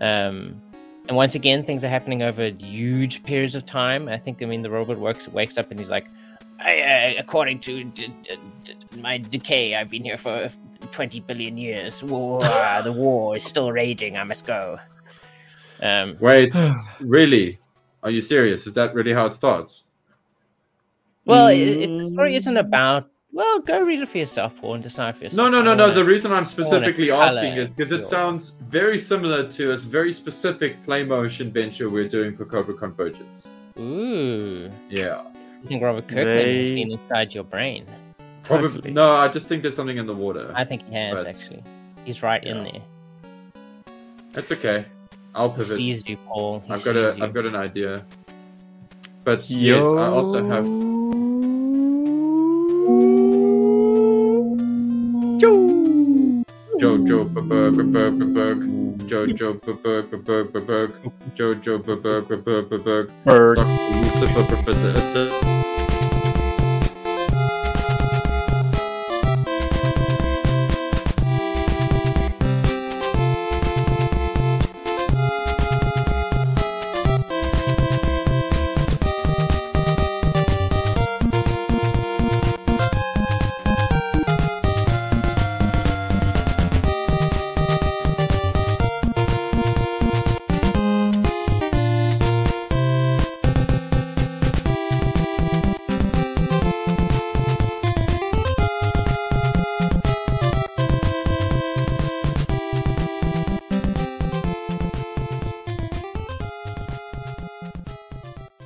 Um, and once again, things are happening over huge periods of time. I think I mean the robot works wakes up and he's like, I, uh, according to d- d- d- my decay, I've been here for twenty billion years. War, the war is still raging. I must go. Um, wait, really? Are you serious? Is that really how it starts? well, it, it, the story isn't about. Well, go read it for yourself, Paul, and decide for yourself. No, no, no, no. The reason I'm specifically asking is because it sounds very similar to a very specific play motion venture we're doing for Cobra Convergence. Ooh. Yeah. You think Robert Kirkman has They- been inside your brain? Probably, Totally. no, I just think there's something in the water. I think he has But- actually. He's right in there. That's okay. I'll He pivot. sees you, Paul. He I've got sees a, you. I've got an idea. But yes, I also have. Jojo Berg Berg Berg Jojo Berg Berg Berg Jojo Berg Berg Berg Bird. Dr. Lucifer Professor Hudson